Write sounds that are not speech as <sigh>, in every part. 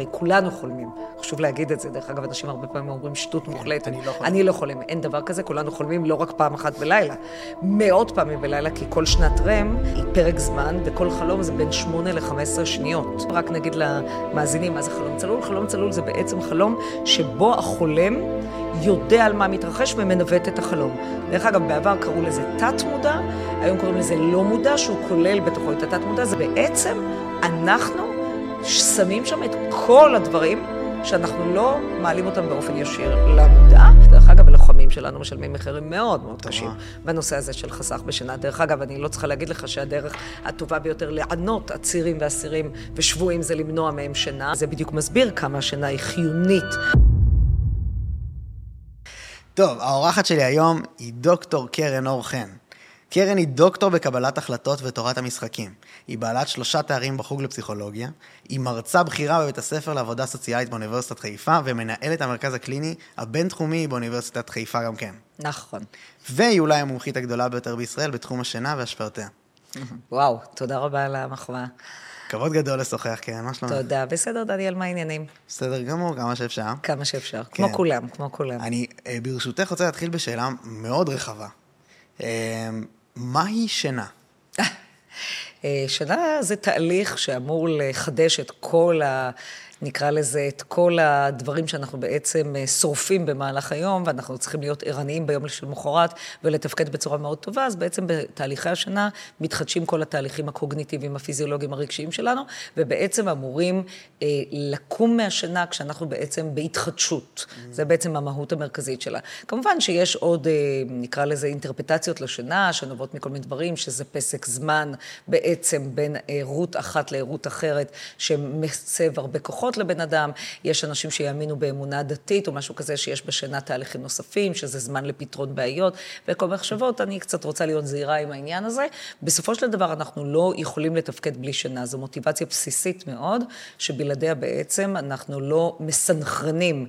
הרי כולנו חולמים. חשוב להגיד את זה. דרך אגב, אנשים הרבה פעמים אומרים שטות כן, מוחלטת. אני לא חולם. אני לא חולם. אין דבר כזה, כולנו חולמים לא רק פעם אחת בלילה. מאות פעמים בלילה, כי כל שנת רם היא פרק זמן, וכל חלום זה בין 8 ל-15 שניות. רק נגיד למאזינים מה זה חלום צלול. חלום צלול זה בעצם חלום שבו החולם יודע על מה מתרחש ומנווט את החלום. דרך אגב, בעבר קראו לזה תת-מודע, היום קוראים לזה לא מודע, שהוא כולל בתוכו את התת-מודע. זה בעצם אנחנו שמים שם את כל הדברים שאנחנו לא מעלים אותם באופן ישיר למודע. דרך אגב, הלוחמים שלנו משלמים מחירים מאוד מאוד קשים בנושא הזה של חסך בשינה. דרך אגב, אני לא צריכה להגיד לך שהדרך הטובה ביותר לענות עצירים ואסירים ושבויים זה למנוע מהם שינה. זה בדיוק מסביר כמה השינה היא חיונית. טוב, האורחת שלי היום היא דוקטור קרן אור חן. קרן היא דוקטור בקבלת החלטות ותורת המשחקים. היא בעלת שלושה תארים בחוג לפסיכולוגיה, היא מרצה בכירה בבית הספר לעבודה סוציאלית באוניברסיטת חיפה, ומנהלת המרכז הקליני הבינתחומי באוניברסיטת חיפה גם כן. נכון. והיא אולי המומחית הגדולה ביותר בישראל בתחום השינה והשפעותיה. וואו, תודה רבה על המחווה. כבוד גדול לשוחח, קרן, מה שלומך? תודה. בסדר, דניאל, מה העניינים? בסדר גמור, כמה שאפשר. כמה שאפשר. כן. כמו כולם, כמו כולם. אני אה, ברשותך רוצה להתחיל בשאלה מאוד רחבה. אה, מהי שינה? <laughs> אה, שינה זה תהליך שאמור לחדש את כל ה... נקרא לזה, את כל הדברים שאנחנו בעצם אה, שורפים במהלך היום, ואנחנו צריכים להיות ערניים ביום שלמחרת ולתפקד בצורה מאוד טובה, אז בעצם בתהליכי השינה מתחדשים כל התהליכים הקוגניטיביים, הפיזיולוגיים, הרגשיים שלנו, ובעצם אמורים אה, לקום מהשינה כשאנחנו בעצם בהתחדשות. Mm. זה בעצם המהות המרכזית שלה. כמובן שיש עוד, אה, נקרא לזה, אינטרפטציות לשינה, שנובעות מכל מיני דברים, שזה פסק זמן בעצם בין ערות אחת לערות אחרת, שמסב הרבה כוחות. לבן אדם, יש אנשים שיאמינו באמונה דתית או משהו כזה, שיש בשינה תהליכים נוספים, שזה זמן לפתרון בעיות וכל מחשבות, אני קצת רוצה להיות זהירה עם העניין הזה. בסופו של דבר אנחנו לא יכולים לתפקד בלי שינה, זו מוטיבציה בסיסית מאוד, שבלעדיה בעצם אנחנו לא מסנכרנים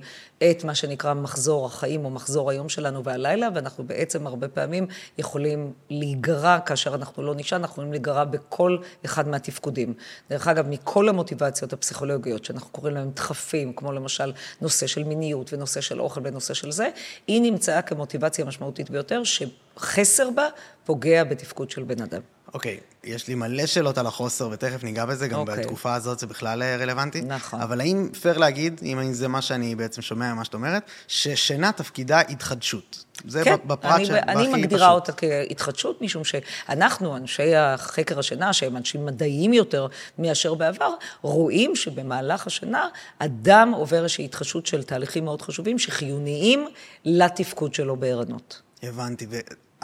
את מה שנקרא מחזור החיים או מחזור היום שלנו והלילה, ואנחנו בעצם הרבה פעמים יכולים להיגרע, כאשר אנחנו לא נשאר, אנחנו יכולים להיגרע בכל אחד מהתפקודים. דרך אגב, מכל המוטיבציות הפסיכולוגיות, שאנחנו קוראים להם דחפים, כמו למשל נושא של מיניות ונושא של אוכל ונושא של זה, היא נמצאה כמוטיבציה משמעותית ביותר, שחסר בה פוגע בתפקוד של בן אדם. אוקיי, okay, יש לי מלא שאלות על החוסר, ותכף ניגע בזה, גם okay. אוקיי. בתקופה הזאת זה בכלל אה, רלוונטי. נכון. אבל האם פייר להגיד, אם זה מה שאני בעצם שומע ממה שאת אומרת, ששינה תפקידה התחדשות? זה כן, בפרט אני, שהכי אני פשוט. מגדירה אותה כהתחדשות, משום שאנחנו, אנשי החקר השינה, שהם אנשים מדעיים יותר מאשר בעבר, רואים שבמהלך השינה אדם עובר איזושהי התחדשות של תהליכים מאוד חשובים, שחיוניים לתפקוד שלו בערנות. הבנתי,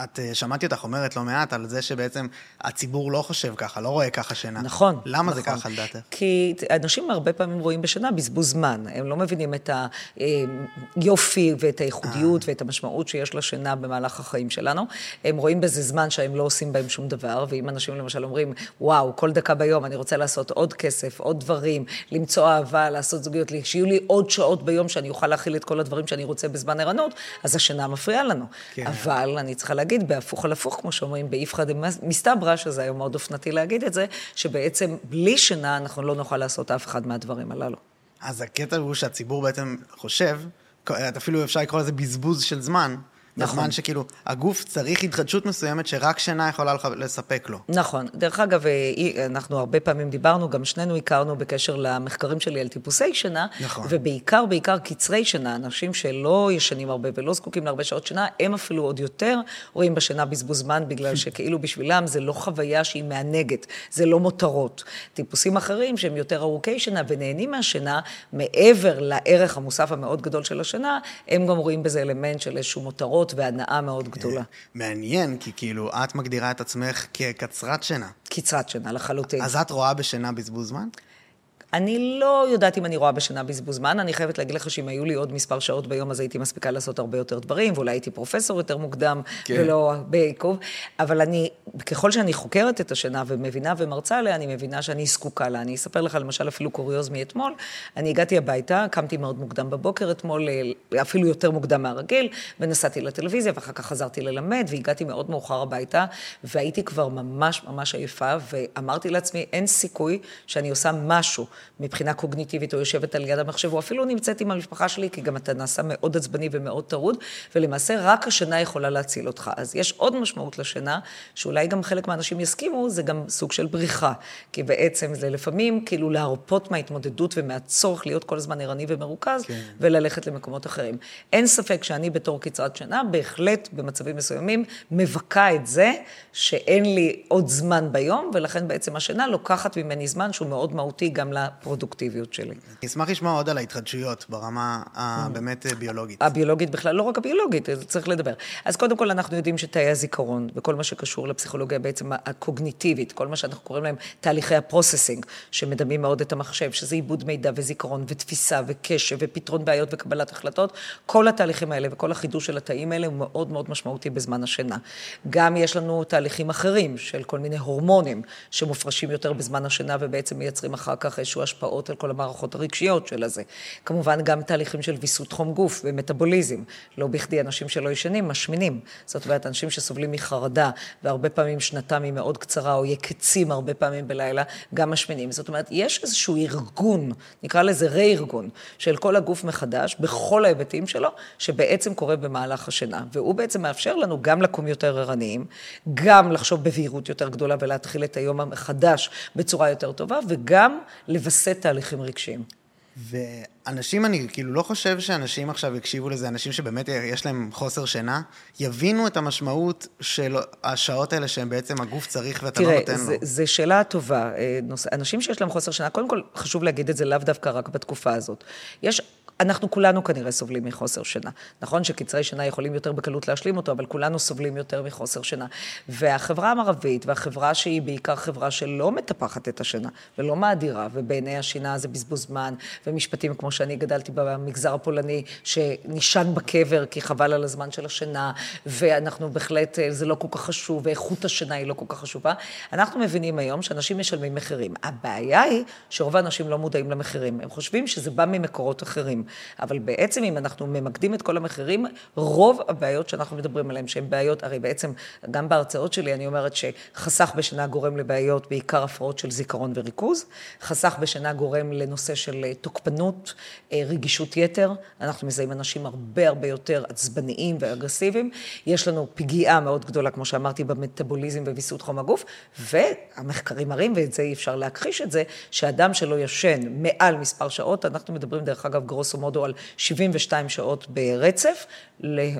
את אה, שמעתי אותך אומרת לא מעט על זה שבעצם הציבור לא חושב ככה, לא רואה ככה שינה. נכון. למה נכון. זה ככה לדעתך? כי אנשים הרבה פעמים רואים בשינה בזבוז זמן. הם לא מבינים את היופי ואת הייחודיות ואת המשמעות שיש לשינה במהלך החיים שלנו. הם רואים בזה זמן שהם לא עושים בהם שום דבר, ואם אנשים למשל אומרים, וואו, כל דקה ביום אני רוצה לעשות עוד כסף, עוד דברים, למצוא אהבה, לעשות זוגיות, שיהיו לי עוד שעות ביום שאני אוכל להכיל את כל הדברים שאני רוצה בזמן ערנות, אז השינה מפריעה לנו. כן. אבל אני צריכה להגיד, בהפוך על הפוך, כמו שאומרים, באיפכא דמסתברא, שזה היום מאוד אופנתי להגיד את זה, שבעצם בלי שינה אנחנו לא נוכל לעשות אף אחד מהדברים הללו. אז הקטע הוא שהציבור בעצם חושב, אפילו אפשר לקרוא לזה בזבוז של זמן, נכון. בזמן שכאילו הגוף צריך התחדשות מסוימת שרק שינה יכולה לספק לו. נכון. דרך אגב, אה, אנחנו הרבה פעמים דיברנו, גם שנינו הכרנו בקשר למחקרים שלי על טיפוסי שינה, נכון. ובעיקר, בעיקר קצרי שינה, אנשים שלא ישנים הרבה ולא זקוקים להרבה שעות שינה, הם אפילו עוד יותר רואים בשינה בזבוז זמן, בגלל <laughs> שכאילו בשבילם זה לא חוויה שהיא מענגת, זה לא מותרות. טיפוסים אחרים שהם יותר ארוכי שינה ונהנים מהשינה, מעבר לערך המוסף המאוד גדול של השינה, הם גם רואים בזה אלמנט של איזשהו מותרות. והנאה מאוד גדולה. מעניין, כי כאילו, את מגדירה את עצמך כקצרת שינה. קצרת שינה, לחלוטין. אז את רואה בשינה בזבוז זמן? אני לא יודעת אם אני רואה בשינה בזבוז זמן, אני חייבת להגיד לך שאם היו לי עוד מספר שעות ביום, אז הייתי מספיקה לעשות הרבה יותר דברים, ואולי הייתי פרופסור יותר מוקדם, כן. ולא בעיכוב. אבל אני, ככל שאני חוקרת את השינה ומבינה ומרצה עליה, אני מבינה שאני זקוקה לה. אני אספר לך למשל אפילו קוריוז מאתמול. אני הגעתי הביתה, קמתי מאוד מוקדם בבוקר אתמול, אפילו יותר מוקדם מהרגיל, ונסעתי לטלוויזיה, ואחר כך חזרתי ללמד, והגעתי מאוד מאוחר הביתה, והייתי כבר ממש ממש עייפה, ואמרתי לעצמי, אין סיכוי שאני עושה משהו. מבחינה קוגניטיבית, או יושבת על יד המחשב, או אפילו נמצאת עם המשפחה שלי, כי גם אתה נעשה מאוד עצבני ומאוד טרוד, ולמעשה רק השינה יכולה להציל אותך. אז יש עוד משמעות לשינה, שאולי גם חלק מהאנשים יסכימו, זה גם סוג של בריחה. כי בעצם זה לפעמים כאילו להרפות מההתמודדות ומהצורך להיות כל הזמן ערני ומרוכז, כן. וללכת למקומות אחרים. אין ספק שאני בתור קצרת שינה, בהחלט במצבים מסוימים מבכה את זה שאין לי עוד זמן ביום, ולכן בעצם השינה לוקחת ממני זמן שהוא מאוד מהותי גם לפרודוקטיביות שלי. אני אשמח לשמוע עוד על ההתחדשויות ברמה הבאמת ביולוגית. הביולוגית בכלל, לא רק הביולוגית, צריך לדבר. אז קודם כל אנחנו יודעים שתאי הזיכרון וכל מה שקשור לפסיכולוגיה בעצם הקוגניטיבית, כל מה שאנחנו קוראים להם תהליכי הפרוססינג, שמדמים מאוד את המחשב, שזה עיבוד מידע וזיכרון ותפיסה וקשב ופתרון בעיות וקבלת החלטות, כל התהליכים האלה וכל החידוש של התאים האלה הוא מאוד מאוד משמעותי בזמן השינה. גם יש לנו תהליכים אחרים של כל מיני הורמונים שמופרשים יותר בזמן השינה ובעצם מייצרים אחר כך איזשהו השפעות על כל המערכות הרגשיות של הזה. כמובן גם תהליכים של ויסות חום גוף ומטאבוליזם. לא בכדי אנשים שלא ישנים משמינים. זאת אומרת, אנשים שסובלים מחרדה והרבה פעמים שנתם היא מאוד קצרה או יקצים הרבה פעמים בלילה, גם משמינים. זאת אומרת, יש איזשהו ארגון, נקרא לזה רה-ארגון, של כל הגוף מחדש, בכל ההיבטים שלו, שבעצם קורה במהלך השינה. והוא בעצם מאפשר לנו גם לקום יותר ערניים, גם לחשוב בבהירות יותר גדולה ולהתחיל את היום המחדש בצורה יותר טובה, וגם לווסת תהליכים רגשיים. ואנשים, אני כאילו לא חושב שאנשים עכשיו יקשיבו לזה, אנשים שבאמת יש להם חוסר שינה, יבינו את המשמעות של השעות האלה שהם בעצם הגוף צריך ואתה תראה, לא נותן זה, לו. תראה, זו שאלה טובה. אה, אנשים שיש להם חוסר שינה, קודם כל חשוב להגיד את זה לאו דווקא רק בתקופה הזאת. יש אנחנו כולנו כנראה סובלים מחוסר שינה. נכון שקצרי שינה יכולים יותר בקלות להשלים אותו, אבל כולנו סובלים יותר מחוסר שינה. והחברה המערבית, והחברה שהיא בעיקר חברה שלא מטפחת את השינה, ולא מאדירה, ובעיני השינה זה בזבוז זמן, ומשפטים כמו שאני גדלתי במגזר הפולני, שנשען בקבר כי חבל על הזמן של השינה, ואנחנו בהחלט, זה לא כל כך חשוב, ואיכות השינה היא לא כל כך חשובה. אנחנו מבינים היום שאנשים משלמים מחירים. הבעיה היא שרוב האנשים לא מודעים למחירים. הם חושבים שזה בא ממקורות אחרים. אבל בעצם אם אנחנו ממקדים את כל המחירים, רוב הבעיות שאנחנו מדברים עליהן, שהן בעיות, הרי בעצם גם בהרצאות שלי אני אומרת שחסך בשינה גורם לבעיות, בעיקר הפרעות של זיכרון וריכוז, חסך בשינה גורם לנושא של אה, תוקפנות, אה, רגישות יתר, אנחנו מזהים אנשים הרבה הרבה יותר עצבניים ואגרסיביים, יש לנו פגיעה מאוד גדולה, כמו שאמרתי, במטאבוליזם וויסות חום הגוף, והמחקרים מראים, ואת זה אי אפשר להכחיש את זה, שאדם שלא ישן מעל מספר שעות, אנחנו מדברים דרך אגב גרוסו מודו על 72 שעות ברצף,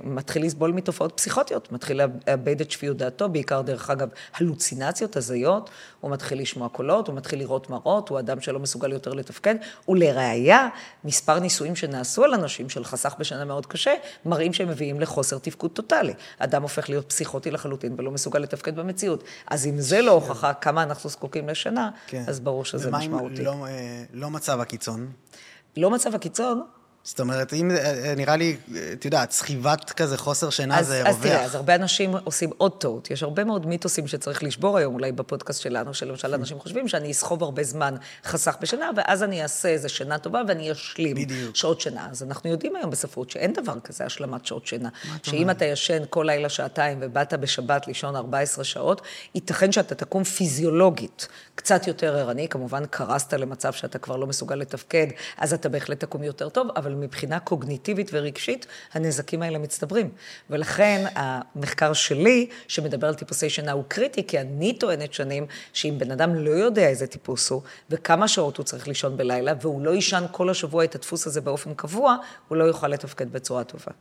מתחיל לסבול מתופעות פסיכוטיות, מתחיל לאבד את שפיות דעתו, בעיקר דרך אגב הלוצינציות, הזיות, הוא מתחיל לשמוע קולות, הוא מתחיל לראות מראות, הוא אדם שלא מסוגל יותר לתפקד, ולראיה, מספר ניסויים שנעשו על אנשים של חסך בשנה מאוד קשה, מראים שהם מביאים לחוסר תפקוד טוטאלי. אדם הופך להיות פסיכוטי לחלוטין ולא מסוגל לתפקד במציאות. אז אם זה לא הוכחה כמה אנחנו זקוקים לשנה, כן. אז ברור שזה משמעותי. ומה אם לא, אה, לא מצב הקיצון? לא מצב הקיצון, זאת אומרת, אם, אה, נראה לי, את יודעת, סחיבת כזה חוסר שינה אז, זה אז רווח. אז תראה, אז הרבה אנשים עושים עוד טעות. יש הרבה מאוד מיתוסים שצריך לשבור היום, אולי בפודקאסט שלנו, שלמשל אנשים חושבים שאני אסחוב הרבה זמן חסך בשינה, ואז אני אעשה איזה שינה טובה ואני אשלים בדיוק. שעות שינה. אז אנחנו יודעים היום בספרות שאין דבר כזה השלמת שעות שינה. שאם אתה ישן כל לילה שעתיים ובאת בשבת לישון 14 שעות, ייתכן שאתה תקום פיזיולוגית קצת יותר ערני, כמובן קרסת למצב שאתה כבר לא מסוגל לתפקד, אז אתה בהחלט תקום יותר טוב, אבל מבחינה קוגניטיבית ורגשית, הנזקים האלה מצטברים. ולכן המחקר שלי, שמדבר על טיפוסי שינה, הוא קריטי, כי אני טוענת שנים, שאם בן אדם לא יודע איזה טיפוס הוא, וכמה שעות הוא צריך לישון בלילה, והוא לא יישן כל השבוע את הדפוס הזה באופן קבוע, הוא לא יוכל לתפקד בצורה טובה.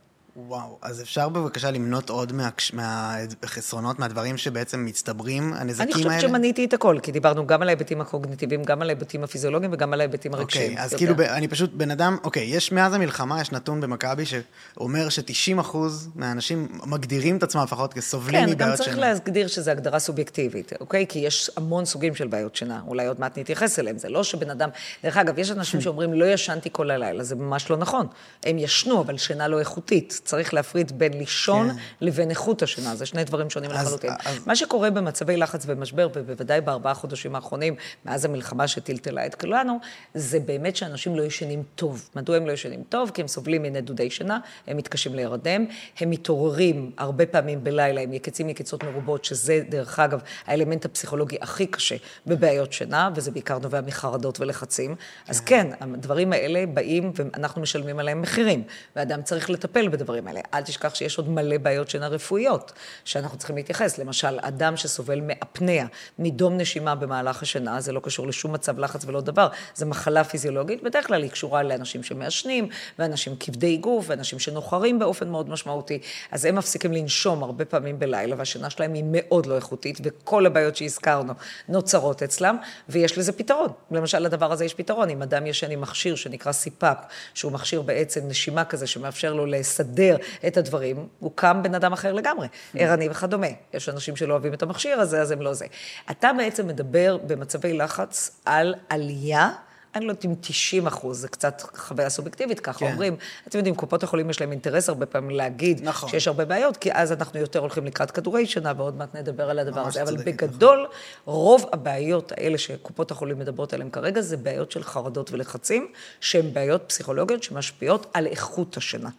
וואו, אז אפשר בבקשה למנות עוד מהחסרונות, מה, מהדברים שבעצם מצטברים, הנזקים האלה? אני חושבת שמניתי את הכל, כי דיברנו גם על ההיבטים הקוגניטיביים, גם על ההיבטים הפיזיולוגיים וגם על ההיבטים הרגשיים. אוקיי, אז כאילו, ב, אני פשוט, בן אדם, אוקיי, יש מאז המלחמה, יש נתון במכבי שאומר ש-90 אחוז מהאנשים מגדירים את עצמם לפחות כסובלים כן, מבעיות שינה. כן, גם צריך להגדיר שזו הגדרה סובייקטיבית, אוקיי? כי יש המון סוגים של בעיות שינה, אולי עוד מעט נתייחס אליהם. זה לא שבן אדם, דרך אגב, יש אנשים <laughs> שאומרים, לא ישנתי כל הלילה, זה ממש לא נכון. הם ישנו, אבל שינה לא איכותית. צריך להפריד בין לישון כן. לבין איכות השינה, זה שני דברים שונים אז, לחלוטין. אז... מה שקורה במצבי לחץ ומשבר, ובוודאי בארבעה חודשים האחרונים, מאז המלחמה שטלטלה את כולנו, זה באמת שאנשים לא ישנים טוב. מדוע הם לא ישנים טוב? כי הם סובלים מנדודי שינה, הם מתקשים להירדם, הם מתעוררים הרבה פעמים בלילה עם יקיצים יקיצות מרובות, שזה דרך אגב האלמנט הפסיכולוגי הכי קשה בבעיות שינה, וזה בעיקר נובע מחרדות ולחצים. כן. אז כן, הדברים האלה באים ואנחנו משלמים עליהם מחירים, ואדם צריך לטפל בדברים האלה. אל תשכח שיש עוד מלא בעיות שינה רפואיות שאנחנו צריכים להתייחס. למשל, אדם שסובל מאפניה, מדום נשימה במהלך השינה, זה לא קשור לשום מצב לחץ ולא דבר, זה מחלה פיזיולוגית, בדרך כלל היא קשורה לאנשים שמעשנים, ואנשים כבדי גוף, ואנשים שנוחרים באופן מאוד משמעותי, אז הם מפסיקים לנשום הרבה פעמים בלילה, והשינה שלהם היא מאוד לא איכותית, וכל הבעיות שהזכרנו נוצרות אצלם, ויש לזה פתרון. למשל, לדבר הזה יש פתרון. אם אדם ישן עם מכשיר שנקרא סיפאפ, שהוא מכשיר בעצם נשימה כזה שמאפשר לו לסדר את הדברים, הוא קם בן אדם אחר לגמרי, ערני וכדומה. יש אנשים שלא אוהבים את המכשיר הזה, אז הם לא זה. אתה בעצם מדבר במצבי לחץ על עלייה. אני לא יודעת אם 90 אחוז, זה קצת חוויה סובייקטיבית, ככה כן. אומרים. אתם יודעים, קופות החולים יש להם אינטרס הרבה פעמים להגיד נכון. שיש הרבה בעיות, כי אז אנחנו יותר הולכים לקראת כדורי שינה, ועוד מעט נדבר על הדבר הזה. אבל צדק, בגדול, נכון. רוב הבעיות האלה שקופות החולים מדברות עליהן כרגע, זה בעיות של חרדות ולחצים, שהן בעיות פסיכולוגיות שמשפיעות על איכות השינה.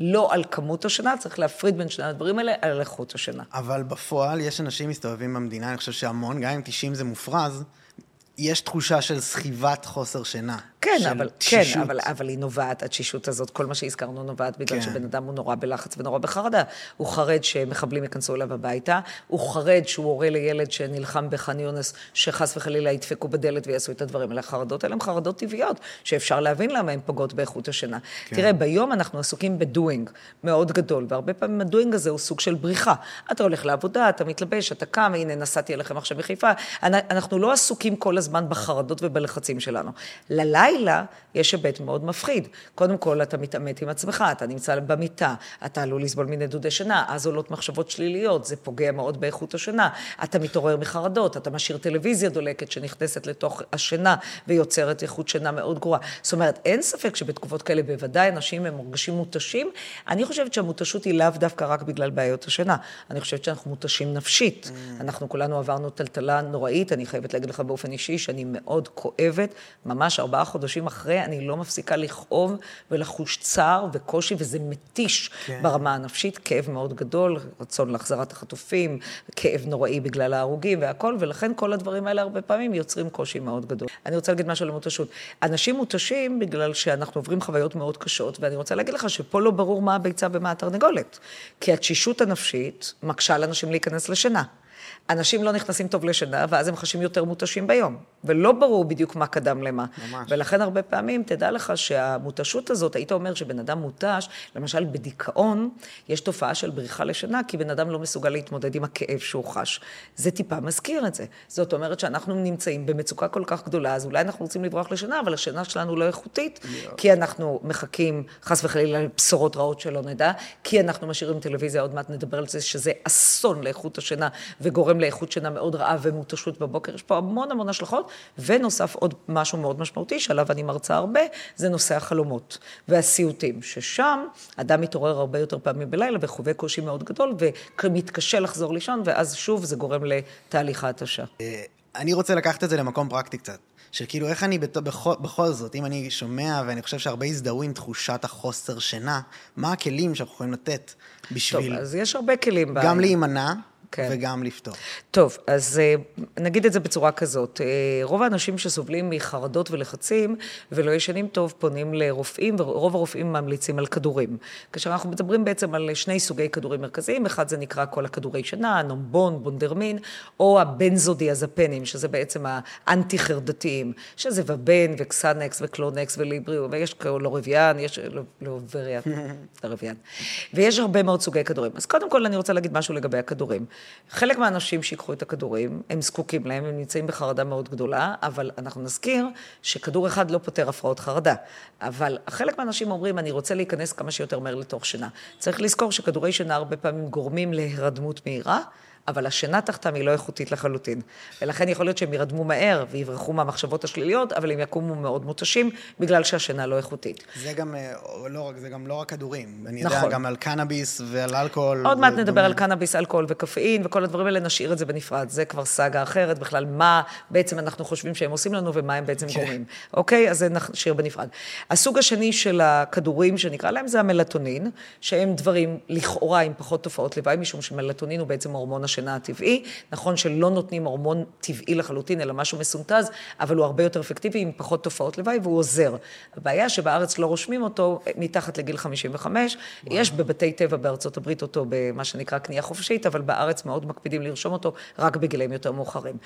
לא על כמות השינה, צריך להפריד בין שני הדברים האלה, על איכות השינה. אבל בפועל יש אנשים מסתובבים במדינה, אני חושב שהמון, גם אם 90 זה מופרז, יש תחושה של סחיבת חוסר שינה. כן, אבל, כן אבל, אבל היא נובעת, התשישות הזאת, כל מה שהזכרנו נובעת בגלל כן. שבן אדם הוא נורא בלחץ ונורא בחרדה. הוא חרד שמחבלים ייכנסו אליו הביתה, הוא חרד שהוא הורה לילד שנלחם בח'אן יונס, שחס וחלילה ידפקו בדלת ויעשו את הדברים האלה. החרדות האלה הן חרדות טבעיות, שאפשר להבין למה הן פוגעות באיכות השינה. כן. תראה, ביום אנחנו עסוקים בדואינג מאוד גדול, והרבה פעמים הדואינג הזה הוא סוג של בריחה. אתה הולך לעבודה, אתה מתלבש, אתה קם, הנה נסעתי אליכם עכשיו מחיפה. אנחנו לא עסוקים כל הזמן בחרדות ובלחצים שלנו. בלילה יש היבט מאוד מפחיד. קודם כל, אתה מתעמת עם עצמך, אתה נמצא במיטה, אתה עלול לסבול מנדודי שינה, אז עולות מחשבות שליליות, זה פוגע מאוד באיכות השינה. אתה מתעורר מחרדות, אתה משאיר טלוויזיה דולקת שנכנסת לתוך השינה ויוצרת איכות שינה מאוד גרועה. זאת אומרת, אין ספק שבתקופות כאלה בוודאי אנשים הם מורגשים מותשים. אני חושבת שהמותשות היא לאו דווקא רק בגלל בעיות השינה. אני חושבת שאנחנו מותשים נפשית. Mm. אנחנו כולנו עברנו טלטלה נוראית, אני חייבת להגיד לך באופן אישי שאני מאוד כואבת, ממש ארבעה חודשים אחרי, אני לא מפסיקה לכאוב ולחוש צער וקושי, וזה מתיש כן. ברמה הנפשית, כאב מאוד גדול, רצון להחזרת החטופים, כאב נוראי בגלל ההרוגים והכול, ולכן כל הדברים האלה הרבה פעמים יוצרים קושי מאוד גדול. אני רוצה להגיד משהו למותשות. אנשים מותשים בגלל שאנחנו עוברים חוויות מאוד קשות, ואני רוצה להגיד לך שפה לא ברור מה הביצה ומה התרנגולת. כי התשישות הנפשית מקשה לאנשים להיכנס לשינה. אנשים לא נכנסים טוב לשינה, ואז הם חשים יותר מותשים ביום. ולא ברור בדיוק מה קדם למה. ממש. ולכן הרבה פעמים, תדע לך שהמותשות הזאת, היית אומר שבן אדם מותש, למשל בדיכאון, יש תופעה של בריחה לשינה, כי בן אדם לא מסוגל להתמודד עם הכאב שהוא חש. זה טיפה מזכיר את זה. זאת אומרת שאנחנו נמצאים במצוקה כל כך גדולה, אז אולי אנחנו רוצים לברוח לשינה, אבל השינה שלנו לא איכותית, yeah. כי אנחנו מחכים, חס וחלילה, לבשורות רעות שלא נדע, כי אנחנו משאירים טלוויזיה, עוד מעט נדבר על זה, שזה אסון לאיכות השינה, וגורם לאיכות שינה מאוד רעה ומותשות בבוקר. יש פה המון המון השלכות, ונוסף עוד משהו מאוד משמעותי, שעליו אני מרצה הרבה, זה נושא החלומות והסיוטים, ששם אדם מתעורר הרבה יותר פעמים בלילה וחווה קושי מאוד גדול, ומתקשה לחזור לישון, ואז שוב זה גורם לתהליך ההתשה. אה, אני רוצה לקחת את זה למקום פרקטי קצת. שכאילו, איך אני בכל, בכל זאת, אם אני שומע, ואני חושב שהרבה הזדהו עם תחושת החוסר שינה, מה הכלים שאנחנו יכולים לתת בשביל... טוב, אז יש הרבה כלים. גם. להימנע, כן. וגם לפתור. טוב, אז אה, נגיד את זה בצורה כזאת. אה, רוב האנשים שסובלים מחרדות ולחצים ולא ישנים טוב פונים לרופאים, ורוב הרופאים ממליצים על כדורים. כאשר אנחנו מדברים בעצם על שני סוגי כדורים מרכזיים, אחד זה נקרא כל הכדורי שינה, נומבון, בונדורמין, או הבנזודיאזפנים, שזה בעצם האנטי-חרדתיים, שזה ואבן וקסנקס וקלונקס וליבריו, ויש לוריוואן, יש לובריאן, <laughs> לורביאן. ויש הרבה מאוד סוגי כדורים. אז קודם כל אני רוצה להגיד משהו לגבי הכדורים. חלק מהאנשים שיקחו את הכדורים, הם זקוקים להם, הם נמצאים בחרדה מאוד גדולה, אבל אנחנו נזכיר שכדור אחד לא פותר הפרעות חרדה. אבל חלק מהאנשים אומרים, אני רוצה להיכנס כמה שיותר מהר לתוך שינה. צריך לזכור שכדורי שינה הרבה פעמים גורמים להירדמות מהירה. אבל השינה תחתם היא לא איכותית לחלוטין. ולכן יכול להיות שהם ירדמו מהר ויברחו מהמחשבות השליליות, אבל הם יקומו מאוד מותשים, בגלל שהשינה לא איכותית. זה גם אה, לא, זה גם לא רק כדורים. אני נכון. יודע גם על קנאביס ועל אלכוהול. עוד מעט נדבר על קנאביס, אלכוהול וקפאין, וכל הדברים האלה, נשאיר את זה בנפרד. זה כבר סאגה אחרת, בכלל מה בעצם אנחנו חושבים שהם עושים לנו ומה הם בעצם כן. גורמים. אוקיי? אז זה נשאיר בנפרד. הסוג השני של הכדורים, שנקרא להם, זה המלטונין, שהם דברים לכאורה עם פחות תופעות לוואי, משום שמלטונין הוא בעצם הורמון השינה הטבעי. נכון שלא נותנים הורמון טבעי לחלוטין, אלא משהו מסונטז, אבל הוא הרבה יותר אפקטיבי עם פחות תופעות לוואי והוא עוזר. הבעיה שבארץ לא רושמים אותו מתחת לגיל 55. וואו. יש בבתי טבע בארצות הברית אותו במה שנקרא קנייה חופשית, אבל בארץ מאוד מקפידים לרשום אותו רק בגילאים יותר מאוחרים.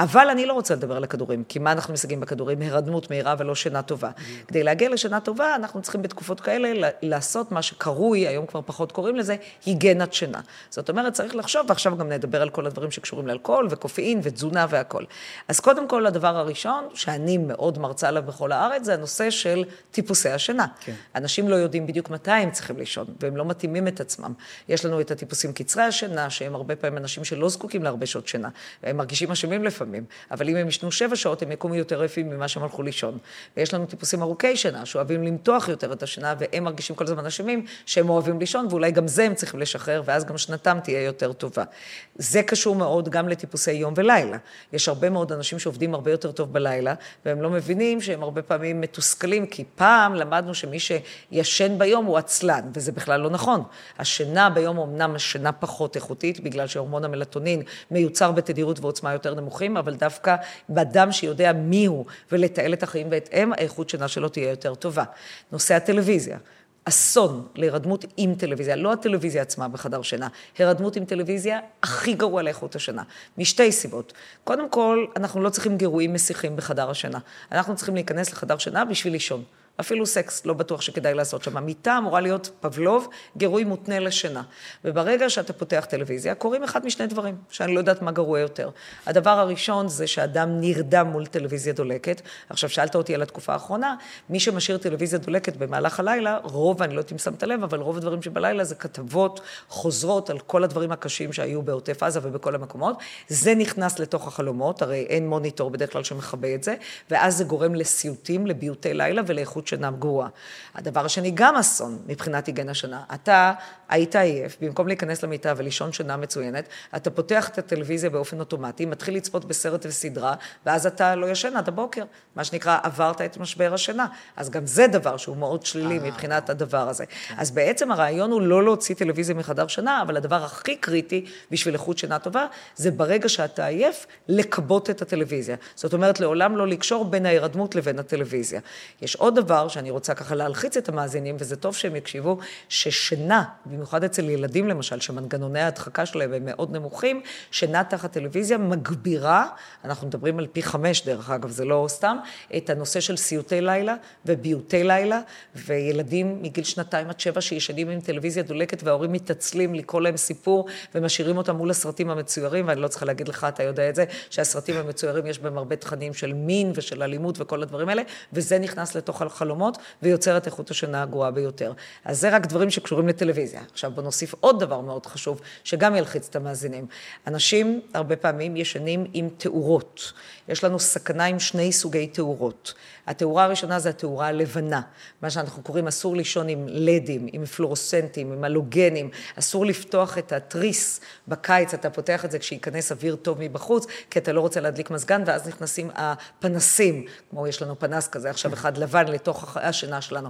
אבל אני לא רוצה לדבר על הכדורים, כי מה אנחנו משיגים בכדורים? הרדמות מהירה ולא שינה טובה. כדי להגיע לשינה טובה, אנחנו צריכים בתקופות כאלה לעשות מה שקרוי, היום כבר פחות קוראים לזה, היגנת שינה. זאת אומרת, צריך לחשוב, ועכשיו גם נדבר על כל הדברים שקשורים לאלכוהול וקופאין ותזונה והכול. אז קודם כל, הדבר הראשון, שאני מאוד מרצה עליו בכל הארץ, זה הנושא של טיפוסי השינה. כן. אנשים לא יודעים בדיוק מתי הם צריכים לישון, והם לא מתאימים את עצמם. יש לנו את הטיפוסים קצרי השינה, שהם הרבה פעמים אנשים שלא זקוקים להרבה שעות שינה, והם מרגישים אשמים לפעמים, אבל אם הם ישנו שבע שעות, הם יקומו יותר יפים ממה שהם הלכו לישון. ויש לנו טיפוסים ארוכי שינה, שאוהבים למתוח יותר את השינה, והם מרגישים כל הזמן אשמים שהם אוהבים לישון, ואולי גם זה הם צריכים לשחרר, ואז גם שנתם תהיה יותר טובה. זה קשור מאוד גם לטיפוסי יום ולילה. יש הרבה מאוד אנשים שעובדים הרבה יותר טוב בלילה, והם לא מבינים שהם הרבה פעמים מתוסכלים, כי פעם למדנו שמי שישן ביום הוא עצלן, וזה בכלל לא נכון. השינה ביום אומנם שינה פחות איכותית, בגלל שהורמון המלטונין מיוצר בתדירות ועוצמה יותר נמוכים, אבל דווקא באדם שיודע מי הוא ולתעל את החיים בהתאם, האיכות שינה שלו תהיה יותר טובה. נושא הטלוויזיה. אסון להירדמות עם טלוויזיה, לא הטלוויזיה עצמה בחדר שינה, הירדמות עם טלוויזיה הכי גרוע לאיכות השינה, משתי סיבות. קודם כל, אנחנו לא צריכים גירויים מסיחים בחדר השינה. אנחנו צריכים להיכנס לחדר שינה בשביל לישון. אפילו סקס, לא בטוח שכדאי לעשות שם. המיטה אמורה להיות פבלוב, גירוי מותנה לשינה. וברגע שאתה פותח טלוויזיה, קורים אחד משני דברים, שאני לא יודעת מה גרוע יותר. הדבר הראשון זה שאדם נרדם מול טלוויזיה דולקת. עכשיו, שאלת אותי על התקופה האחרונה, מי שמשאיר טלוויזיה דולקת במהלך הלילה, רוב, אני לא יודעת אם שמת לב, אבל רוב הדברים שבלילה זה כתבות חוזרות על כל הדברים הקשים שהיו בעוטף עזה ובכל המקומות. זה נכנס לתוך החלומות, הרי אין מוניטור בדרך כלל שמכבה את זה, ואז זה גורם לסיוטים, לביוטי לילה ולאיכות שינה גרועה. הדבר השני, גם אסון מבחינת היגן השינה. אתה היית עייף, במקום להיכנס למיטה ולישון שינה מצוינת, אתה פותח את הטלוויזיה באופן אוטומטי, מתחיל לצפות בסרט וסדרה, ואז אתה לא ישן עד הבוקר. מה שנקרא, עברת את משבר השינה. אז גם זה דבר שהוא מאוד שלילי אה. מבחינת הדבר הזה. כן. אז בעצם הרעיון הוא לא להוציא טלוויזיה מחדר שינה, אבל הדבר הכי קריטי בשביל איכות שינה טובה, זה ברגע שאתה עייף, לכבות את הטלוויזיה. זאת אומרת, לעולם לא לקשור בין ההירדמות לבין הטלוויזיה. יש עוד דבר דבר שאני רוצה ככה להלחיץ את המאזינים, וזה טוב שהם יקשיבו, ששינה, במיוחד אצל ילדים למשל, שמנגנוני ההדחקה שלהם הם מאוד נמוכים, שינה תחת טלוויזיה מגבירה, אנחנו מדברים על פי חמש דרך אגב, זה לא סתם, את הנושא של סיוטי לילה וביוטי לילה, וילדים מגיל שנתיים עד שבע שישנים עם טלוויזיה דולקת וההורים מתעצלים לקרוא להם סיפור ומשאירים אותם מול הסרטים המצוירים, ואני לא צריכה להגיד לך, אתה יודע את זה, שהסרטים המצוירים יש בהם הרבה תכנים של מין ושל אלימות וכל הדברים האלה, וזה נכנס לתוך ויוצר את איכות השינה הגרועה ביותר. אז זה רק דברים שקשורים לטלוויזיה. עכשיו בוא נוסיף עוד דבר מאוד חשוב, שגם ילחיץ את המאזינים. אנשים הרבה פעמים ישנים עם תאורות. יש לנו סכנה עם שני סוגי תאורות. התאורה הראשונה זה התאורה הלבנה, מה שאנחנו קוראים אסור לישון עם לדים, עם פלורוסנטים, עם הלוגנים, אסור לפתוח את התריס בקיץ, אתה פותח את זה כשייכנס אוויר טוב מבחוץ, כי אתה לא רוצה להדליק מזגן, ואז נכנסים הפנסים, כמו יש לנו פנס כזה עכשיו אחד לבן לתוך השינה שלנו.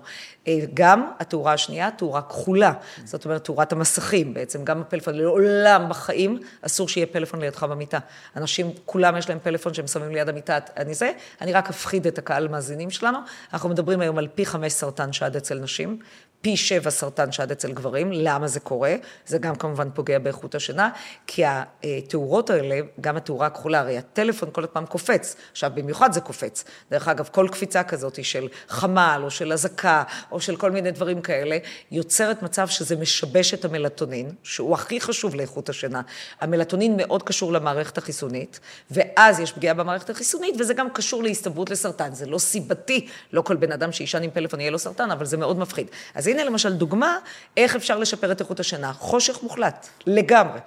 אה, גם התאורה השנייה, תאורה כחולה, זאת אומרת תאורת המסכים בעצם, גם הפלאפון, לעולם בחיים אסור שיהיה פלאפון לידך במיטה. אנשים, כולם יש להם פלאפון שהם שמים ליד המיטה, אני זה, אני רק אפחיד את הקהל המאזינים שלנו. אנחנו מדברים היום על פי חמש סרטן שד אצל נשים, פי שבע סרטן שד אצל גברים. למה זה קורה? זה גם כמובן פוגע באיכות השינה, כי התאורות האלה, גם התאורה הכחולה, הרי הטלפון כל פעם קופץ. עכשיו, במיוחד זה קופץ. דרך אגב, כל קפיצה כזאת של חמ"ל, או של אזעקה, או של כל מיני דברים כאלה, יוצרת מצב שזה משבש את המלטונין, שהוא הכי חשוב לאיכות השינה. המלטונין מאוד קשור למערכת החיסונית, ואז יש פגיעה במערכת החיסונית, וזה גם קשור להסתברות לסרטן. זה לא סיבתי, לא כל בן אדם שישן עם פלאפון יהיה לו סרטן, אבל זה מאוד מפחיד. אז הנה למשל דוגמה איך אפשר לשפר את איכות השינה. חושך מוחלט, לגמרי.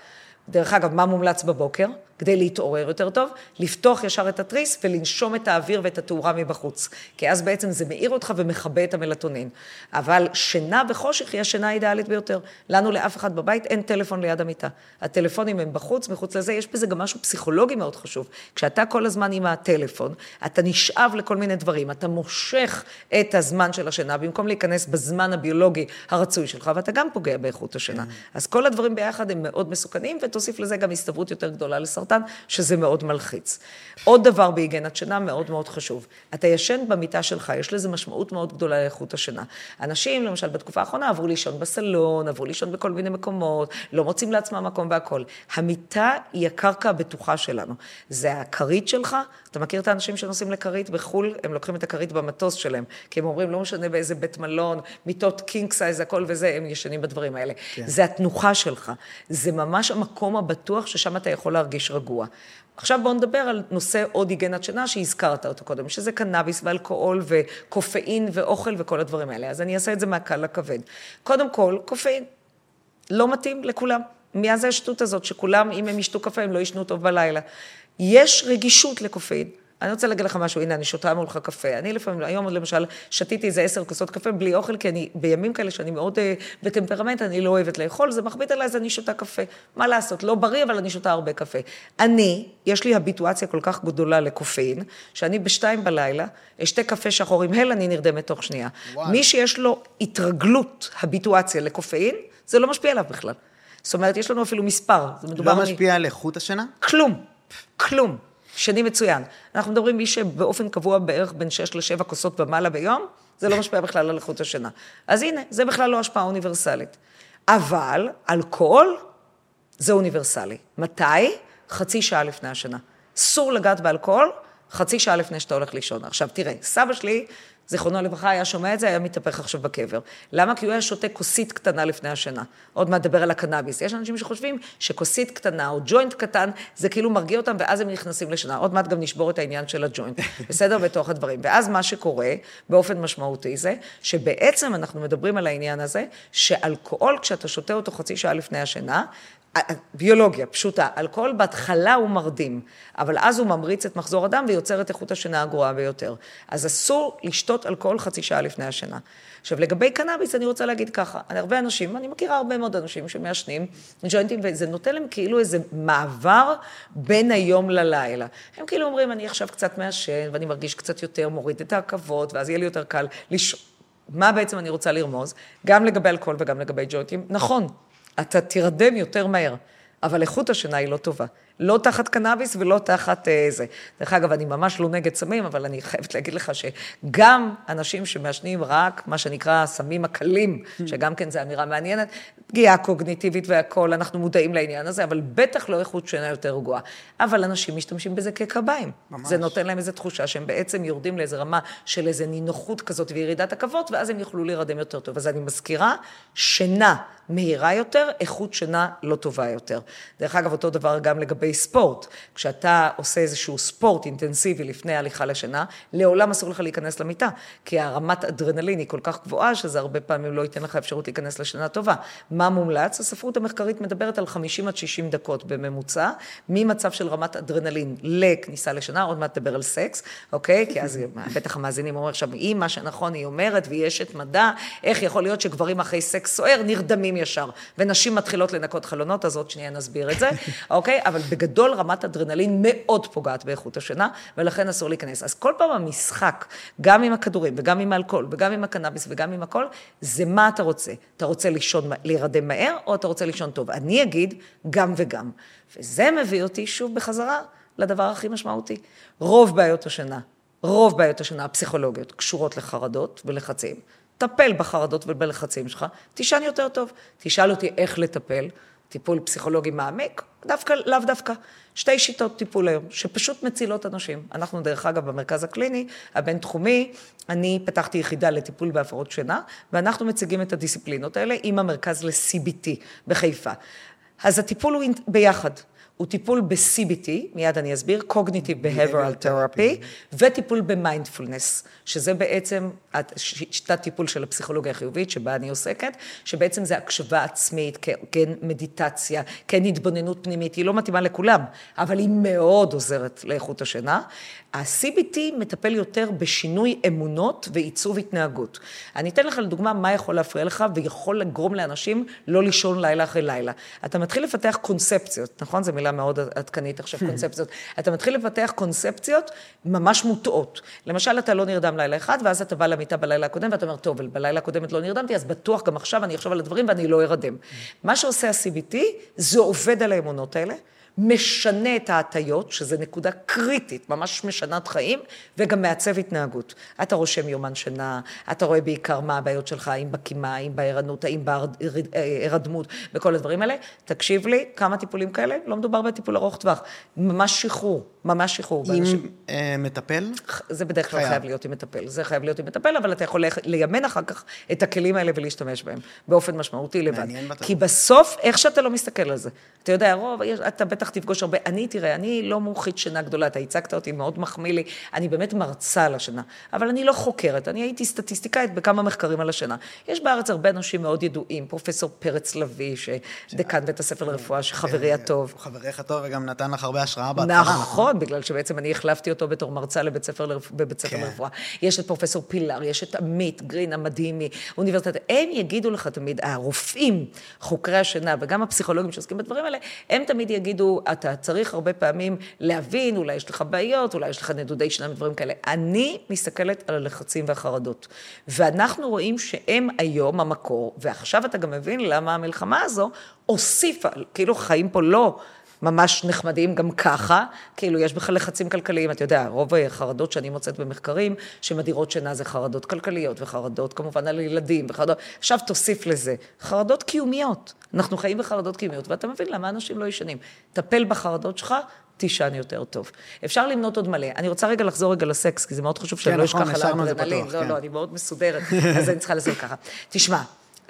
דרך אגב, מה מומלץ בבוקר? כדי להתעורר יותר טוב, לפתוח ישר את התריס ולנשום את האוויר ואת התאורה מבחוץ. כי אז בעצם זה מאיר אותך ומכבה את המלטונין. אבל שינה וחושך היא השינה האידיאלית ביותר. לנו, לאף אחד בבית, אין טלפון ליד המיטה. הטלפונים הם בחוץ, מחוץ לזה, יש בזה גם משהו פסיכולוגי מאוד חשוב. כשאתה כל הזמן עם הטלפון, אתה נשאב לכל מיני דברים, אתה מושך את הזמן של השינה, במקום להיכנס בזמן הביולוגי הרצוי שלך, ואתה גם פוגע באיכות השינה. כן. אז כל הדברים ביחד הם מאוד מסוכנים, ותוסיף לזה גם הסתברות יותר גדולה לסרטן. סרטן, שזה מאוד מלחיץ. עוד דבר בהיגיינת שינה מאוד מאוד חשוב. אתה ישן במיטה שלך, יש לזה משמעות מאוד גדולה לאיכות השינה. אנשים, למשל, בתקופה האחרונה עברו לישון בסלון, עברו לישון בכל מיני מקומות, לא מוצאים לעצמם מקום והכול. המיטה היא הקרקע הבטוחה שלנו. זה הכרית שלך, אתה מכיר את האנשים שנוסעים לכרית בחו"ל? הם לוקחים את הכרית במטוס שלהם, כי הם אומרים, לא משנה באיזה בית מלון, מיטות king size, הכל וזה, הם ישנים בדברים האלה. כן. זה התנוחה שלך. זה ממש המקום הבטוח ששם אתה יכול להרגיש רגוע. עכשיו בואו נדבר על נושא עוד היגיינת שינה שהזכרת אותו קודם, שזה קנאביס ואלכוהול וקפאין ואוכל וכל הדברים האלה. אז אני אעשה את זה מהקל לכבד. קודם כל, קופאין. לא מתאים לכולם. מאז זה השטות הזאת, שכולם, אם הם ישתו קפה, הם לא ישנו טוב בלילה. יש רגישות לקופאין. אני רוצה להגיד לך משהו, הנה, אני שותה מולך קפה. אני לפעמים, היום למשל, שתיתי איזה עשר כוסות קפה בלי אוכל, כי אני, בימים כאלה שאני מאוד uh, בטמפרמנט, אני לא אוהבת לאכול, זה מכביד עליי, אז אני שותה קפה. מה לעשות, לא בריא, אבל אני שותה הרבה קפה. אני, יש לי הביטואציה כל כך גדולה לקופאין, שאני בשתיים בלילה, אשתה קפה שחור עם הל, אני נרדמת תוך שנייה. וואי. מי שיש לו התרגלות, הביטואציה לקופאין, זה לא משפיע עליו בכלל. זאת אומרת, יש לנו אפילו מספר. לא משפיע על איכות השינה? כלום, כלום. שני מצוין. אנחנו מדברים מי שבאופן קבוע בערך בין 6 ל-7 כוסות ומעלה ביום, זה לא משפיע בכלל על איכות השינה. אז הנה, זה בכלל לא השפעה אוניברסלית. אבל אלכוהול זה אוניברסלי. מתי? חצי שעה לפני השינה. אסור לגעת באלכוהול, חצי שעה לפני שאתה הולך לישון. עכשיו, תראה, סבא שלי זיכרונו לברכה, היה שומע את זה, היה מתהפך עכשיו בקבר. למה? כי הוא היה שותה כוסית קטנה לפני השינה. עוד מעט נדבר על הקנאביס. יש אנשים שחושבים שכוסית קטנה או ג'וינט קטן, זה כאילו מרגיע אותם ואז הם נכנסים לשינה. עוד מעט גם נשבור את העניין של הג'וינט, <laughs> בסדר? בתוך הדברים. ואז מה שקורה באופן משמעותי זה, שבעצם אנחנו מדברים על העניין הזה, שאלכוהול, כשאתה שותה אותו חצי שעה לפני השינה, ביולוגיה פשוטה, אלכוהול בהתחלה הוא מרדים, אבל אז הוא ממריץ את מחזור הדם ויוצר את איכות השינה הגרועה ביותר. אז אסור לשתות אלכוהול חצי שעה לפני השינה. עכשיו, לגבי קנאביס, אני רוצה להגיד ככה, הרבה אנשים, אני מכירה הרבה מאוד אנשים שמעשנים ג'וינטים, וזה נותן להם כאילו איזה מעבר בין היום ללילה. הם כאילו אומרים, אני עכשיו קצת מעשן, ואני מרגיש קצת יותר, מוריד את העכבות, ואז יהיה לי יותר קל לישון. מה בעצם אני רוצה לרמוז? גם לגבי אלכוהול וגם לגבי ג'וינטים. נכון, אתה תירדם יותר מהר, אבל איכות השינה היא לא טובה. לא תחת קנאביס ולא תחת אה, זה. דרך אגב, אני ממש לא נגד סמים, אבל אני חייבת להגיד לך שגם אנשים שמעשנים רק מה שנקרא הסמים הקלים, שגם כן זו אמירה מעניינת, פגיעה קוגניטיבית והכול, אנחנו מודעים לעניין הזה, אבל בטח לא איכות שינה יותר רגועה. אבל אנשים משתמשים בזה כקביים. ממש. זה נותן להם איזו תחושה שהם בעצם יורדים לאיזו רמה של איזו נינוחות כזאת וירידת עכבות, ואז הם יוכלו להירדם יותר טוב. אז אני מזכירה, שינה מהירה יותר, איכות שינה לא טובה יותר. דרך אגב, אותו דבר גם לגבי ספורט. כשאתה עושה איזשהו ספורט אינטנסיבי לפני הליכה לשינה, לעולם אסור לך להיכנס למיטה, כי הרמת אדרנלין היא כל כך גבוהה, שזה הרבה פעמים לא ייתן לך אפשרות להיכנס לשינה טובה. מה מומלץ? הספרות המחקרית מדברת על 50 עד 60 דקות בממוצע, ממצב של רמת אדרנלין לכניסה לשינה, עוד מעט נדבר על סקס, אוקיי? כי אז בטח המאזינים אומרים עכשיו, אם מה שנכון היא אומרת, והיא אשת מדע, איך יכול להיות שגברים אחרי סקס סוער נרדמים ישר, ונשים מתחילות לנקות חלונות, אז עוד שנייה נסביר את זה, אוקיי? אבל בגדול רמת אדרנלין מאוד פוגעת באיכות השינה, ולכן אסור להיכנס. אז כל פעם המשחק, גם עם הכדורים, וגם עם האלכוהול, וגם עם הקנאביס, וגם עם הכל, זה מה אתה רוצה. אתה רוצה לישון, להירדם מהר, או אתה רוצה לישון טוב. אני אגיד גם וגם. וזה מביא אותי שוב בחזרה לדבר הכי משמעותי. רוב בעיות השינה, רוב בעיות השינה הפסיכולוגיות קשורות לחרדות ולחצים. טפל בחרדות ובלחצים שלך, תישן יותר טוב. תשאל אותי איך לטפל, טיפול פסיכולוגי מעמיק, דווקא, לאו דווקא. שתי שיטות טיפול היום, שפשוט מצילות אנשים. אנחנו, דרך אגב, במרכז הקליני, הבינתחומי, אני פתחתי יחידה לטיפול בהפרעות שינה, ואנחנו מציגים את הדיסציפלינות האלה עם המרכז ל-CBT בחיפה. אז הטיפול הוא ביחד. הוא טיפול ב-CBT, מיד אני אסביר, Cognitive Behavioral Therapy, וטיפול במיינדפולנס, שזה בעצם שיטת טיפול של הפסיכולוגיה החיובית, שבה אני עוסקת, שבעצם זה הקשבה עצמית, כן מדיטציה, כן התבוננות פנימית, היא לא מתאימה לכולם, אבל היא מאוד עוזרת לאיכות השינה. ה-CBT מטפל יותר בשינוי אמונות ועיצוב התנהגות. אני אתן לך לדוגמה מה יכול להפריע לך ויכול לגרום לאנשים לא לישון לילה אחרי לילה. אתה מתחיל לפתח קונספציות, נכון? זו מילה מאוד עדכנית עכשיו, קונספציות. אתה מתחיל לפתח קונספציות ממש מוטעות. למשל, אתה לא נרדם לילה אחד, ואז אתה בא למיטה בלילה הקודם, ואתה אומר, טוב, בלילה הקודמת לא נרדמתי, אז בטוח גם עכשיו אני אחשוב על הדברים ואני לא ארדם. מה שעושה ה-CBT, זה עובד על האמונות האלה. משנה את ההטיות, שזה נקודה קריטית, ממש משנת חיים, וגם מעצב התנהגות. אתה רושם יומן שינה, אתה רואה בעיקר מה הבעיות שלך, האם בקימה, האם בערנות, האם בהירדמות, בכל הדברים האלה. תקשיב לי, כמה טיפולים כאלה? לא מדובר בטיפול ארוך טווח. ממש שחרור, ממש שחרור. עם באנשים... אה, מטפל? זה בדרך כלל חייב. חייב להיות עם מטפל. זה חייב להיות עם מטפל, אבל אתה יכול לימן אחר כך את הכלים האלה ולהשתמש בהם, באופן משמעותי לבד. כי בסוף, איך שאתה לא מסתכל על זה, אתה יודע, רוב, אתה בטח תפגוש הרבה, אני, תראה, אני לא מומחית שינה גדולה, אתה הצגת אותי, מאוד מחמיא לי, אני באמת מרצה על השינה, אבל אני לא חוקרת, אני הייתי סטטיסטיקאית בכמה מחקרים על השינה. יש בארץ הרבה אנשים מאוד ידועים, פרופסור פרץ לביא, שדקן בית הספר לרפואה, שחברי כן, הטוב. חבריך הטוב וגם נתן לך הרבה השראה בהתחלה. נכון, בגלל שבעצם אני החלפתי אותו בתור מרצה לבית ספר, בבית ספר כן. לרפואה. יש את פרופסור פילר, יש את עמית גרין המדהים מאוניברסיטת, הם יגידו לך תמיד, הרופאים, חוקרי השינה וגם הפסיכולוגים שעוסקים בדברים האלה, הם תמיד יגידו, אתה צריך הרבה פעמים להבין, אולי יש לך בעיות, אולי יש לך נדודי שינה ודברים כאלה. אני מסתכלת על הלחצים והחרדות. ואנחנו רואים שהם היום המקור, ועכשיו אתה גם מבין למה המלחמה הזו הוסיפה, כאילו חיים פה לא... ממש נחמדים גם ככה, כאילו יש בכלל לחצים כלכליים, אתה יודע, רוב החרדות שאני מוצאת במחקרים, שמדירות שינה זה חרדות כלכליות, וחרדות כמובן על ילדים, וחרדות, עכשיו תוסיף לזה, חרדות קיומיות. אנחנו חיים בחרדות קיומיות, ואתה מבין למה אנשים לא ישנים. טפל בחרדות שלך, תישן יותר טוב. אפשר למנות עוד מלא. אני רוצה רגע לחזור רגע לסקס, כי זה מאוד חשוב שאני לא נכון, אשכח על האדרנלין. לא, לא, אני מאוד מסודרת, אז אני צריכה לעשות ככה. תשמע,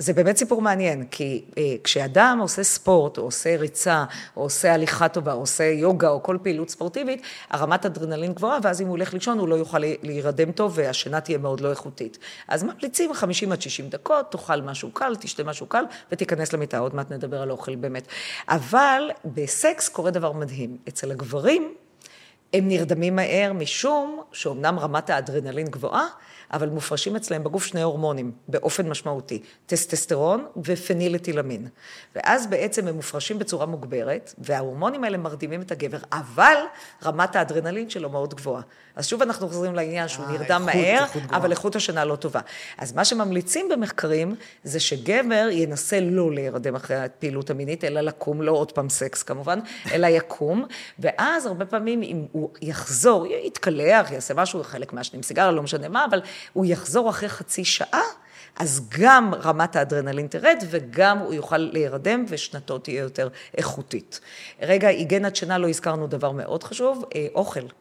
זה באמת סיפור מעניין, כי אה, כשאדם עושה ספורט, או עושה ריצה, או עושה הליכה טובה, או עושה יוגה, או כל פעילות ספורטיבית, הרמת אדרנלין גבוהה, ואז אם הוא הולך לישון, הוא לא יוכל להירדם טוב, והשינה תהיה מאוד לא איכותית. אז ממליצים 50 עד 60 דקות, תאכל משהו קל, תשתה משהו קל, ותיכנס למיטה, עוד מעט נדבר על אוכל באמת. אבל בסקס קורה דבר מדהים. אצל הגברים, הם נרדמים מהר משום שאומנם רמת האדרנלין גבוהה, אבל מופרשים אצלהם בגוף שני הורמונים באופן משמעותי, טסטסטרון ופנילתילמין. ואז בעצם הם מופרשים בצורה מוגברת, וההורמונים האלה מרדימים את הגבר, אבל רמת האדרנלין שלו מאוד גבוהה. אז שוב אנחנו חוזרים לעניין שהוא אה, נרדם איכות, מהר, איכות אבל איכות השינה לא טובה. אז מה שממליצים במחקרים, זה שגבר ינסה לא להירדם אחרי הפעילות המינית, אלא לקום, לא עוד פעם סקס כמובן, אלא יקום, ואז הרבה פעמים אם הוא יחזור, יתקלח, יעשה משהו, חלק מהשנים סיגריה, לא משנה מה, אבל הוא יחזור אחרי חצי שעה, אז גם רמת האדרנלין תרד וגם הוא יוכל להירדם ושנתו תהיה יותר איכותית. רגע, היגנת שינה לא הזכרנו דבר מאוד חשוב, אה, אוכל.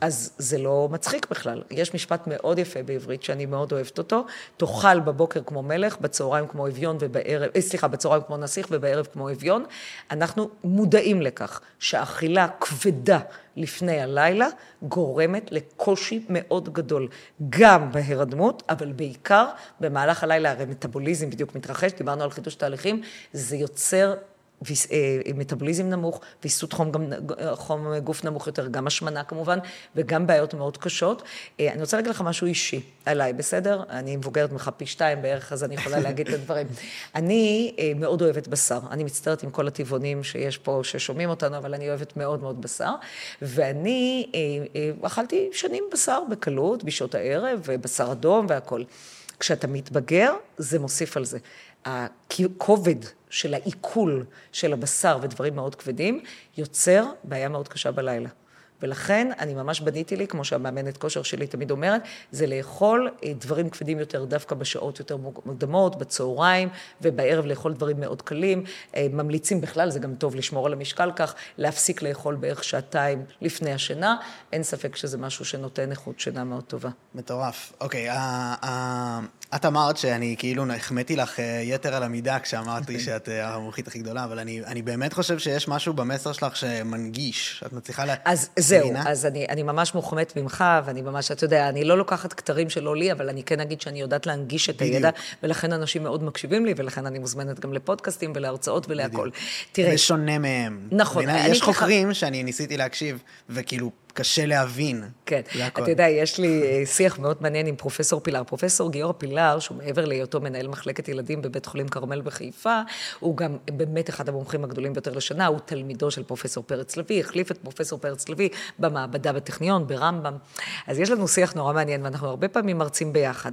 אז זה לא מצחיק בכלל. יש משפט מאוד יפה בעברית שאני מאוד אוהבת אותו, תאכל בבוקר כמו מלך, בצהריים כמו אביון ובערב, אה, סליחה, בצהריים כמו נסיך ובערב כמו אביון. אנחנו מודעים לכך שאכילה כבדה לפני הלילה גורמת לקושי מאוד גדול, גם בהירדמות, אבל בעיקר במהלך הלילה, הרי מטאבוליזם בדיוק מתרחש, דיברנו על חידוש תהליכים, זה יוצר אה, מטאבוליזם נמוך, ויסות חום, גם, חום גוף נמוך יותר, גם השמנה כמובן, וגם בעיות מאוד קשות. אה, אני רוצה להגיד לך משהו אישי עליי, בסדר? אני מבוגרת ממך פי שתיים בערך, אז אני יכולה להגיד את הדברים. <laughs> אני אה, מאוד אוהבת בשר. אני מצטערת עם כל הטבעונים שיש פה, ששומעים אותנו, אבל אני אוהבת מאוד מאוד בשר. ואני אכלתי שנים בשר בקלות, בשעות הערב, ובשר אדום והכול. כשאתה מתבגר, זה מוסיף על זה. הכובד של העיכול של הבשר ודברים מאוד כבדים, יוצר בעיה מאוד קשה בלילה. ולכן אני ממש בניתי לי, כמו שהמאמנת כושר שלי תמיד אומרת, זה לאכול אה, דברים כבדים יותר דווקא בשעות יותר מוקדמות, בצהריים ובערב לאכול דברים מאוד קלים. אה, ממליצים בכלל, זה גם טוב לשמור על המשקל כך, להפסיק לאכול בערך שעתיים לפני השינה. אין ספק שזה משהו שנותן איכות שינה מאוד טובה. מטורף. אוקיי, את אמרת שאני כאילו החמאתי לך אה, יתר על המידה כשאמרתי שאת אה, המומחית הכי גדולה, אבל אני, אני באמת חושב שיש משהו במסר שלך שמנגיש, את מצליחה לה... אז זהו, מבינה? אז אני, אני ממש מוחמאת ממך, ואני ממש, אתה יודע, אני לא לוקחת כתרים שלא לי, אבל אני כן אגיד שאני יודעת להנגיש את בדיוק. הידע, ולכן אנשים מאוד מקשיבים לי, ולכן אני מוזמנת גם לפודקאסטים ולהרצאות ולהכול. תראה... זה שונה מהם. נכון. יש חוקרים ככה... שאני ניסיתי להקשיב, וכאילו... קשה להבין. כן. אתה יודע, יש לי אה, שיח מאוד מעניין עם פרופסור פילר. פרופסור גיורא פילר, שהוא מעבר להיותו מנהל מחלקת ילדים בבית חולים כרמל בחיפה, הוא גם באמת אחד המומחים הגדולים ביותר לשנה, הוא תלמידו של פרופסור פרץ לביא, החליף את פרופסור פרץ לביא במעבדה בטכניון, ברמב"ם. אז יש לנו שיח נורא מעניין, ואנחנו הרבה פעמים מרצים ביחד.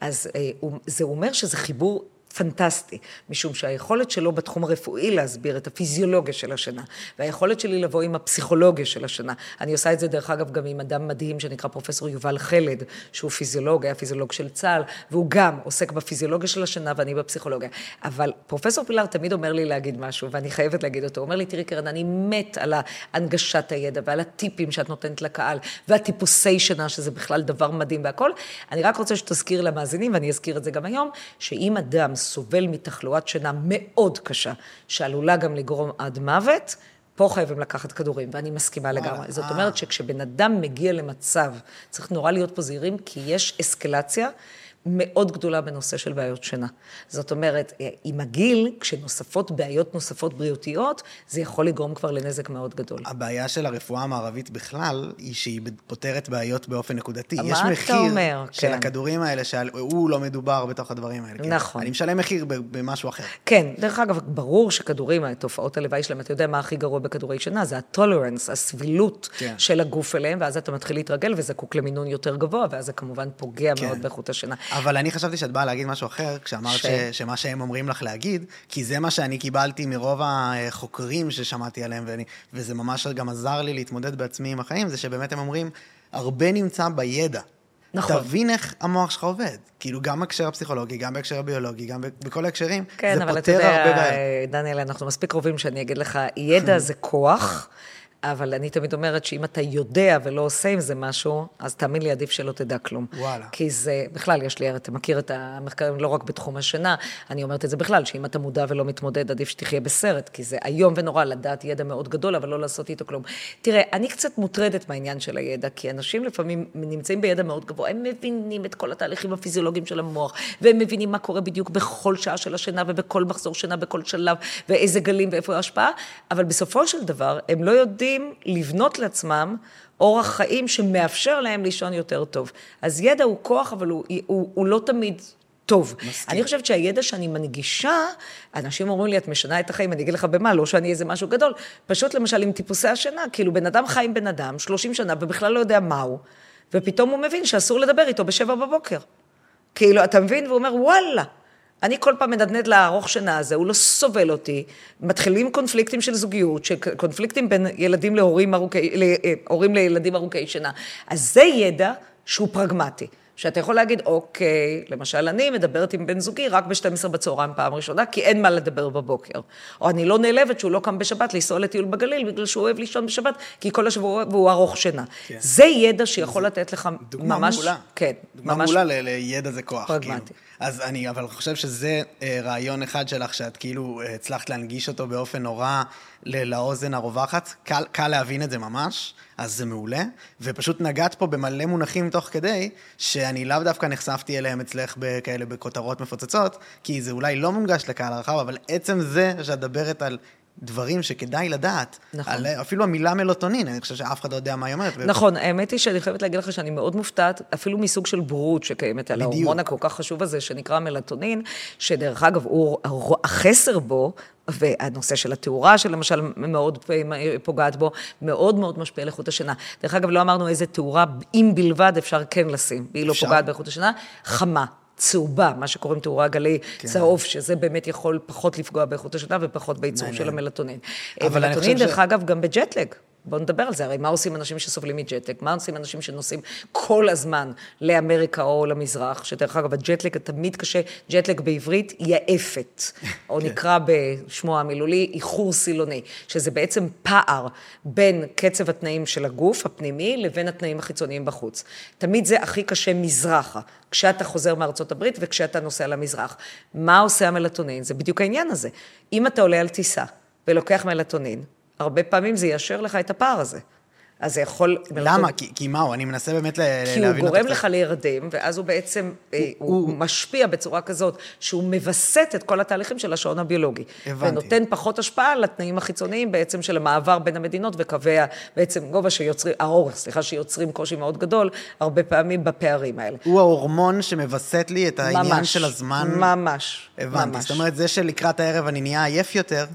אז אה, זה אומר שזה חיבור פנטסטי, משום שהיכולת שלו בתחום הרפואי להסביר את הפיזיולוגיה של השינה, והיכולת שלי לבוא עם הפסיכולוגיה של השינה. אני עושה את זה, דרך אגב, גם עם אדם מדהים שנקרא פרופסור יובל חלד, שהוא פיזיולוג, היה פיזיולוג של צה"ל, והוא גם עוסק בפיזיולוגיה של השינה ואני בפסיכולוגיה. אבל פרופסור פילר תמיד אומר לי להגיד משהו, ואני חייבת להגיד אותו. הוא אומר לי, תראי קרן, אני מת על הנגשת הידע ועל הטיפים שאת נותנת לקהל, והטיפוסי שינה, שזה בכלל דבר מדהים והכול. אני רק רוצה שתזכיר למאזינים, ואני אזכיר את זה גם היום, שאם אדם סובל מתחלואת שינה מאוד קשה, שעלולה גם לגרום עד מוות, פה חייבים לקחת כדורים, ואני מסכימה לגמרי. זאת אומרת שכשבן אדם מגיע למצב, צריך נורא להיות פה זהירים, כי יש אסקלציה. מאוד גדולה בנושא של בעיות שינה. זאת אומרת, עם הגיל, כשנוספות בעיות נוספות בריאותיות, זה יכול לגרום כבר לנזק מאוד גדול. הבעיה של הרפואה המערבית בכלל, היא שהיא פותרת בעיות באופן נקודתי. מה אתה מחיר אומר? של כן. הכדורים האלה, שהוא לא מדובר בתוך הדברים האלה. כן. נכון. אני משלם מחיר במשהו אחר. כן, דרך אגב, ברור שכדורים, תופעות הלוואי שלהם, אתה יודע מה הכי גרוע בכדורי שינה? זה הטולרנס, הסבילות כן. של הגוף אליהם, ואז אתה מתחיל להתרגל וזקוק למינון יותר גבוה, ואז זה כמובן פוגע כן. מאוד באיכות השינה. אבל אני חשבתי שאת באה להגיד משהו אחר, כשאמרת ש... ש... שמה שהם אומרים לך להגיד, כי זה מה שאני קיבלתי מרוב החוקרים ששמעתי עליהם, ואני... וזה ממש גם עזר לי להתמודד בעצמי עם החיים, זה שבאמת הם אומרים, הרבה נמצא בידע. נכון. תבין איך המוח שלך עובד. כאילו, גם בהקשר הפסיכולוגי, גם בהקשר הביולוגי, גם בכל ההקשרים, כן, זה פותר הרבה בעיות. כן, אבל אתה יודע, דניאל, אנחנו מספיק קרובים שאני אגיד לך, ידע <laughs> זה כוח. אבל אני תמיד אומרת שאם אתה יודע ולא עושה עם זה משהו, אז תאמין לי, עדיף שלא תדע כלום. וואלה. כי זה, בכלל, יש לי, אתה מכיר את המחקרים לא רק בתחום השינה, אני אומרת את זה בכלל, שאם אתה מודע ולא מתמודד, עדיף שתחיה בסרט, כי זה איום ונורא לדעת ידע מאוד גדול, אבל לא לעשות איתו כלום. תראה, אני קצת מוטרדת מהעניין של הידע, כי אנשים לפעמים נמצאים בידע מאוד גבוה, הם מבינים את כל התהליכים הפיזיולוגיים של המוח, והם מבינים מה קורה בדיוק בכל שעה של השינה ובכל מחזור שינה בכל שלב, ואיזה גלים ואיפה ההשפעה, אבל בסופו של דבר, הם לא יודעים רוצים לבנות לעצמם אורח חיים שמאפשר להם לישון יותר טוב. אז ידע הוא כוח, אבל הוא, הוא, הוא לא תמיד טוב. מסכים. אני חושבת שהידע שאני מנגישה, אנשים אומרים לי, את משנה את החיים, אני אגיד לך במה, לא שאני איזה משהו גדול. פשוט למשל עם טיפוסי השינה, כאילו בן אדם חי עם בן אדם, 30 שנה, ובכלל לא יודע מהו, ופתאום הוא מבין שאסור לדבר איתו בשבע בבוקר. כאילו, אתה מבין? והוא אומר, וואלה. אני כל פעם מנדנד לארוך שינה הזה, הוא לא סובל אותי. מתחילים קונפליקטים של זוגיות, קונפליקטים בין ילדים להורים ארוכי, להורים לילדים ארוכי שינה. אז זה ידע שהוא פרגמטי. שאתה יכול להגיד, אוקיי, למשל, אני מדברת עם בן זוגי רק ב-12 בצהריים פעם ראשונה, כי אין מה לדבר בבוקר. או אני לא נעלבת שהוא לא קם בשבת לנסוע לטיול בגליל, בגלל שהוא אוהב לישון בשבת, כי כל השבוע והוא ארוך שינה. כן. זה ידע שיכול זה לתת לך דוגמה ממש... דוגמה מעולה. כן. דוגמה ממש... מעולה לידע זה כוח. פרגמטי. כאילו. אז אני אבל חושב שזה אה, רעיון אחד שלך, שאת כאילו אה, הצלחת להנגיש אותו באופן נורא לאוזן הרווחת. קל, קל להבין את זה ממש, אז זה מעולה. ופשוט נגעת פה במלא מונחים תוך כדי, שאני לאו דווקא נחשפתי אליהם אצלך בכאלה בכותרות מפוצצות, כי זה אולי לא מונגש לקהל הרחב, אבל עצם זה שאת מדברת על דברים שכדאי לדעת. נכון. על, אפילו המילה מלוטונין, אני חושב שאף אחד לא יודע מה היא אומרת. נכון, האמת היא שאני חייבת להגיד לך שאני מאוד מופתעת, אפילו מסוג של בורות שקיימת על ההורמון הכל כך חשוב הזה, שנקרא מלטונין, שדרך אגב, הוא, החסר בו, והנושא של התאורה, שלמשל מאוד פוגעת בו, מאוד מאוד משפיע על איכות השינה. דרך אגב, לא אמרנו איזה תאורה, אם בלבד אפשר כן לשים, והיא לא פוגעת באיכות השינה, חמה. צהובה, מה שקוראים תאורה גלי כן. צהוב, שזה באמת יכול פחות לפגוע באיכות השינה ופחות בייצור של המלטונין. מלטונין, דרך ש... אגב, גם בג'טלג. בואו נדבר על זה, הרי מה עושים אנשים שסובלים מג'טלג? מה עושים אנשים שנוסעים כל הזמן לאמריקה או למזרח? שדרך אגב, הג'טלג תמיד קשה, ג'טלג בעברית יעפת, או כן. נקרא בשמו המילולי איחור סילוני, שזה בעצם פער בין קצב התנאים של הגוף הפנימי לבין התנאים החיצוניים בחוץ. תמיד זה הכי קשה מזרחה, כשאתה חוזר מארצות הברית וכשאתה נוסע למזרח. מה עושה המלטונין? זה בדיוק העניין הזה. אם אתה עולה על טיסה ולוקח מלטונין, הרבה פעמים זה יישר לך את הפער הזה. אז זה יכול... למה? כי, כי מהו? אני מנסה באמת ל- כי הוא להבין... גורם לך. להירדם, ואז הוא בעצם, הוא, הוא- הוא משפיע בצורה כזאת, שהוא מווסת את כל התהליכים של השעון הביולוגי. הבנתי. ונותן פחות השפעה לתנאים החיצוניים בעצם של המעבר בין המדינות וקווי ה- בעצם גובה שיוצרים, האורך, סליחה, שיוצרים קושי מאוד גדול, הרבה פעמים בפערים האלה. הוא ההורמון שמווסת לי את העניין ממש, של הזמן. ממש, הבנתי. ממש. זאת אומרת, זה שלקראת הערב אני נהיה עייף יותר,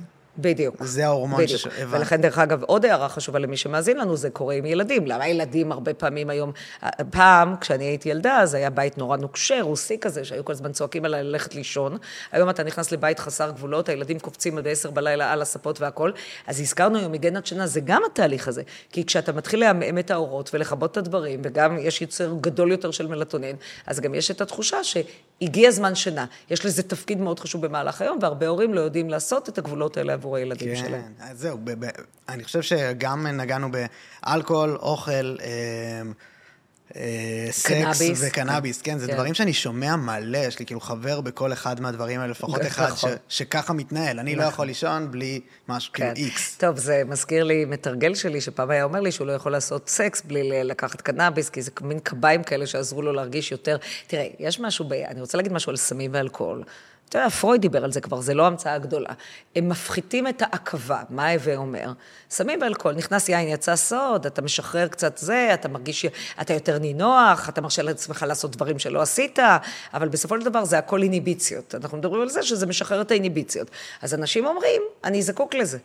בדיוק. זה ההורמון בדיוק. שש- הבנתי. ולכן, דרך אגב, עוד הערה חשובה למי שמאזין לנו, זה קורה עם ילדים. למה ילדים הרבה פעמים היום... פעם, כשאני הייתי ילדה, אז היה בית נורא נוקשה, רוסי כזה, שהיו כל הזמן צועקים עליי ללכת לישון. היום אתה נכנס לבית חסר גבולות, הילדים קופצים עד עשר בלילה על הספות והכול. אז הזכרנו היום היגיינת שינה, זה גם התהליך הזה. כי כשאתה מתחיל לעמעם את האורות ולכבות את הדברים, וגם יש יצר גדול יותר של מלטונין, אז גם יש את התחושה שהגיע זמן שינה. יש לזה תפקיד מאוד חשוב במהלך היום, והרבה הורים לא יודעים לעשות את הגבולות האלה עבור הילדים שלהם. כן, זהו, ב- ב- אני חושב שגם נגענו באלכוהול, אוכל, אה, אה, סקס קנאביס. וקנאביס, כן, זה כן. דברים שאני שומע מלא, יש לי כאילו חבר בכל אחד מהדברים האלה, לפחות <laughs> אחד ש- נכון. שככה מתנהל, אני לא יכול לישון בלי משהו, כאילו כן. איקס. טוב, זה מזכיר לי מתרגל שלי, שפעם היה אומר לי שהוא לא יכול לעשות סקס בלי לקחת קנאביס, כי זה מין קביים כאלה שעזרו לו להרגיש יותר... תראה, יש משהו ב... אני רוצה להגיד משהו על סמים ואלכוהול. אתה יודע, פרויד דיבר על זה כבר, זה לא המצאה גדולה. הם מפחיתים את העכבה, מה הווה אומר? סמים ואלכוהול, נכנס יין, יצא סוד, אתה משחרר קצת זה, אתה מרגיש, אתה יותר נינוח, אתה מרשה לעצמך לעשות דברים שלא עשית, אבל בסופו של דבר זה הכל איניביציות. אנחנו מדברים על זה שזה משחרר את האיניביציות. אז אנשים אומרים, אני זקוק לזה.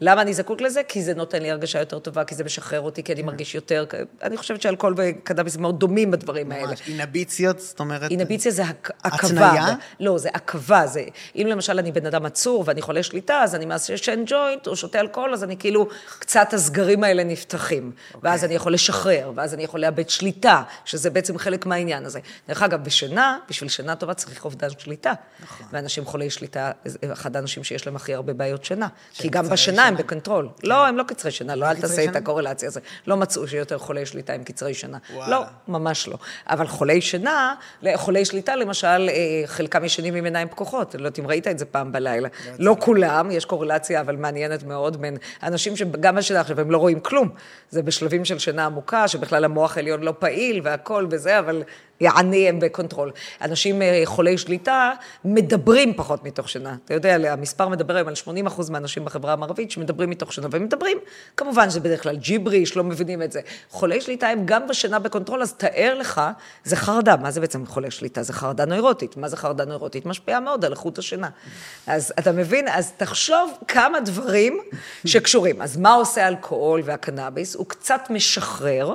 למה אני זקוק לזה? כי זה נותן לי הרגשה יותר טובה, כי זה משחרר אותי, כי אני מרגיש יותר... אני חושבת שאלכוהול וקנאביס מאוד דומים בדברים האלה. ממש, אינביציות, זאת אומרת... אינביציה זה עכבה. התניה? לא, זה עכבה. זה, אם למשל אני בן אדם עצור ואני חולה שליטה, אז אני מעשן ג'וינט או שותה אלכוהול, אז אני כאילו, קצת הסגרים האלה נפתחים. אוקיי. ואז אני יכול לשחרר, ואז אני יכול לאבד שליטה, שזה בעצם חלק מהעניין הזה. דרך אגב, בשינה, בשביל שינה טובה צריך אובדן שליטה. נכון. ואנשים חולי שליטה, אחד האנשים שיש להם הכי הרבה בעיות שינה. כי גם בשינה הם. ב control. לא, הם לא קצרי שינה, לא, אל תעשה את? הקורלציה הזאת. לא מצאו שיותר חולי שליטה עם קצרי שינה. לא, ממש לא. אבל חולי שינה, חולי שליטה למשל, אה, חלקם ישנים עם עיניים פקוחות. אני לא יודעת אם ראית את זה פעם בלילה. לא כולם, יש קורלציה, אבל מעניינת מאוד בין אנשים שגם בשינה עכשיו, הם לא רואים כלום. זה בשלבים של שינה עמוקה, שבכלל המוח העליון לא פעיל והכל וזה, אבל יעני הם ב control. אנשים אה, חולי שליטה מדברים פחות מתוך שינה. אתה יודע, המספר מדבר היום על 80 אחוז מהאנשים בחברה המערבית שמדברים מתוך שינה, והם מדברים, כמובן שזה בדרך כלל ג'יבריש, לא מבינים את זה. חולי שליטה הם גם בשינה ב control, אז תאר לך, זה חרדה, מה זה בעצם חולי שליטה? זה חרדה נוירוטית. מה זה חרדה נוירוטית? משפיעה מאוד על איכות השינה. אז אתה מבין? אז תחשוב כמה דברים שקשורים. אז מה עושה האלכוהול והקנאביס? הוא קצת משחרר.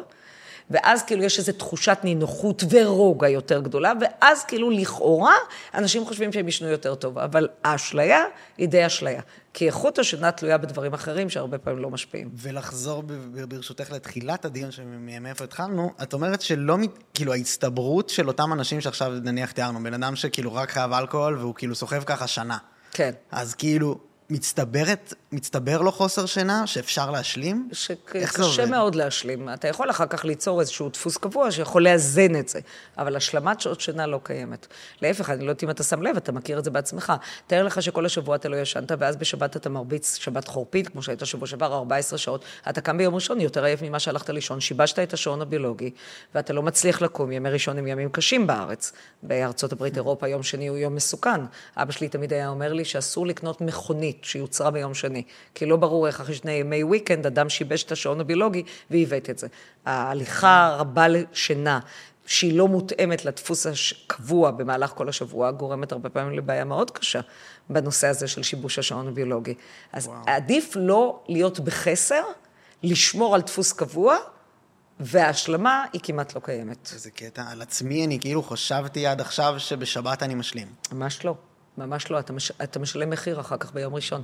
ואז כאילו יש איזו תחושת נינוחות ורוגע יותר גדולה, ואז כאילו לכאורה אנשים חושבים שהם ישנו יותר טוב, אבל האשליה היא די אשליה. כי איכות השינה תלויה בדברים אחרים שהרבה פעמים לא משפיעים. ולחזור ברשותך לתחילת הדיון, שמאיפה התחלנו, את אומרת שלא, כאילו ההצטברות של אותם אנשים שעכשיו נניח תיארנו, בן אדם שכאילו רק חייב אלכוהול והוא כאילו סוחב ככה שנה. כן. אז כאילו, מצטברת, מצטבר לו חוסר שינה שאפשר להשלים? שקשה? מאוד להשלים. אתה יכול אחר כך ליצור איזשהו דפוס קבוע שיכול לאזן את זה, אבל השלמת שעות שינה לא קיימת. להפך, אני לא יודעת אם אתה שם לב, אתה מכיר את זה בעצמך. תאר לך שכל השבוע אתה לא ישנת, ואז בשבת אתה מרביץ שבת חורפית, כמו שהיית שבוע שעבר, 14 שעות, אתה קם ביום ראשון יותר עייף ממה שהלכת לישון, שיבשת את השעון הביולוגי, ואתה לא מצליח לקום. ימי ראשון הם ימים קשים בארץ. בארצות הברית, אירופה, יום שני הוא יום מסוכן. אבא שלי תמיד היה אומר לי שאסור לקנות מכונית שיוצרה ביום שני, כי לא ברור איך אחרי שני ימי weekend אדם שיבש את השעון הביולוגי ועיוות את זה. ההליכה רבה לשינה, שהיא לא מותאמת לדפוס הקבוע במהלך כל השבוע, גורמת הרבה פעמים לבעיה מאוד קשה בנושא הזה של שיבוש השעון הביולוגי. אז וואו. עדיף לא להיות בחסר, לשמור על דפוס קבוע, וההשלמה היא כמעט לא קיימת. איזה קטע. על עצמי אני כאילו חשבתי עד עכשיו שבשבת אני משלים. ממש לא, ממש לא. אתה, מש, אתה משלם מחיר אחר כך ביום ראשון.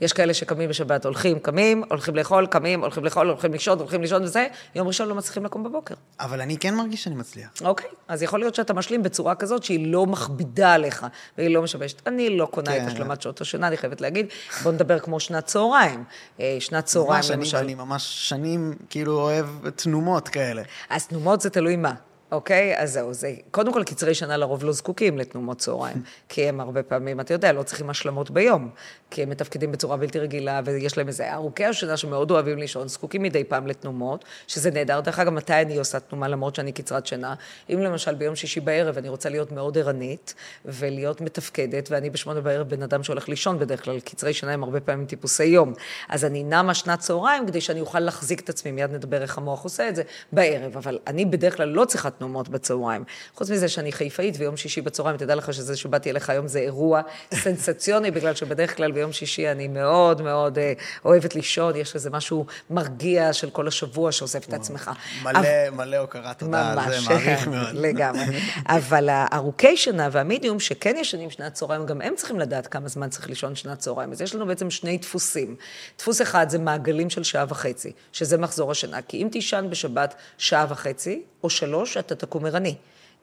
יש כאלה שקמים בשבת, הולכים, קמים, הולכים לאכול, קמים, הולכים לאכול, הולכים לישון, הולכים לישון וזה, יום ראשון לא מצליחים לקום בבוקר. אבל אני כן מרגיש שאני מצליח. אוקיי, אז יכול להיות שאתה משלים בצורה כזאת שהיא לא מכבידה עליך, והיא לא משבשת. אני לא קונה כן. את השלמת שעות השינה, אני חייבת להגיד. בואו נדבר כמו שנת צהריים. אה, שנת צהריים, ממש, אני, למשל. אני ממש שנים כאילו אוהב תנומות כאלה. אז תנומות זה תלוי מה, אוקיי? אז זהו, זה... קודם כל, קצרי שנה לרוב לא זקוקים לתנומות צהריים, <laughs> כי הם הרבה פעמים, אתה יודע, לא צריכים השלמות ביום, כי הם מתפקדים בצורה בלתי רגילה, ויש להם איזה ארוכי השנה שמאוד אוהבים לישון, זקוקים מדי פעם לתנומות, שזה נהדר. דרך אגב, מתי אני עושה תנומה, למרות שאני קצרת שינה? אם למשל ביום שישי בערב אני רוצה להיות מאוד ערנית, ולהיות מתפקדת, ואני בשמונה בערב בן אדם שהולך לישון בדרך כלל, קצרי שנה הם הרבה פעמים טיפוסי יום. אז אני נמה שנת צהריים כדי שאני אוכל להחזיק את עצמי, מיד נדבר איך המוח עושה את זה, בערב. אבל אני בדרך כלל לא צריכה תנומות בצהריים. חוץ מזה שאני חיפאית, ויום שישי בצהריים, תדע לך שזה שבאתי אליך היום זה אירוע <laughs> סנסציוני, בגלל שבדרך כלל ביום שישי אני מאוד מאוד אה, אוהבת לישון, יש איזה משהו מרגיע של כל השבוע שאוסף את עצמך. מלא, מלא הוקרת תודה על זה, מעריך מאוד. לגמרי. <laughs> אבל הארוכי שינה והמידיום, שכן ישנים שנת צהריים, גם הם צריכים לדעת כמה זמן צריך לישון שנת צהריים. אז יש לנו בעצם שני דפוסים. דפוס אחד זה מעגלים של שעה וחצי, שזה מחזור השינה. כי אם תישן בשבת שעה וחצי, או שלוש, אתה תקום ערני.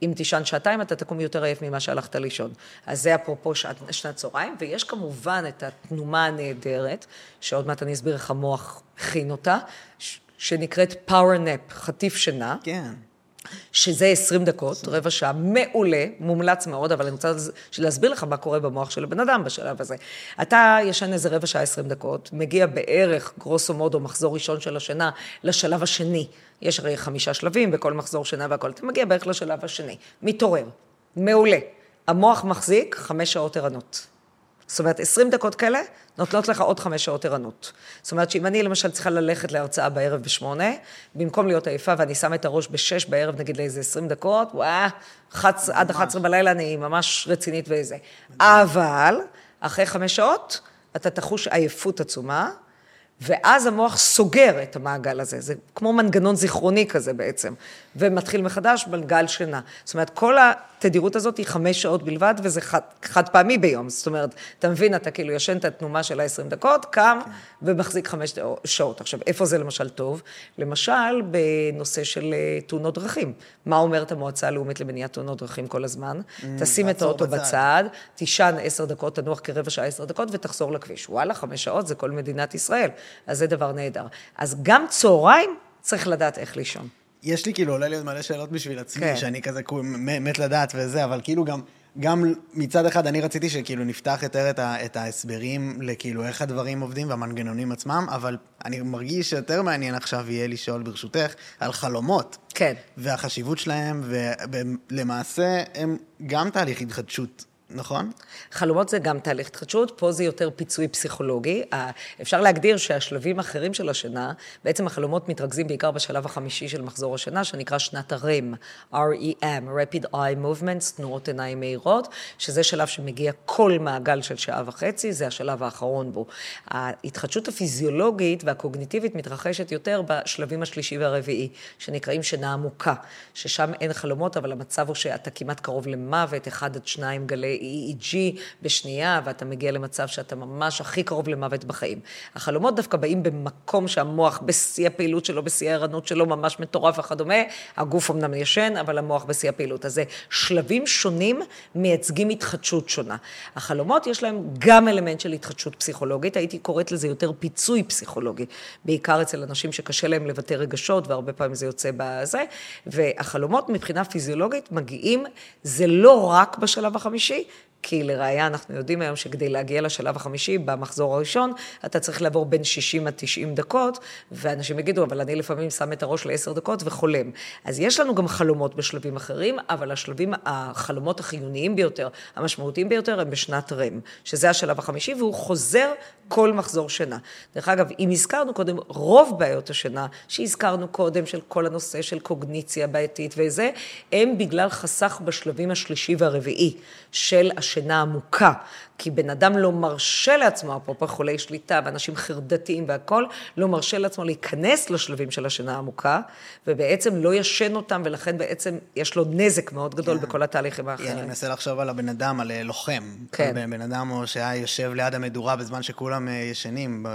אם תישן שעתיים, אתה תקום יותר עייף ממה שהלכת לישון. אז זה אפרופו שעת, שנת צהריים, ויש כמובן את התנומה הנהדרת, שעוד מעט אני אסביר איך המוח הכין אותה, ש- שנקראת power nap, חטיף שינה. כן. שזה 20 דקות, רבע שעה, מעולה, מומלץ מאוד, אבל אני רוצה להסביר לך מה קורה במוח של הבן אדם בשלב הזה. אתה ישן איזה רבע שעה, 20 דקות, מגיע בערך, גרוסו מודו, מחזור ראשון של השינה, לשלב השני. יש הרי חמישה שלבים בכל מחזור שינה והכול. אתה מגיע בערך לשלב השני, מתעורר, מעולה. המוח מחזיק חמש שעות ערנות. זאת אומרת, 20 דקות כאלה נותנות לך עוד חמש שעות ערנות. זאת אומרת שאם אני למשל צריכה ללכת להרצאה בערב בשמונה, במקום להיות עייפה ואני שמה את הראש בשש בערב, נגיד לאיזה 20 דקות, וואה, חצ... עד 11 בלילה אני ממש רצינית וזה. אבל, אחרי חמש שעות, אתה תחוש עייפות עצומה, ואז המוח סוגר את המעגל הזה, זה כמו מנגנון זיכרוני כזה בעצם, ומתחיל מחדש בגל שינה. זאת אומרת, כל התדירות הזאת היא חמש שעות בלבד, וזה חד, חד פעמי ביום. זאת אומרת, אתה מבין, אתה כאילו ישן את התנומה של ה-20 דקות, קם ומחזיק חמש שעות. עכשיו, איפה זה למשל טוב? למשל, בנושא של אה, תאונות דרכים. מה אומרת המועצה הלאומית למניעת תאונות דרכים כל הזמן? תשים את האוטו בצד. בצד, תישן עשר דקות, תנוח כרבע שעה עשר דקות ותחזור לכביש. וואלה, חמש שעות זה כל מדינת ישראל. אז זה דבר נהדר. אז גם צהריים צריך לדעת איך לישון. יש לי כאילו, עולה לי עוד מלא שאלות בשביל עצמי, כן. שאני כזה מת לדעת וזה, אבל כאילו גם, גם מצד אחד אני רציתי שכאילו נפתח יותר את, ה, את ההסברים לכאילו איך הדברים עובדים והמנגנונים עצמם, אבל אני מרגיש שיותר מעניין עכשיו יהיה לשאול ברשותך על חלומות. כן. והחשיבות שלהם, ולמעשה הם גם תהליך התחדשות, נכון? חלומות זה גם תהליך התחדשות, פה זה יותר פיצוי פסיכולוגי. אפשר להגדיר שהשלבים האחרים של השינה, בעצם החלומות מתרכזים בעיקר בשלב החמישי של מחזור השינה, שנקרא שנת ה-REM, R-E-M, Rapid Eye Movements, תנועות עיניים מהירות, שזה שלב שמגיע כל מעגל של שעה וחצי, זה השלב האחרון בו. ההתחדשות הפיזיולוגית והקוגניטיבית מתרחשת יותר בשלבים השלישי והרביעי, שנקראים שינה עמוקה, ששם אין חלומות, אבל המצב הוא שאתה כמעט קרוב למוות, אחד עד שניים גלי EEG בשנייה, ואתה מגיע למצב שאתה ממש הכי קרוב למוות בחיים. החלומות דווקא באים במקום שהמוח בשיא הפעילות שלו, בשיא הערנות שלו, ממש מטורף וכדומה. הגוף אמנם ישן, אבל המוח בשיא הפעילות. אז זה שלבים שונים מייצגים התחדשות שונה. החלומות יש להם גם אלמנט של התחדשות פסיכולוגית, הייתי קוראת לזה יותר פיצוי פסיכולוגי, בעיקר אצל אנשים שקשה להם לבטא רגשות, והרבה פעמים זה יוצא בזה, והחלומות מבחינה פיזיולוגית מגיעים, זה לא רק בשלב החמישי, כי לראיה אנחנו יודעים היום שכדי להגיע לשלב החמישי במחזור הראשון, אתה צריך לעבור בין 60 עד 90 דקות, ואנשים יגידו, אבל אני לפעמים שם את הראש לעשר דקות וחולם. אז יש לנו גם חלומות בשלבים אחרים, אבל השלבים, החלומות החיוניים ביותר, המשמעותיים ביותר, הם בשנת רם, שזה השלב החמישי, והוא חוזר כל מחזור שינה. דרך אגב, אם הזכרנו קודם, רוב בעיות השינה שהזכרנו קודם, של כל הנושא של קוגניציה בעייתית וזה, הם בגלל חסך בשלבים השלישי והרביעי של השינה העמוקה. כי בן אדם לא מרשה לעצמו, אפרופו חולי שליטה ואנשים חרדתיים והכול, לא מרשה לעצמו להיכנס לשלבים של השינה העמוקה, ובעצם לא ישן אותם, ולכן בעצם יש לו נזק מאוד גדול כן. בכל התהליכים האחרים. אני מנסה לחשוב על הבן אדם, על אה, לוחם. כן. בן, בן אדם שהיה יושב ליד המדורה בזמן שכולם אה, ישנים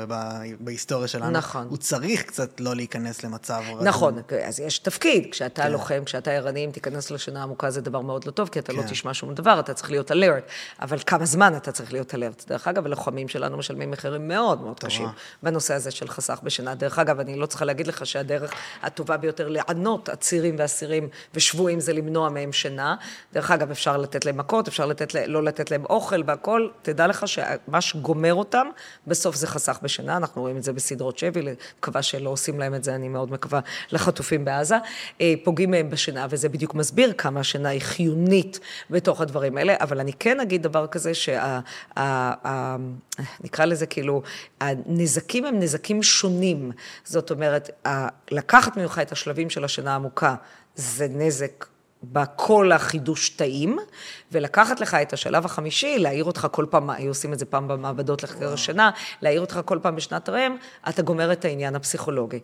בהיסטוריה שלנו. נכון. הוא צריך קצת לא להיכנס למצב... נכון, רדום. אז יש תפקיד. כשאתה כן. לוחם, כשאתה ערני, אם תיכנס לשינה עמוקה זה דבר מאוד לא טוב, כי אתה לא כן. לא תשמע שום דבר, אתה צריך להיות אלרט. אבל כמה זמן אתה צריך להיות אלרט? דרך אגב, הלוחמים שלנו משלמים מחירים מאוד מאוד קשים בנושא הזה של חסך בשינה. דרך אגב, אני לא צריכה להגיד לך שהדרך הטובה ביותר לענות עצירים ואסירים ושבויים זה למנוע מהם שינה. דרך אגב, אפשר לתת להם מכות, אפשר לתת, לא לתת להם אוכל והכול. תדע לך שמה שגומר אותם, בסוף זה חסך בשינה. אנחנו רואים את זה בסדרות שבי, מקווה שלא עושים להם את זה, אני מאוד מקווה, לחטופים בעזה. אה, פוגעים מהם בשינה, וזה בדיוק מסביר כמה השינה היא חיונית בתוך הדברים האלה. אבל אני כן אגיד דבר כזה, שה... נקרא לזה כאילו, הנזקים הם נזקים שונים. זאת אומרת, לקחת ממך את השלבים של השינה העמוקה, זה נזק בכל החידוש תאים, ולקחת לך את השלב החמישי, להעיר אותך כל פעם, היו עושים את זה פעם במעבדות לחקר השינה, להעיר אותך כל פעם בשנת ראם, אתה גומר את העניין הפסיכולוגי.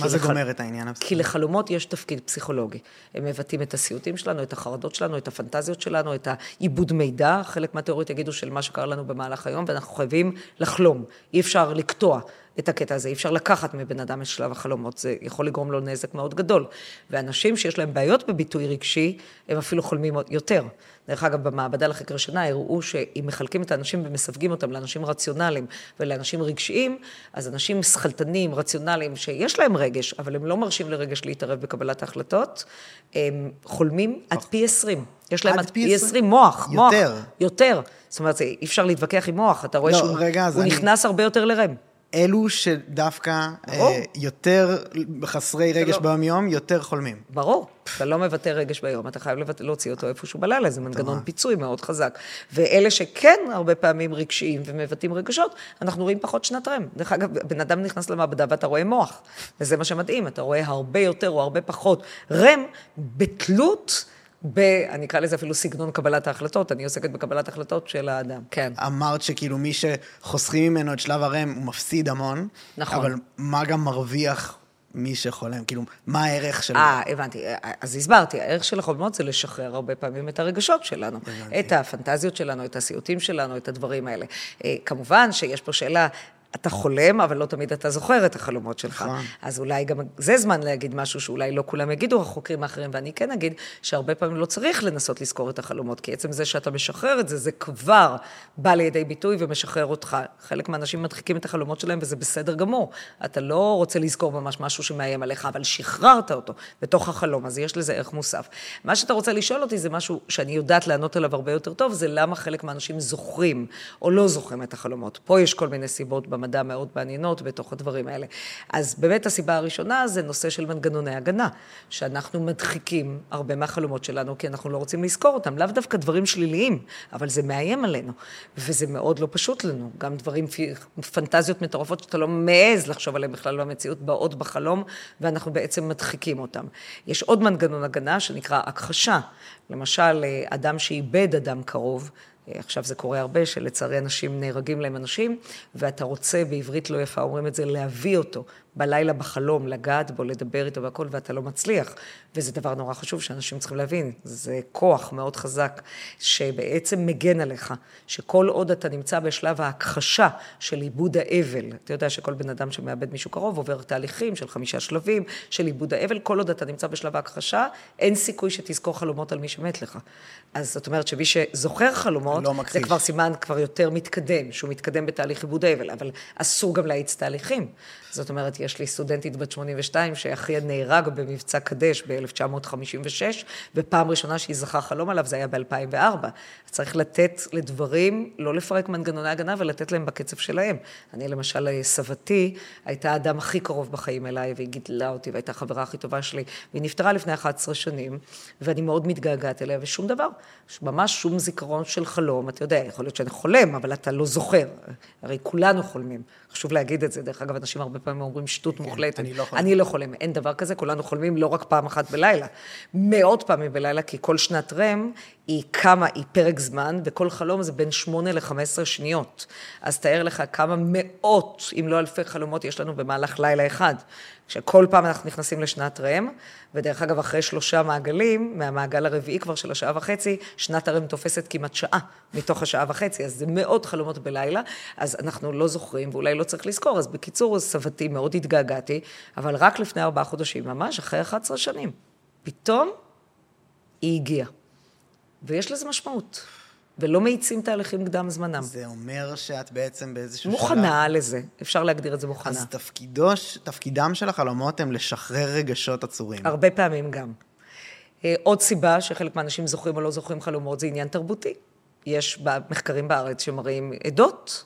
מה זה לח... גומר את העניין הפסיכולוגי? כי לחלומות יש תפקיד פסיכולוגי. הם מבטאים את הסיוטים שלנו, את החרדות שלנו, את הפנטזיות שלנו, את העיבוד מידע, חלק מהתיאוריות יגידו של מה שקרה לנו במהלך היום, ואנחנו חייבים לחלום, אי אפשר לקטוע. את הקטע הזה, אי אפשר לקחת מבן אדם את שלב החלומות, זה יכול לגרום לו נזק מאוד גדול. ואנשים שיש להם בעיות בביטוי רגשי, הם אפילו חולמים יותר. דרך אגב, במעבדה לחקר שינה הראו שאם מחלקים את האנשים ומסווגים אותם לאנשים רציונליים ולאנשים רגשיים, אז אנשים שכלתנים, רציונליים, שיש להם רגש, אבל הם לא מרשים לרגש להתערב בקבלת ההחלטות, הם חולמים עד פי עשרים. יש להם עד פי עשרים מוח, מוח. יותר. יותר. זאת אומרת, אי אפשר להתווכח עם מוח, אתה רואה לא, שהוא רגע, אני... נכנס הרבה יותר לרם. אלו שדווקא אה, יותר חסרי רגש לא. ביום-יום, יותר חולמים. ברור. אתה לא מבטא רגש ביום, אתה חייב לבט... להוציא אותו איפשהו בלילה, זה מנגנון פיצוי מאוד חזק. ואלה שכן הרבה פעמים רגשיים ומבטאים רגשות, אנחנו רואים פחות שנת רם. דרך אגב, בן אדם נכנס למעבדה ואתה רואה מוח, וזה מה שמדהים, אתה רואה הרבה יותר או הרבה פחות רם בתלות. ב... אני אקרא לזה אפילו סגנון קבלת ההחלטות, אני עוסקת בקבלת החלטות של האדם, כן. אמרת שכאילו מי שחוסכים ממנו את שלב הרם, הוא מפסיד המון. נכון. אבל מה גם מרוויח מי שחולם? כאילו, מה הערך שלו? אה, הבנתי. אז הסברתי, הערך של החולמות זה לשחרר הרבה פעמים את הרגשות שלנו. הבנתי. את הפנטזיות שלנו, את הסיוטים שלנו, את הדברים האלה. אה, כמובן שיש פה שאלה, אתה חולם, אבל לא תמיד אתה זוכר את החלומות שלך. נכון. אז אולי גם זה זמן להגיד משהו שאולי לא כולם יגידו, החוקרים האחרים, ואני כן אגיד שהרבה פעמים לא צריך לנסות לזכור את החלומות, כי עצם זה שאתה משחרר את זה, זה כבר בא לידי ביטוי ומשחרר אותך. חלק מהאנשים מדחיקים את החלומות שלהם, וזה בסדר גמור. אתה לא רוצה לזכור ממש משהו שמאיים עליך, אבל שחררת אותו בתוך החלום, אז יש לזה ערך מוסף. מה שאתה רוצה לשאול אותי זה משהו שאני יודעת לענות עליו הרבה יותר טוב, זה למה חלק מהאנשים זוכרים או לא זוכרים את החלומות. פה יש כל מיני סיבות במדע מאוד מעניינות בתוך הדברים האלה. אז באמת הסיבה הראשונה זה נושא של מנגנוני הגנה, שאנחנו מדחיקים הרבה מהחלומות שלנו, כי אנחנו לא רוצים לזכור אותם, לאו דווקא דברים שליליים, אבל זה מאיים עלינו, וזה מאוד לא פשוט לנו. גם דברים, פנטזיות מטורפות שאתה לא מעז לחשוב עליהן בכלל במציאות, באות בחלום, ואנחנו בעצם מדחיקים אותם. יש עוד מנגנון הגנה שנקרא הכחשה. למשל, אדם שאיבד אדם קרוב, עכשיו זה קורה הרבה, שלצערי אנשים נהרגים להם אנשים, ואתה רוצה, בעברית לא יפה אומרים את זה, להביא אותו בלילה בחלום, לגעת בו, לדבר איתו והכל, ואתה לא מצליח. וזה דבר נורא חשוב שאנשים צריכים להבין. זה כוח מאוד חזק שבעצם מגן עליך, שכל עוד אתה נמצא בשלב ההכחשה של עיבוד האבל, אתה יודע שכל בן אדם שמאבד מישהו קרוב עובר תהליכים של חמישה שלבים של עיבוד האבל, כל עוד אתה נמצא בשלב ההכחשה, אין סיכוי שתזכור חלומות על מי שמת לך. אז זאת אומרת שמי שזוכר חלומות, לא זה כבר סימן כבר יותר מתקדם, שהוא מתקדם בתהליך עיבוד האבל, אבל אסור גם להאיץ תהליכים. זאת אומרת, יש לי סטודנטית בת 82 שאחיה נהרג במבצע קדש ב-1956, ופעם ראשונה שהיא זכה חלום עליו זה היה ב-2004. צריך לתת לדברים, לא לפרק מנגנוני הגנה ולתת להם בקצב שלהם. אני למשל, סבתי הייתה האדם הכי קרוב בחיים אליי, והיא גידלה אותי והייתה החברה הכי טובה שלי, והיא נפטרה לפני 11 שנים, ואני מאוד מתגעגעת אליה, ושום דבר, ממש שום זיכרון של חלום. חלום, אתה יודע, יכול להיות שאני חולם, אבל אתה לא זוכר. הרי כולנו חולמים. חשוב להגיד את זה. דרך אגב, אנשים הרבה פעמים אומרים שטות מוחלטת. אני לא חולם. אני לא חולם. אין דבר כזה, כולנו חולמים לא רק פעם אחת בלילה. מאות פעמים בלילה, כי כל שנת רם היא כמה, היא פרק זמן, וכל חלום זה בין 8 ל-15 שניות. אז תאר לך כמה מאות, אם לא אלפי חלומות יש לנו במהלך לילה אחד. שכל פעם אנחנו נכנסים לשנת רם, ודרך אגב, אחרי שלושה מעגלים, מהמעגל הרביעי כבר של השעה וחצי, שנת הרם תופסת כמעט שעה מתוך השעה וחצי, אז זה מאות חלומות בלילה, אז אנחנו לא זוכרים, ואולי לא צריך לזכור. אז בקיצור, סבתי, מאוד התגעגעתי, אבל רק לפני ארבעה חודשים, ממש אחרי 11 שנים, פתאום היא הגיעה. ויש לזה משמעות. ולא מאיצים תהליכים קדם זמנם. זה אומר שאת בעצם באיזשהו מוכנה לזה, אפשר להגדיר את זה מוכנה. אז תפקידו, תפקידם של החלומות הם לשחרר רגשות עצורים. הרבה פעמים גם. אה, עוד סיבה שחלק מהאנשים זוכרים או לא זוכרים חלומות זה עניין תרבותי. יש מחקרים בארץ שמראים עדות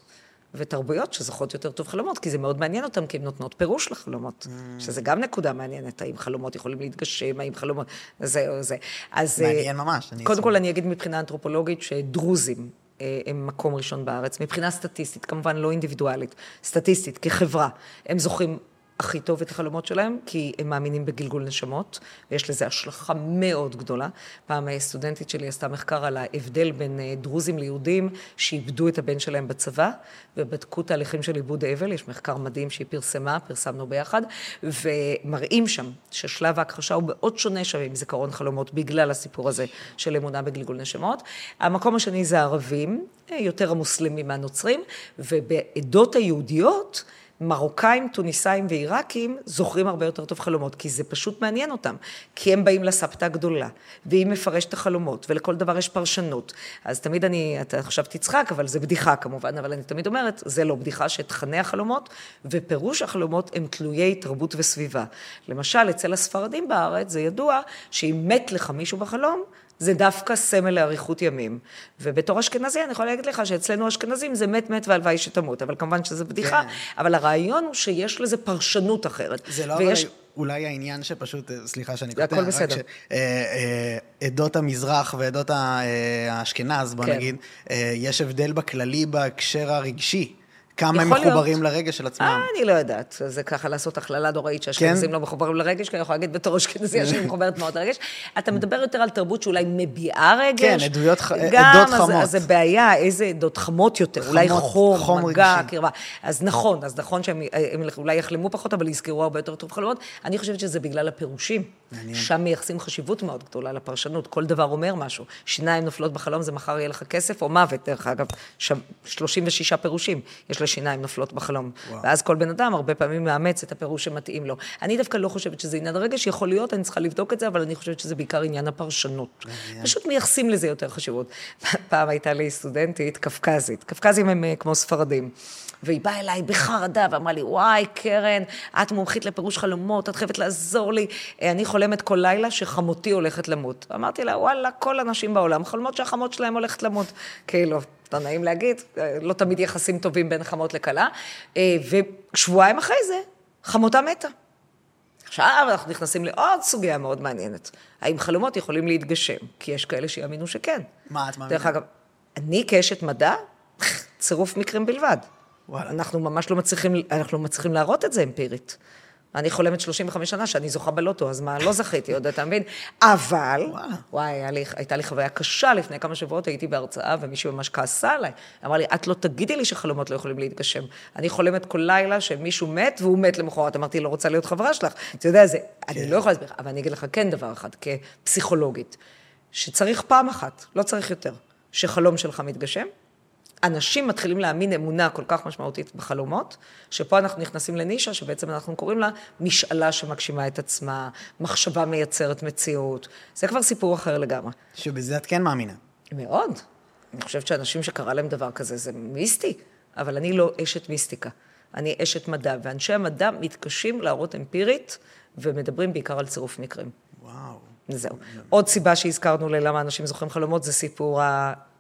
ותרבויות שזוכרות יותר טוב חלומות, כי זה מאוד מעניין אותם, כי הן נותנות פירוש לחלומות, mm. שזה גם נקודה מעניינת, האם חלומות יכולים להתגשם, האם חלומות, זה או זה. אז... אה, מעניין ממש. קודם כל, אני אגיד מבחינה אנתרופולוגית שדרוזים אה, הם מקום ראשון בארץ, מבחינה סטטיסטית, כמובן לא אינדיבידואלית, סטטיסטית, כחברה, הם זוכרים הכי טוב את החלומות שלהם, כי הם מאמינים בגלגול נשמות, ויש לזה השלכה מאוד גדולה. פעם סטודנטית שלי עשתה מחקר על ההבדל בין אה, דרוזים ליהודים שאיבדו את הבן שלהם בצבא, ובדקו תהליכים של עיבוד אבל, יש מחקר מדהים שהיא פרסמה, פרסמנו ביחד, ומראים שם ששלב ההכחשה הוא מאוד שונה שם עם זיכרון חלומות, בגלל הסיפור הזה של אמונה בגלגול נשמות. המקום השני זה הערבים, אה, יותר המוסלמים מהנוצרים, ובעדות היהודיות, מרוקאים, טוניסאים ועיראקים זוכרים הרבה יותר טוב חלומות, כי זה פשוט מעניין אותם. כי הם באים לסבתא הגדולה, והיא מפרשת החלומות, ולכל דבר יש פרשנות. אז תמיד אני, אתה עכשיו תצחק, אבל זה בדיחה כמובן, אבל אני תמיד אומרת, זה לא בדיחה שתכני החלומות ופירוש החלומות הם תלויי תרבות וסביבה. למשל, אצל הספרדים בארץ זה ידוע שאם מת לך מישהו בחלום, זה דווקא סמל לאריכות ימים. ובתור אשכנזי, אני יכולה להגיד לך שאצלנו אשכנזים זה מת מת והלוואי שתמות, אבל כמובן שזה בדיחה, כן. אבל הרעיון הוא שיש לזה פרשנות אחרת. זה לא ויש... אבל אולי העניין שפשוט, סליחה שאני קוטע, הכל בסדר. עדות המזרח ועדות האשכנז, בוא כן. נגיד, אה, יש הבדל בכללי בהקשר הרגשי. כמה הם מחוברים להיות. לרגש של עצמם. אה, אני לא יודעת. זה ככה לעשות הכללה נוראית שהאשכנזים כן? לא מחוברים לרגש, כי אני יכולה להגיד בתור אשכנזיה <laughs> שאני מחוברת מאוד לרגש. אתה מדבר יותר על תרבות שאולי מביעה רגש. כן, עדויות, גם, עדות חמות. אז זה בעיה, איזה עדות חמות יותר. חמות, אולי חום, חום מגע, קרבה. אז נכון, אז נכון שהם אולי יחלמו פחות, אבל יזכרו הרבה יותר טוב חלומות. אני חושבת שזה בגלל הפירושים. מעניין. שם מייחסים חשיבות מאוד גדולה לפרשנות. כל דבר אומר משהו. שיניים נופלות בחלום, זה מחר יהיה לך כסף או מוות, דרך אגב. 36 פירושים יש לשיניים נופלות בחלום. וואו. ואז כל בן אדם הרבה פעמים מאמץ את הפירוש שמתאים לו. אני דווקא לא חושבת שזה עניין הרגש, יכול להיות, אני צריכה לבדוק את זה, אבל אני חושבת שזה בעיקר עניין הפרשנות. מעניין. פשוט מייחסים לזה יותר חשיבות. <laughs> פעם הייתה לי סטודנטית קפקזית. קפקזים הם אה, כמו ספרדים. והיא באה אליי בחרדה ואמרה לי, וואי, קרן, את מומחית לפירוש חלומות, את חייבת לעזור לי. אני חולמת כל לילה שחמותי הולכת למות. אמרתי לה, וואלה, כל הנשים בעולם חולמות שהחמות שלהם הולכת למות. כאילו, לא נעים להגיד, לא תמיד יחסים טובים בין חמות לכלה. אה, ושבועיים אחרי זה, חמותה מתה. עכשיו אנחנו נכנסים לעוד סוגיה מאוד מעניינת. האם חלומות יכולים להתגשם? כי יש כאלה שיאמינו שכן. מה את מאמינה? דרך אגב, אני כאשת מדע, צירוף מקרים בלבד. וואלה. אנחנו ממש לא מצליחים, אנחנו לא מצליחים להראות את זה אמפירית. אני חולמת 35 שנה שאני זוכה בלוטו, אז מה, לא זכיתי עוד, אתה מבין? אבל, וואלה. וואי, לי, הייתה לי חוויה קשה לפני כמה שבועות, הייתי בהרצאה ומישהו ממש כעסה עליי. אמר לי, את לא תגידי לי שחלומות לא יכולים להתגשם. אני חולמת כל לילה שמישהו מת והוא מת למחרת. אמרתי, לא רוצה להיות חברה שלך. אתה יודע, זה, כן. אני לא יכולה להסביר, אבל אני אגיד לך כן דבר אחד, כפסיכולוגית, שצריך פעם אחת, לא צריך יותר, שחלום שלך מתגשם, אנשים מתחילים להאמין אמונה כל כך משמעותית בחלומות, שפה אנחנו נכנסים לנישה שבעצם אנחנו קוראים לה משאלה שמגשימה את עצמה, מחשבה מייצרת מציאות. זה כבר סיפור אחר לגמרי. שבזה את כן מאמינה. מאוד. אני חושבת שאנשים שקרה להם דבר כזה, זה מיסטי, אבל אני לא אשת מיסטיקה. אני אשת מדע, ואנשי המדע מתקשים להראות אמפירית, ומדברים בעיקר על צירוף מקרים. וואו. זהו. עוד סיבה שהזכרנו ללמה אנשים זוכרים חלומות, זה סיפור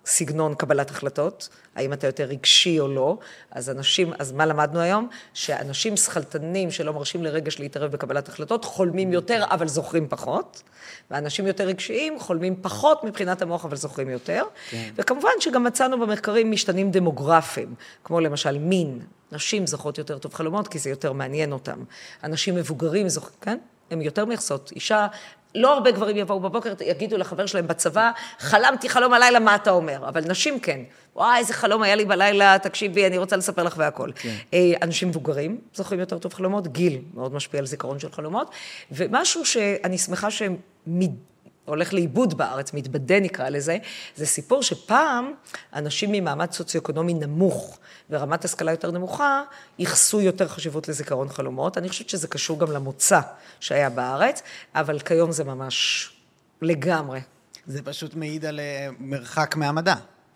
סגנון קבלת החלטות, האם אתה יותר רגשי או לא. אז אנשים, אז מה למדנו היום? שאנשים שכלתנים שלא מרשים לרגש להתערב בקבלת החלטות, חולמים יותר אבל זוכרים פחות, ואנשים יותר רגשיים חולמים פחות מבחינת המוח אבל זוכרים יותר. כן. וכמובן שגם מצאנו במחקרים משתנים דמוגרפיים, כמו למשל מין. נשים זוכרות יותר טוב חלומות כי זה יותר מעניין אותם. אנשים מבוגרים זוכרים, כן? הן יותר מייחסות. אישה לא הרבה גברים יבואו בבוקר, יגידו לחבר שלהם בצבא, חלמתי חלום הלילה, מה אתה אומר? אבל נשים כן. וואי, איזה חלום היה לי בלילה, תקשיבי, אני רוצה לספר לך והכל. כן. אה, אנשים מבוגרים זוכרים יותר טוב חלומות, גיל מאוד משפיע על זיכרון של חלומות, ומשהו שאני שמחה שהם הולך לאיבוד בארץ, מתבדה נקרא לזה, זה סיפור שפעם אנשים ממעמד סוציו-אקונומי נמוך ורמת השכלה יותר נמוכה, ייחסו יותר חשיבות לזיכרון חלומות. אני חושבת שזה קשור גם למוצא שהיה בארץ, אבל כיום זה ממש לגמרי. זה פשוט מעיד על אה, מרחק מהמדע.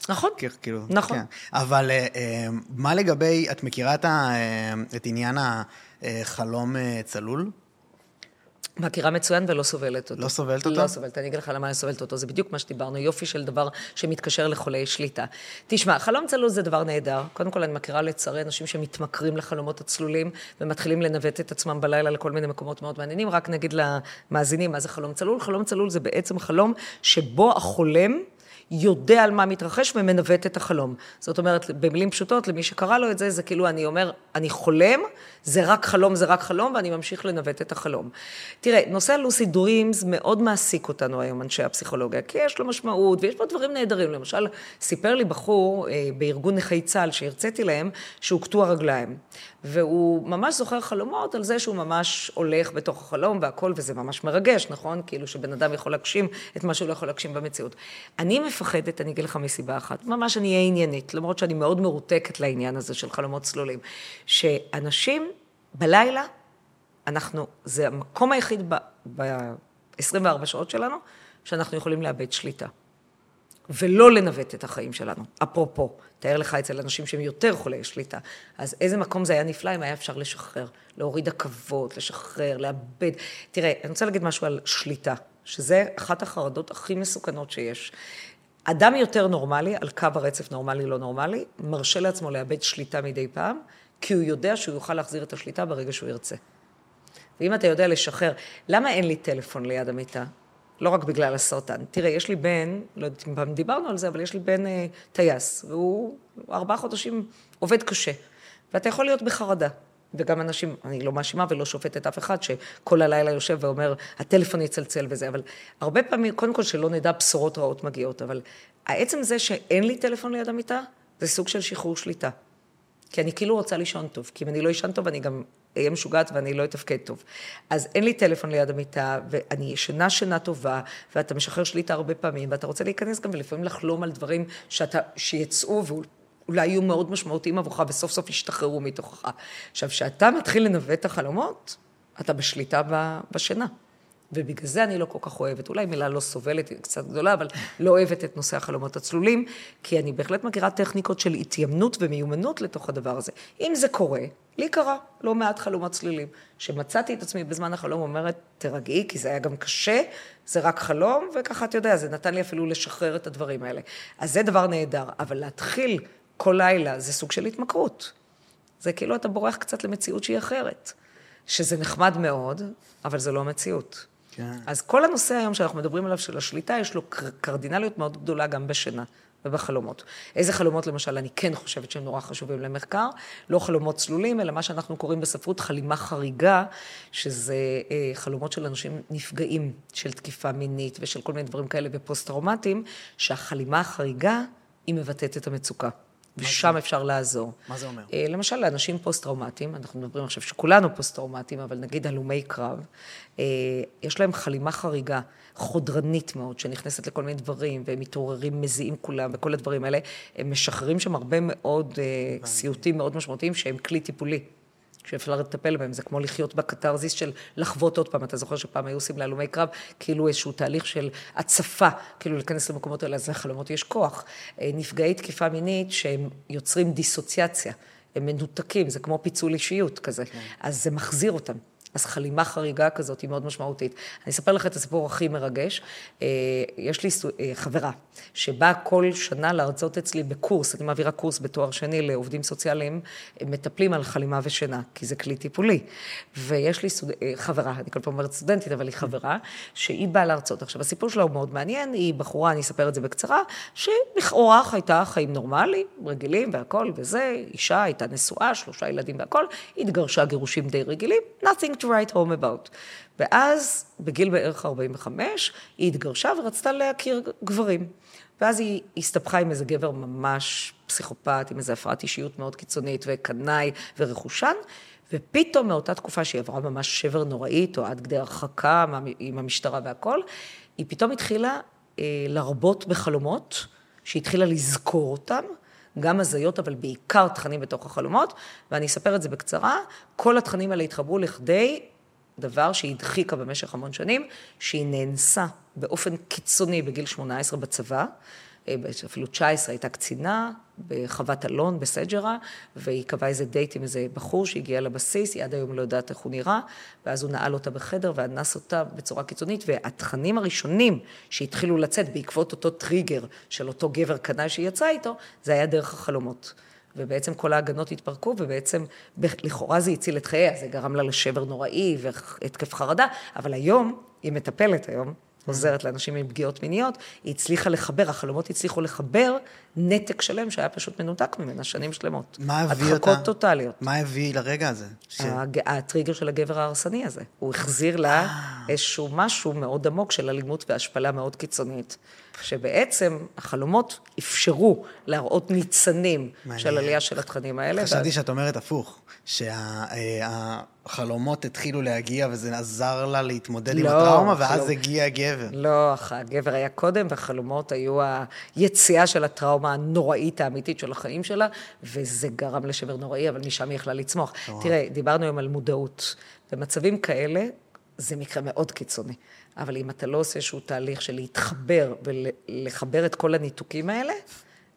נכון, כאילו, נכון. כן. אבל אה, אה, מה לגבי, את מכירה את, את עניין החלום צלול? מכירה מצוין ולא סובלת אותו. לא סובלת אותו? לא סובלת, אני אגיד לך למה אני סובלת אותו, זה בדיוק מה שדיברנו, יופי של דבר שמתקשר לחולי שליטה. תשמע, חלום צלול זה דבר נהדר. קודם כל, אני מכירה לצערי אנשים שמתמכרים לחלומות הצלולים, ומתחילים לנווט את עצמם בלילה לכל מיני מקומות מאוד מעניינים. רק נגיד למאזינים מה זה חלום צלול. חלום צלול זה בעצם חלום שבו החולם... יודע על מה מתרחש ומנווט את החלום. זאת אומרת, במילים פשוטות, למי שקרא לו את זה, זה כאילו אני אומר, אני חולם, זה רק חלום, זה רק חלום, ואני ממשיך לנווט את החלום. תראה, נושא הלוסי דרימס מאוד מעסיק אותנו היום, אנשי הפסיכולוגיה, כי יש לו משמעות, ויש פה דברים נהדרים. למשל, סיפר לי בחור אה, בארגון נכי צה"ל שהרציתי להם, שהוא קטוע רגליים. והוא ממש זוכר חלומות על זה שהוא ממש הולך בתוך החלום והכל, וזה ממש מרגש, נכון? כאילו שבן אדם יכול להגשים את מה שהוא לא יכול להגשים במציאות. אני מפחדת, אני אגיד לך מסיבה אחת, ממש אני אהיה עניינית, למרות שאני מאוד מרותקת לעניין הזה של חלומות צלולים, שאנשים בלילה, אנחנו, זה המקום היחיד ב-24 שעות שלנו, שאנחנו יכולים לאבד שליטה. ולא לנווט את החיים שלנו. אפרופו, תאר לך אצל אנשים שהם יותר חולי שליטה. אז איזה מקום זה היה נפלא אם היה אפשר לשחרר, להוריד עכבות, לשחרר, לאבד. תראה, אני רוצה להגיד משהו על שליטה, שזה אחת החרדות הכי מסוכנות שיש. אדם יותר נורמלי, על קו הרצף נורמלי-לא נורמלי, מרשה לעצמו לאבד שליטה מדי פעם, כי הוא יודע שהוא יוכל להחזיר את השליטה ברגע שהוא ירצה. ואם אתה יודע לשחרר, למה אין לי טלפון ליד המיטה? לא רק בגלל הסרטן. תראה, יש לי בן, לא יודעת אם פעם דיברנו על זה, אבל יש לי בן אה, טייס, והוא ארבעה חודשים עובד קשה. ואתה יכול להיות בחרדה. וגם אנשים, אני לא מאשימה ולא שופטת אף אחד, שכל הלילה יושב ואומר, הטלפון יצלצל וזה, אבל הרבה פעמים, קודם כל שלא נדע בשורות רעות מגיעות, אבל העצם זה שאין לי טלפון ליד המיטה, זה סוג של שחרור שליטה. כי אני כאילו רוצה לישון טוב, כי אם אני לא אשן טוב, אני גם אהיה משוגעת ואני לא אתפקד טוב. אז אין לי טלפון ליד המיטה, ואני ישנה שינה טובה, ואתה משחרר שליטה הרבה פעמים, ואתה רוצה להיכנס גם ולפעמים לחלום על דברים שאתה, שיצאו ואולי יהיו מאוד משמעותיים עבורך, וסוף סוף ישתחררו מתוכך. עכשיו, כשאתה מתחיל לנווט את החלומות, אתה בשליטה בשינה. ובגלל זה אני לא כל כך אוהבת, אולי מילה לא סובלת, היא קצת גדולה, אבל לא אוהבת את נושא החלומות הצלולים, כי אני בהחלט מכירה טכניקות של התיימנות ומיומנות לתוך הדבר הזה. אם זה קורה, לי קרה לא מעט חלומות צלילים, שמצאתי את עצמי בזמן החלום אומרת, תרגעי, כי זה היה גם קשה, זה רק חלום, וככה, אתה יודע, זה נתן לי אפילו לשחרר את הדברים האלה. אז זה דבר נהדר, אבל להתחיל כל לילה זה סוג של התמכרות. זה כאילו אתה בורח קצת למציאות שהיא אחרת. שזה נחמד מאוד, אבל זה לא המציאות. כן. אז כל הנושא היום שאנחנו מדברים עליו של השליטה, יש לו קרדינליות מאוד גדולה גם בשינה ובחלומות. איזה חלומות למשל אני כן חושבת שהם נורא חשובים למחקר? לא חלומות צלולים, אלא מה שאנחנו קוראים בספרות חלימה חריגה, שזה אה, חלומות של אנשים נפגעים של תקיפה מינית ושל כל מיני דברים כאלה ופוסט-טראומטיים, שהחלימה החריגה היא מבטאת את המצוקה. ושם אפשר לעזור. מה זה אומר? אה, למשל, לאנשים פוסט-טראומטיים, אנחנו מדברים עכשיו שכולנו פוסט-טראומטיים, אבל נגיד הלומי קרב, אה, יש להם חלימה חריגה, חודרנית מאוד, שנכנסת לכל מיני דברים, והם מתעוררים, מזיעים כולם, וכל הדברים האלה, הם משחררים שם הרבה מאוד אה, סיוטים מאוד משמעותיים, שהם כלי טיפולי. שאפשר לטפל בהם, זה כמו לחיות בקתרזיס של לחוות עוד פעם. אתה זוכר שפעם היו עושים להלומי קרב, כאילו איזשהו תהליך של הצפה, כאילו להיכנס למקומות האלה, אז לחלומות יש כוח. אה, נפגעי תקיפה מינית שהם יוצרים דיסוציאציה, הם מנותקים, זה כמו פיצול אישיות כזה, כן. אז זה מחזיר אותם. אז חלימה חריגה כזאת היא מאוד משמעותית. אני אספר לך את הסיפור הכי מרגש. אה, יש לי אה, חברה שבאה כל שנה להרצות אצלי בקורס, אני מעבירה קורס בתואר שני לעובדים סוציאליים, מטפלים על חלימה ושינה, כי זה כלי טיפולי. ויש לי סטוד... אה, חברה, אני כל פעם אומרת סטודנטית, אבל היא חברה, שהיא באה להרצות. עכשיו, הסיפור שלה הוא מאוד מעניין, היא בחורה, אני אספר את זה בקצרה, שלכאורה חייתה חיים נורמליים, רגילים והכול וזה, אישה, הייתה נשואה, שלושה ילדים והכול, התגרשה גירושים די רגילים, nothing to write home about. ואז, בגיל בערך 45, היא התגרשה ורצתה להכיר גברים. ואז היא הסתבכה עם איזה גבר ממש פסיכופת, עם איזו הפרעת אישיות מאוד קיצונית, וקנאי ורכושן, ופתאום מאותה תקופה שהיא עברה ממש שבר נוראית, או עד כדי הרחקה עם המשטרה והכול, היא פתאום התחילה אה, להרבות בחלומות, שהיא התחילה לזכור אותם, גם הזיות, אבל בעיקר תכנים בתוך החלומות, ואני אספר את זה בקצרה. כל התכנים האלה התחברו לכדי דבר שהיא הדחיקה במשך המון שנים, שהיא נאנסה באופן קיצוני בגיל 18 בצבא. אה, אפילו 19 הייתה קצינה בחוות אלון בסג'רה, והיא קבעה איזה דייט עם איזה בחור שהגיע לבסיס, היא עד היום לא יודעת איך הוא נראה, ואז הוא נעל אותה בחדר ואנס אותה בצורה קיצונית, והתכנים הראשונים שהתחילו לצאת בעקבות אותו טריגר של אותו גבר קנאי שהיא יצאה איתו, זה היה דרך החלומות. ובעצם כל ההגנות התפרקו, ובעצם לכאורה זה הציל את חייה, זה גרם לה לשבר נוראי והתקף חרדה, אבל היום, היא מטפלת היום, עוזרת לאנשים עם פגיעות מיניות, היא הצליחה לחבר, החלומות הצליחו לחבר נתק שלם שהיה פשוט מנותק ממנה שנים שלמות. מה הביא אותה? הדחקות טוטאליות. מה הביא לרגע הזה? ש... הטריגר של הגבר ההרסני הזה. הוא החזיר לה אה. איזשהו משהו מאוד עמוק של אלימות והשפלה מאוד קיצונית. שבעצם החלומות אפשרו להראות ניצנים של עלייה של התכנים האלה. חשבתי שאת אומרת הפוך, שהחלומות התחילו להגיע וזה עזר לה להתמודד עם לא, הטראומה, ואז הגיע הגבר. לא, הגבר היה קודם, והחלומות היו היציאה של הטראומה הנוראית האמיתית של החיים שלה, וזה גרם לשבר נוראי, אבל משם היא יכלה לצמוח. תראה, דיברנו היום על מודעות. במצבים כאלה, זה מקרה מאוד קיצוני. אבל אם אתה לא עושה איזשהו תהליך של להתחבר ולחבר את כל הניתוקים האלה,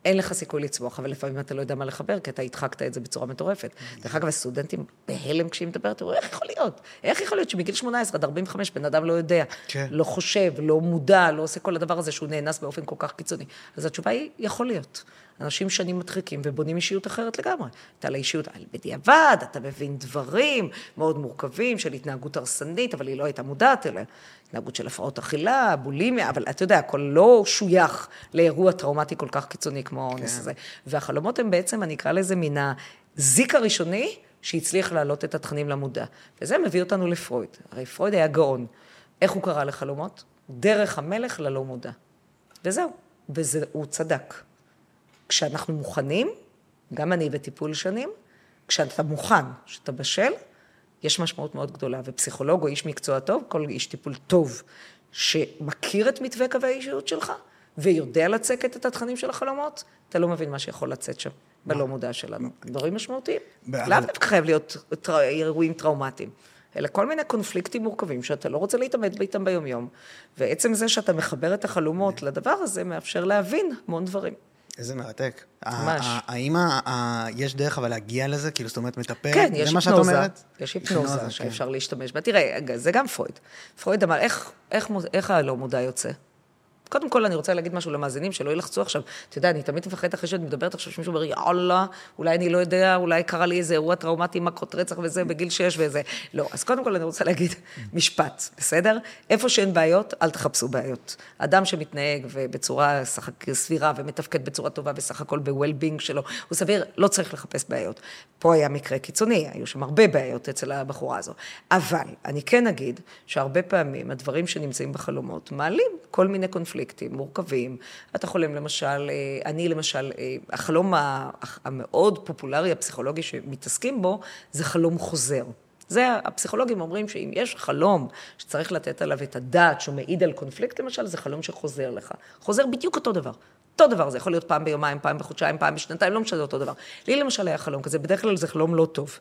אין לך סיכוי לצמוח, אבל לפעמים אתה לא יודע מה לחבר, כי אתה הדחקת את זה בצורה מטורפת. דרך אגב, הסטודנטים בהלם כשהיא מדברת, הוא אומר, איך יכול להיות? איך יכול להיות שמגיל 18 עד 45 בן אדם לא יודע, כן. לא חושב, לא מודע, לא עושה כל הדבר הזה שהוא נאנס באופן כל כך קיצוני? אז התשובה היא, יכול להיות. אנשים שנים מדחיקים ובונים אישיות אחרת לגמרי. אתה לאישיות, בדיעבד, אתה מבין דברים מאוד מורכבים של התנהגות הרסנית, אבל היא לא הייתה מודעת אליה. התנהגות של הפרעות אכילה, בולימיה, אבל אתה יודע, הכל לא שוייך לאירוע טראומטי כל כך קיצוני כמו האונס כן. הזה. והחלומות הם בעצם, אני אקרא לזה מן הזיק הראשוני, שהצליח להעלות את התכנים למודע. וזה מביא אותנו לפרויד. הרי פרויד היה גאון. איך הוא קרא לחלומות? דרך המלך ללא מודע. וזהו. והוא צדק. כשאנחנו מוכנים, גם אני בטיפול שנים, כשאתה מוכן, כשאתה בשל, יש משמעות מאוד גדולה. ופסיכולוג או איש מקצוע טוב, כל איש טיפול טוב, שמכיר את מתווה קווי האישיות שלך, ויודע לצקת את התכנים של החלומות, אתה לא מבין מה שיכול לצאת שם, בלא מודע שלנו. דברים משמעותיים. לאו דווקא חייב להיות אירועים טראומטיים. אלא כל מיני קונפליקטים מורכבים שאתה לא רוצה להתעמד איתם ביומיום. ועצם זה שאתה מחבר את החלומות לדבר הזה, מאפשר להבין המון דברים. איזה מרתק. ממש. האם יש דרך אבל להגיע לזה? כאילו, זאת אומרת, מטפל? כן, יש היפנוזה. יש היפנוזה כן. שאפשר להשתמש בה. תראה, זה גם פרויד. פרויד אמר, איך הלא מודע יוצא? קודם כל, אני רוצה להגיד משהו למאזינים, שלא ילחצו עכשיו. אתה יודע, אני תמיד מפחדת אחרי שאת מדברת עכשיו, שמישהו אומר, יאללה, אולי אני לא יודע, אולי קרה לי איזה אירוע טראומטי, מכות רצח וזה, בגיל שש וזה. לא. אז קודם כל, אני רוצה להגיד משפט, בסדר? איפה שאין בעיות, אל תחפשו בעיות. אדם שמתנהג בצורה סבירה ומתפקד בצורה טובה, בסך הכל ב-well-being שלו, הוא סביר, לא צריך לחפש בעיות. פה היה מקרה קיצוני, היו שם הרבה בעיות אצל הבחורה הזו. אבל, אני כן אגיד שהרבה פעמים הדברים שנמצאים בחלומות מעלים כל מיני קונפליקטים. קונפליקטים מורכבים. אתה חולם למשל, אה, אני למשל, אה, החלום המאוד פופולרי, הפסיכולוגי שמתעסקים בו, זה חלום חוזר. זה, הפסיכולוגים אומרים שאם יש חלום שצריך לתת עליו את הדעת, שהוא מעיד על קונפליקט למשל, זה חלום שחוזר לך. חוזר בדיוק אותו דבר. אותו דבר, זה יכול להיות פעם ביומיים, פעם בחודשיים, פעם בשנתיים, לא משנה אותו דבר. לי למשל היה חלום כזה, בדרך כלל זה חלום לא טוב.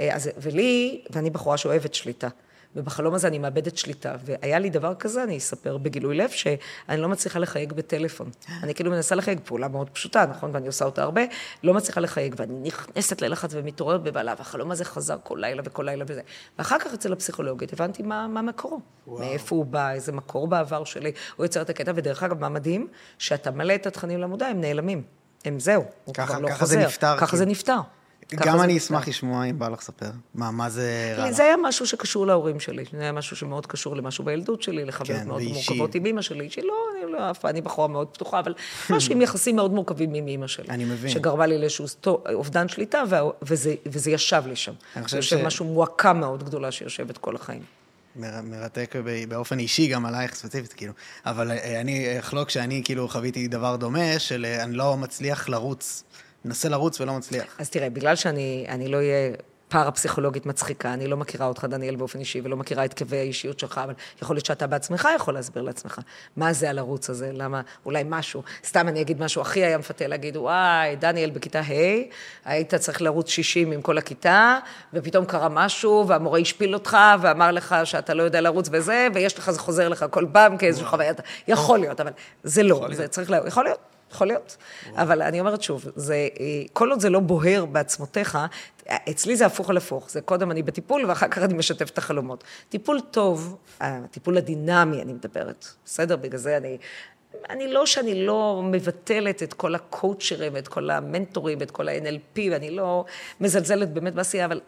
אה, אז, ולי, ואני בחורה שאוהבת שליטה. ובחלום הזה אני מאבדת שליטה. והיה לי דבר כזה, אני אספר בגילוי לב, שאני לא מצליחה לחייג בטלפון. אני כאילו מנסה לחייג, פעולה מאוד פשוטה, נכון? ואני עושה אותה הרבה, לא מצליחה לחייג, ואני נכנסת ללחץ ומתעוררת בבעלה, והחלום הזה חזר כל לילה וכל לילה וזה. ואחר כך אצל הפסיכולוגית הבנתי מה, מה מקורו. וואו. מאיפה הוא בא, איזה מקור בעבר שלי, הוא יוצר את הקטע, ודרך אגב, מה מדהים? שאתה מלא את התכנים למודע, הם נעלמים. הם זהו, הוא ככה, כבר לא ככה חוזר. זה נפתר. ככה כאילו. זה נפתר. גם אני אשמח לשמוע אם בא לך לספר. מה, מה זה רע לך? זה היה משהו שקשור להורים שלי, זה היה משהו שמאוד קשור למשהו בילדות שלי, לחוויות כן, מאוד ואישי. מורכבות עם אימא שלי, שלא, אני לא, אף- אני בחורה מאוד פתוחה, אבל משהו עם יחסים מאוד מורכבים עם אימא שלי. אני מבין. שגרמה לי לאיזשהו אובדן שליטה, וזה, וזה ישב לי שם. אני חושב ש- משהו מועקה מאוד גדולה שיושבת כל החיים. מר- מרתק באופן אישי, גם עלייך ספציפית, כאילו. אבל אה, אני אחלוק שאני כאילו חוויתי דבר דומה, של אה, אני לא מצליח לרוץ, מנסה לרוץ ולא מצליח. אז תראה, בגלל שאני אני לא אהיה פארה-פסיכולוגית מצחיקה, אני לא מכירה אותך, דניאל, באופן אישי, ולא מכירה את קווי האישיות שלך, אבל יכול להיות שאתה בעצמך יכול להסביר לעצמך. מה זה על ערוץ הזה? למה, אולי משהו, סתם אני אגיד משהו, הכי היה מפתה להגיד, וואי, דניאל, בכיתה ה', היית צריך לרוץ 60 עם כל הכיתה, ופתאום קרה משהו, והמורה השפיל אותך, ואמר לך שאתה לא יודע לרוץ וזה, ויש לך, זה חוזר לך כל פעם כאיזושהי חוויה. יכול להיות, אבל זה לא, זה צריך, לה- יכול להיות. יכול להיות. אבל אני אומרת שוב, זה, אה, כל עוד זה לא בוהר בעצמותיך, אצלי זה הפוך על הפוך. זה קודם אני בטיפול, ואחר כך אני משתפת את החלומות. טיפול טוב, הטיפול הדינמי, אני מדברת, בסדר? בגלל זה אני... אני לא שאני לא מבטלת את כל הקואוצ'רים, ואת כל המנטורים, ואת כל ה-NLP, ואני לא מזלזלת באמת בעשייה, אבל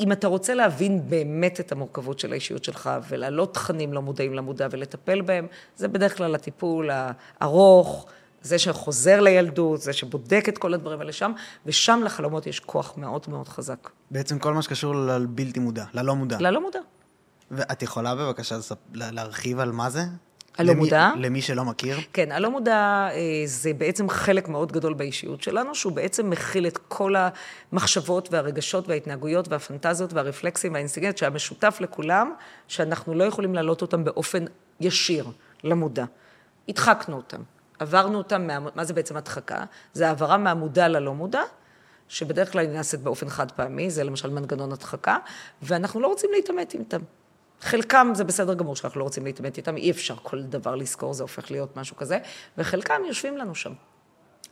אם אתה רוצה להבין באמת את המורכבות של האישיות שלך, ולהעלות תכנים לא מודעים למודע ולטפל בהם, זה בדרך כלל הטיפול הארוך, זה שחוזר לילדות, זה שבודק את כל הדברים האלה שם, ושם לחלומות יש כוח מאוד מאוד חזק. בעצם כל מה שקשור לבלתי מודע, ללא מודע. ללא מודע. ואת יכולה בבקשה להרחיב על מה זה? הלא למי- מודע? למי שלא מכיר. כן, הלא מודע אה, זה בעצם חלק מאוד גדול באישיות שלנו, שהוא בעצם מכיל את כל המחשבות והרגשות וההתנהגויות והפנטזיות והרפלקסים והאינסטינקט שהמשותף לכולם, שאנחנו לא יכולים להעלות אותם באופן ישיר למודע. הדחקנו אותם, עברנו אותם, מה, מה זה בעצם הדחקה? זה העברה מהמודע ללא מודע. שבדרך כלל היא נעשית באופן חד פעמי, זה למשל מנגנון הדחקה, ואנחנו לא רוצים להתעמת איתם. חלקם זה בסדר גמור שאנחנו לא רוצים להתעמת איתם, אי אפשר כל דבר לזכור, זה הופך להיות משהו כזה, וחלקם יושבים לנו שם.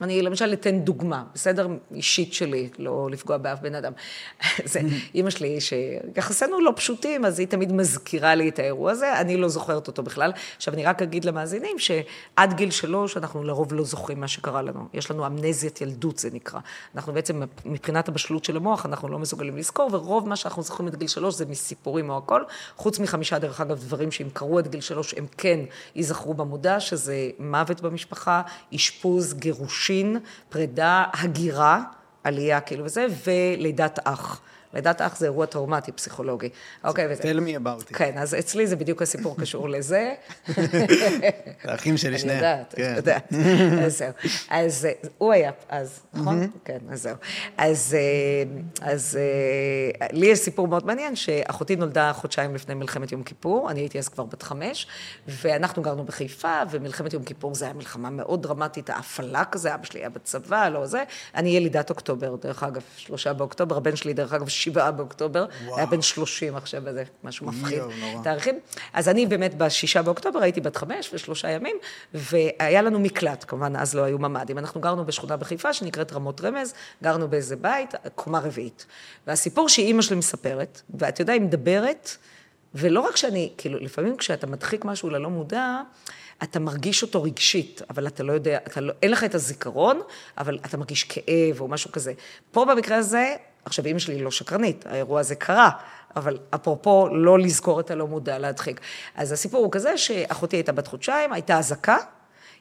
אני למשל אתן דוגמה, בסדר? אישית שלי, לא לפגוע באף בן אדם. <laughs> זה <laughs> אימא שלי, שיחסינו לא פשוטים, אז היא תמיד מזכירה לי את האירוע הזה, אני לא זוכרת אותו בכלל. עכשיו, אני רק אגיד למאזינים שעד גיל שלוש אנחנו לרוב לא זוכרים מה שקרה לנו. יש לנו אמנזיית ילדות, זה נקרא. אנחנו בעצם, מבחינת הבשלות של המוח, אנחנו לא מסוגלים לזכור, ורוב מה שאנחנו זוכרים עד גיל שלוש זה מסיפורים או הכל, חוץ מחמישה, דרך אגב, דברים שאם קרו עד גיל שלוש, הם כן ייזכרו במודע, שזה מוות במשפחה, אשפוז, גירוש. גירושין, פרידה, הגירה, עלייה כאילו וזה, ולידת אח. לידת אח זה אירוע טראומטי פסיכולוגי. אוקיי, וזה. tell me about it. כן, אז אצלי זה בדיוק הסיפור קשור לזה. <laughs> האחים שלי שניהם. אני יודעת, כן. אני יודעת. אז זהו. אז אה, הוא היה אז, נכון? כן, אז זהו. אז, אה, אה, לי יש סיפור מאוד מעניין, שאחותי נולדה חודשיים לפני מלחמת יום כיפור, אני הייתי אז כבר בת חמש, ואנחנו גרנו בחיפה, ומלחמת יום כיפור זה היה מלחמה מאוד דרמטית, ההפעלה כזה, אבא שלי היה בצבא, לא זה. אני ילידת אוקטובר, דרך אגב, שלושה באוקטובר, הבן שלי, דרך אגב, שבעה באוקטובר, וואו. היה בן שלושים עכשיו, וזה משהו מפחיד. נורא. תאריכים. אז אני באמת בשישה באוקטובר הייתי בת חמש ושלושה ימים, והיה לנו מקלט, כמובן אז לא היו ממ"דים. אנחנו גרנו בשכונה בחיפה שנקראת רמות רמז, גרנו באיזה בית, קומה רביעית. והסיפור שאימא שלי מספרת, ואת יודעת, היא מדברת, ולא רק שאני, כאילו, לפעמים כשאתה מדחיק משהו ללא מודע, אתה מרגיש אותו רגשית, אבל אתה לא יודע, אתה לא, אין לך את הזיכרון, אבל אתה מרגיש כאב או משהו כזה. פה במקרה הזה, עכשיו, אימא שלי לא שקרנית, האירוע הזה קרה, אבל אפרופו לא לזכור את הלא מודע, להדחיק. אז הסיפור הוא כזה שאחותי הייתה בת חודשיים, הייתה אזעקה,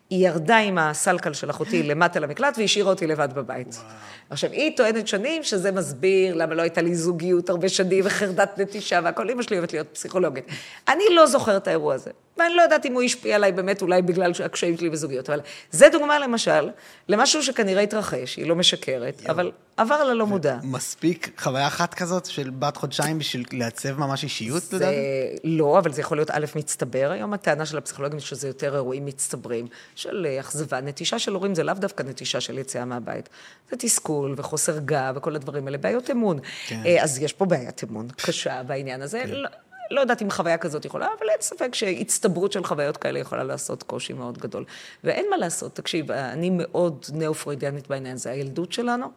היא ירדה עם הסלקל של אחותי <laughs> למטה למקלט והשאירה אותי לבד בבית. וואו. עכשיו, היא טוענת שנים שזה מסביר למה לא הייתה לי זוגיות הרבה שנים וחרדת נטישה והכל. אמא שלי אוהבת להיות פסיכולוגית. אני לא זוכרת את האירוע הזה, ואני לא יודעת אם הוא השפיע עליי באמת, אולי בגלל הקשיים שלי בזוגיות, אבל זה דוגמה למשל, למשהו שכנראה התרחש, היא לא משקרת, אבל עבר ללא מודע. מספיק חוויה אחת כזאת של בת חודשיים בשביל לעצב ממש אישיות, אתה יודע? זה לא, אבל זה יכול להיות א', מצטבר. היום הטענה של הפסיכולוגים שזה יותר אירועים מצטברים, של אה, אכזבה. נטישה של הורים זה לאו דווקא נטישה של יציאה מהבית. זה תסכול וחוסר גב וכל הדברים האלה, בעיות אמון. כן. אה, אז יש פה בעיית אמון קשה בעניין הזה. לא, לא יודעת אם חוויה כזאת יכולה, אבל אין ספק שהצטברות של חוויות כאלה יכולה לעשות קושי מאוד גדול. ואין מה לעשות, תקשיב, אני מאוד נאו-פרוידיאנית בעניין, זה הילדות שלנו,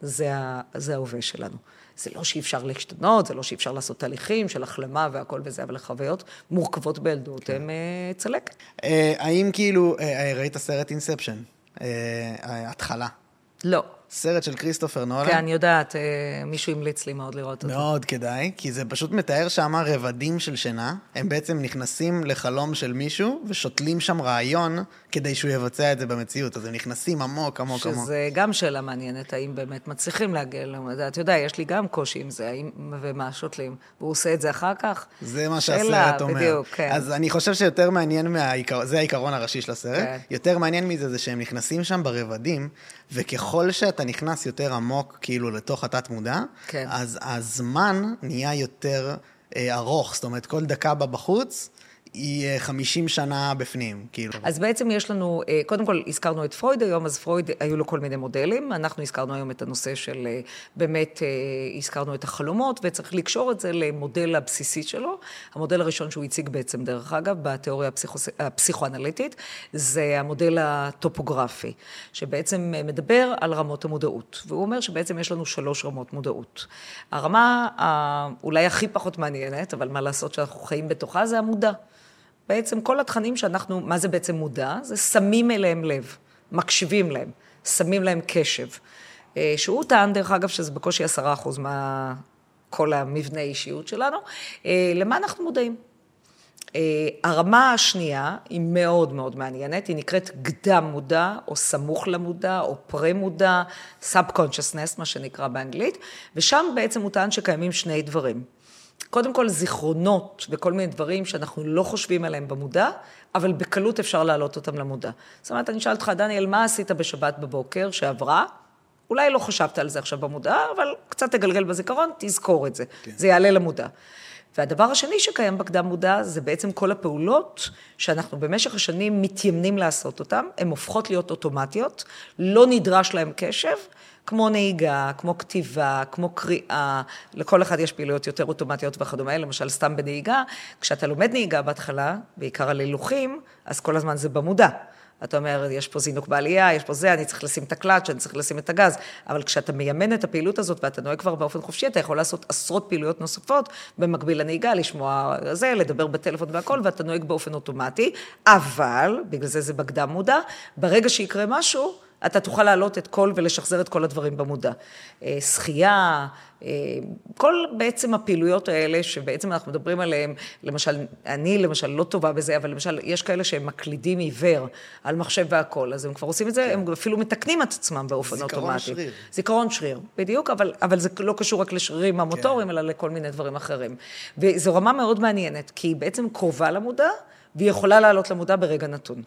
זה, זה ההווה שלנו. זה לא שאי אפשר להשתנות, זה לא שאי אפשר לעשות תהליכים של החלמה והכל וזה, אבל החוויות מורכבות בילדות כן. הן uh, צלקת. Uh, האם כאילו, uh, ראית סרט אינספשן? Uh, התחלה. לא. סרט של כריסטופר נולן. כן, אני יודעת, אה, מישהו המליץ לי מאוד לראות אותו. מאוד כדאי, כי זה פשוט מתאר שם רבדים של שינה. הם בעצם נכנסים לחלום של מישהו ושותלים שם רעיון כדי שהוא יבצע את זה במציאות. אז הם נכנסים עמוק, עמוק, שזה עמוק. שזה גם שאלה מעניינת, האם באמת מצליחים להגיע למדע. אתה יודע, יש לי גם קושי עם זה, האם ומה שותלים. והוא עושה את זה אחר כך? זה מה שהסרט אומר. בדיוק, כן. אז אני חושב שיותר מעניין מהעיקרון, זה העיקרון הראשי של הסרט. כן. יותר מעניין מזה זה שהם נכנסים שם ברבדים, וככל שאתה נכנס יותר עמוק, כאילו, לתוך התת-מודע, כן. אז הזמן נהיה יותר אה, ארוך. זאת אומרת, כל דקה בה בחוץ, היא 50 אה, שנה בפנים, כאילו. אז בעצם יש לנו, אה, קודם כל הזכרנו את פרויד היום, אז פרויד, היו לו כל מיני מודלים. אנחנו הזכרנו היום את הנושא של, אה, באמת הזכרנו את החלומות, וצריך לקשור את זה למודל הבסיסי שלו. המודל הראשון שהוא הציג בעצם, דרך אגב, בתיאוריה הפסיכו, הפסיכואנליטית, זה המודל הטופוגרפי, שבעצם מדבר על רמות המודעות. והוא אומר שבעצם יש לנו שלוש רמות מודעות. הרמה אולי הכי פחות מעניינת, אבל מה לעשות שאנחנו חיים בתוכה, זה המודע. בעצם כל התכנים שאנחנו, מה זה בעצם מודע? זה שמים אליהם לב, מקשיבים להם, שמים להם קשב. אה, שהוא טען, דרך אגב, שזה בקושי עשרה אחוז מה... כל המבנה אישיות שלנו. אה, למה אנחנו מודעים? אה, הרמה השנייה היא מאוד מאוד מעניינת, היא נקראת קדם מודע, או סמוך למודע, או פרה מודע, Subconsciousness, מה שנקרא באנגלית, ושם בעצם הוא טען שקיימים שני דברים. קודם כל זיכרונות וכל מיני דברים שאנחנו לא חושבים עליהם במודע, אבל בקלות אפשר להעלות אותם למודע. זאת אומרת, אני אשאל אותך, דניאל, מה עשית בשבת בבוקר שעברה? אולי לא חשבת על זה עכשיו במודע, אבל קצת תגלגל בזיכרון, תזכור את זה. כן. זה יעלה למודע. והדבר השני שקיים בקדם מודע זה בעצם כל הפעולות שאנחנו במשך השנים מתיימנים לעשות אותן, הן הופכות להיות אוטומטיות, לא נדרש להן קשב, כמו נהיגה, כמו כתיבה, כמו קריאה, לכל אחד יש פעילויות יותר אוטומטיות וכדומה, למשל סתם בנהיגה, כשאתה לומד נהיגה בהתחלה, בעיקר על הילוכים, אז כל הזמן זה במודע. אתה אומר, יש פה זינוק בעלייה, יש פה זה, אני צריך לשים את הקלאץ', אני צריך לשים את הגז. אבל כשאתה מיימן את הפעילות הזאת ואתה נוהג כבר באופן חופשי, אתה יכול לעשות עשרות פעילויות נוספות במקביל לנהיגה, לשמוע זה, לדבר בטלפון והכל, ואתה נוהג באופן אוטומטי. אבל, בגלל זה זה בקדם מודע, ברגע שיקרה משהו, אתה תוכל להעלות את כל ולשחזר את כל הדברים במודע. אה, שחייה, אה, כל בעצם הפעילויות האלה שבעצם אנחנו מדברים עליהן, למשל, אני למשל לא טובה בזה, אבל למשל, יש כאלה שהם מקלידים עיוור על מחשב והכול, אז הם כבר עושים את זה, כן. הם אפילו מתקנים את עצמם באופן זיכרון אוטומטי. זיכרון שריר. זיכרון שריר, בדיוק, אבל, אבל זה לא קשור רק לשרירים המוטוריים, כן. אלא לכל מיני דברים אחרים. וזו רמה מאוד מעניינת, כי היא בעצם קרובה למודע, והיא יכולה לעלות למודע ברגע נתון.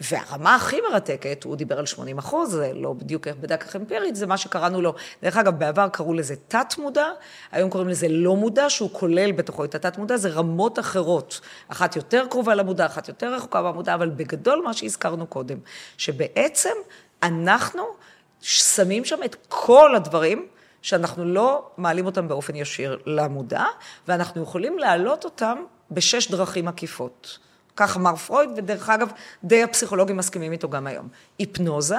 והרמה הכי מרתקת, הוא דיבר על 80 אחוז, זה לא בדיוק איך בדק אמפירית, זה מה שקראנו לו, דרך אגב, בעבר קראו לזה תת-מודע, היום קוראים לזה לא מודע, שהוא כולל בתוכו את התת-מודע, זה רמות אחרות. אחת יותר קרובה למודע, אחת יותר רחוקה במודע, אבל בגדול מה שהזכרנו קודם, שבעצם אנחנו שמים שם את כל הדברים שאנחנו לא מעלים אותם באופן ישיר למודע, ואנחנו יכולים להעלות אותם בשש דרכים עקיפות. כך אמר פרויד, ודרך אגב, די הפסיכולוגים מסכימים איתו גם היום. היפנוזה,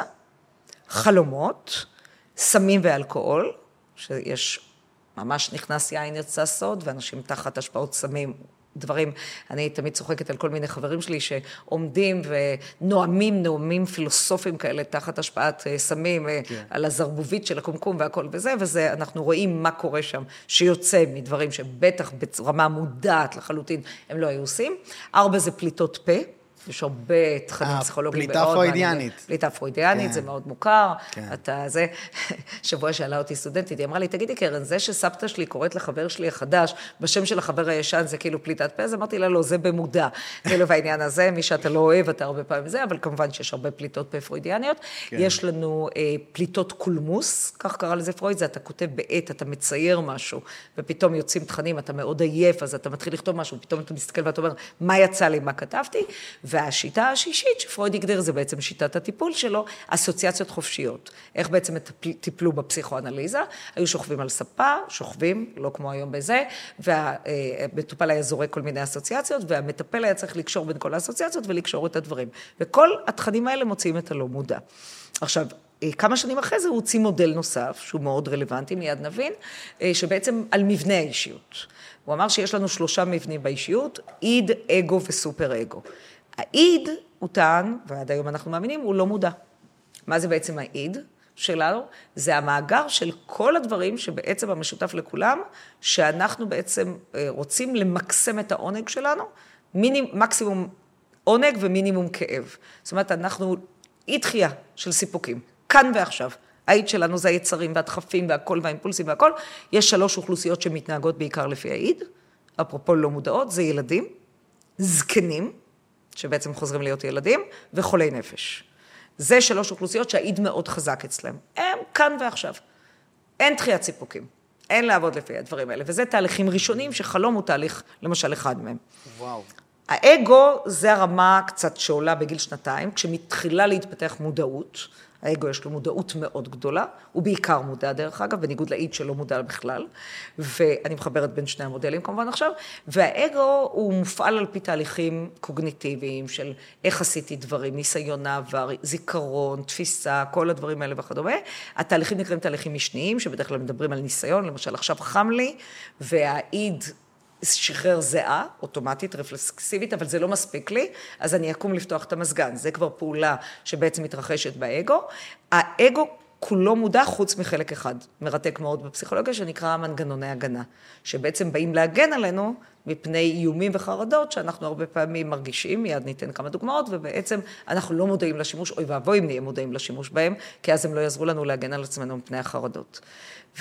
חלומות, סמים ואלכוהול, שיש, ממש נכנס יין יצא סוד, ואנשים תחת השפעות סמים דברים, אני תמיד צוחקת על כל מיני חברים שלי שעומדים ונואמים נאומים פילוסופיים כאלה תחת השפעת אה, סמים, אה, כן. על הזרבובית של הקומקום והכל וזה, וזה, אנחנו רואים מה קורה שם, שיוצא מדברים שבטח ברמה מודעת לחלוטין הם לא היו עושים. ארבע זה פליטות פה. יש הרבה תכנים אה, פסיכולוגיים מאוד מעניינים. פליטה פרוידיאנית. פליטה פרוידיאנית, כן. זה מאוד מוכר. כן. אתה, זה, <laughs> שבוע שאלה אותי סטודנטית, היא אמרה לי, תגידי, קרן, זה שסבתא שלי קוראת לחבר שלי החדש, בשם של החבר הישן זה כאילו פליטת פה, אז אמרתי לה, לא, זה במודע. <laughs> כאילו בעניין הזה, מי שאתה לא אוהב, אתה הרבה פעמים זה, אבל כמובן שיש הרבה פליטות פה פרוידיאניות. כן. יש לנו אה, פליטות קולמוס, כך קרא לזה פרויד, זה אתה כותב בעט, אתה מצייר משהו, ופתאום יוצאים תכנים, אתה מאוד עייף, אז אתה מתחיל לכתוב משהו, פתאום אתה מסתכל ואתה אומר, מה יצא לי, מה כתבתי? והשיטה השישית שפרויד הגדיר, זה בעצם שיטת הטיפול שלו, אסוציאציות חופשיות. איך בעצם טיפלו בפסיכואנליזה? היו שוכבים על ספה, שוכבים, לא כמו היום בזה, והמטופל היה זורק כל מיני אסוציאציות, והמטפל היה צריך לקשור בין כל האסוציאציות ולקשור את הדברים. וכל התכנים האלה מוציאים את הלא מודע. עכשיו, אה, כמה שנים אחרי זה הוא הוציא מודל נוסף, שהוא מאוד רלוונטי, מיד נבין, אה, שבעצם על מבנה האישיות. הוא אמר שיש לנו שלושה מבנים באישיות, איד, אגו וסופר אגו. האיד, הוא טען, ועד היום אנחנו מאמינים, הוא לא מודע. מה זה בעצם האיד שלנו? זה המאגר של כל הדברים שבעצם המשותף לכולם, שאנחנו בעצם אה, רוצים למקסם את העונג שלנו, מינימ, מקסימום עונג ומינימום כאב. זאת אומרת, אנחנו אי דחייה של סיפוקים, כאן ועכשיו. האיד שלנו זה היצרים והדחפים והכל והאימפולסים והכל. יש שלוש אוכלוסיות שמתנהגות בעיקר לפי האיד, אפרופו לא מודעות, זה ילדים, זקנים, שבעצם חוזרים להיות ילדים, וחולי נפש. זה שלוש אוכלוסיות שהאיד מאוד חזק אצלם. הם כאן ועכשיו. אין דחיית סיפוקים. אין לעבוד לפי הדברים האלה. וזה תהליכים ראשונים שחלום הוא תהליך, למשל, אחד מהם. וואו. האגו זה הרמה קצת שעולה בגיל שנתיים, כשמתחילה להתפתח מודעות. האגו יש לו מודעות מאוד גדולה, הוא בעיקר מודע דרך אגב, בניגוד לאיד שלא מודע בכלל, ואני מחברת בין שני המודלים כמובן עכשיו, והאגו הוא מופעל על פי תהליכים קוגניטיביים של איך עשיתי דברים, ניסיון העבר, זיכרון, תפיסה, כל הדברים האלה וכדומה. התהליכים נקראים תהליכים משניים, שבדרך כלל מדברים על ניסיון, למשל עכשיו חם לי, והאיד שחרר זיעה, אוטומטית, רפלקסיבית, אבל זה לא מספיק לי, אז אני אקום לפתוח את המזגן. זה כבר פעולה שבעצם מתרחשת באגו. האגו כולו מודע חוץ מחלק אחד, מרתק מאוד בפסיכולוגיה, שנקרא מנגנוני הגנה, שבעצם באים להגן עלינו מפני איומים וחרדות שאנחנו הרבה פעמים מרגישים, מיד ניתן כמה דוגמאות, ובעצם אנחנו לא מודעים לשימוש, אוי ואבוי אם נהיה מודעים לשימוש בהם, כי אז הם לא יעזרו לנו להגן על עצמנו מפני החרדות.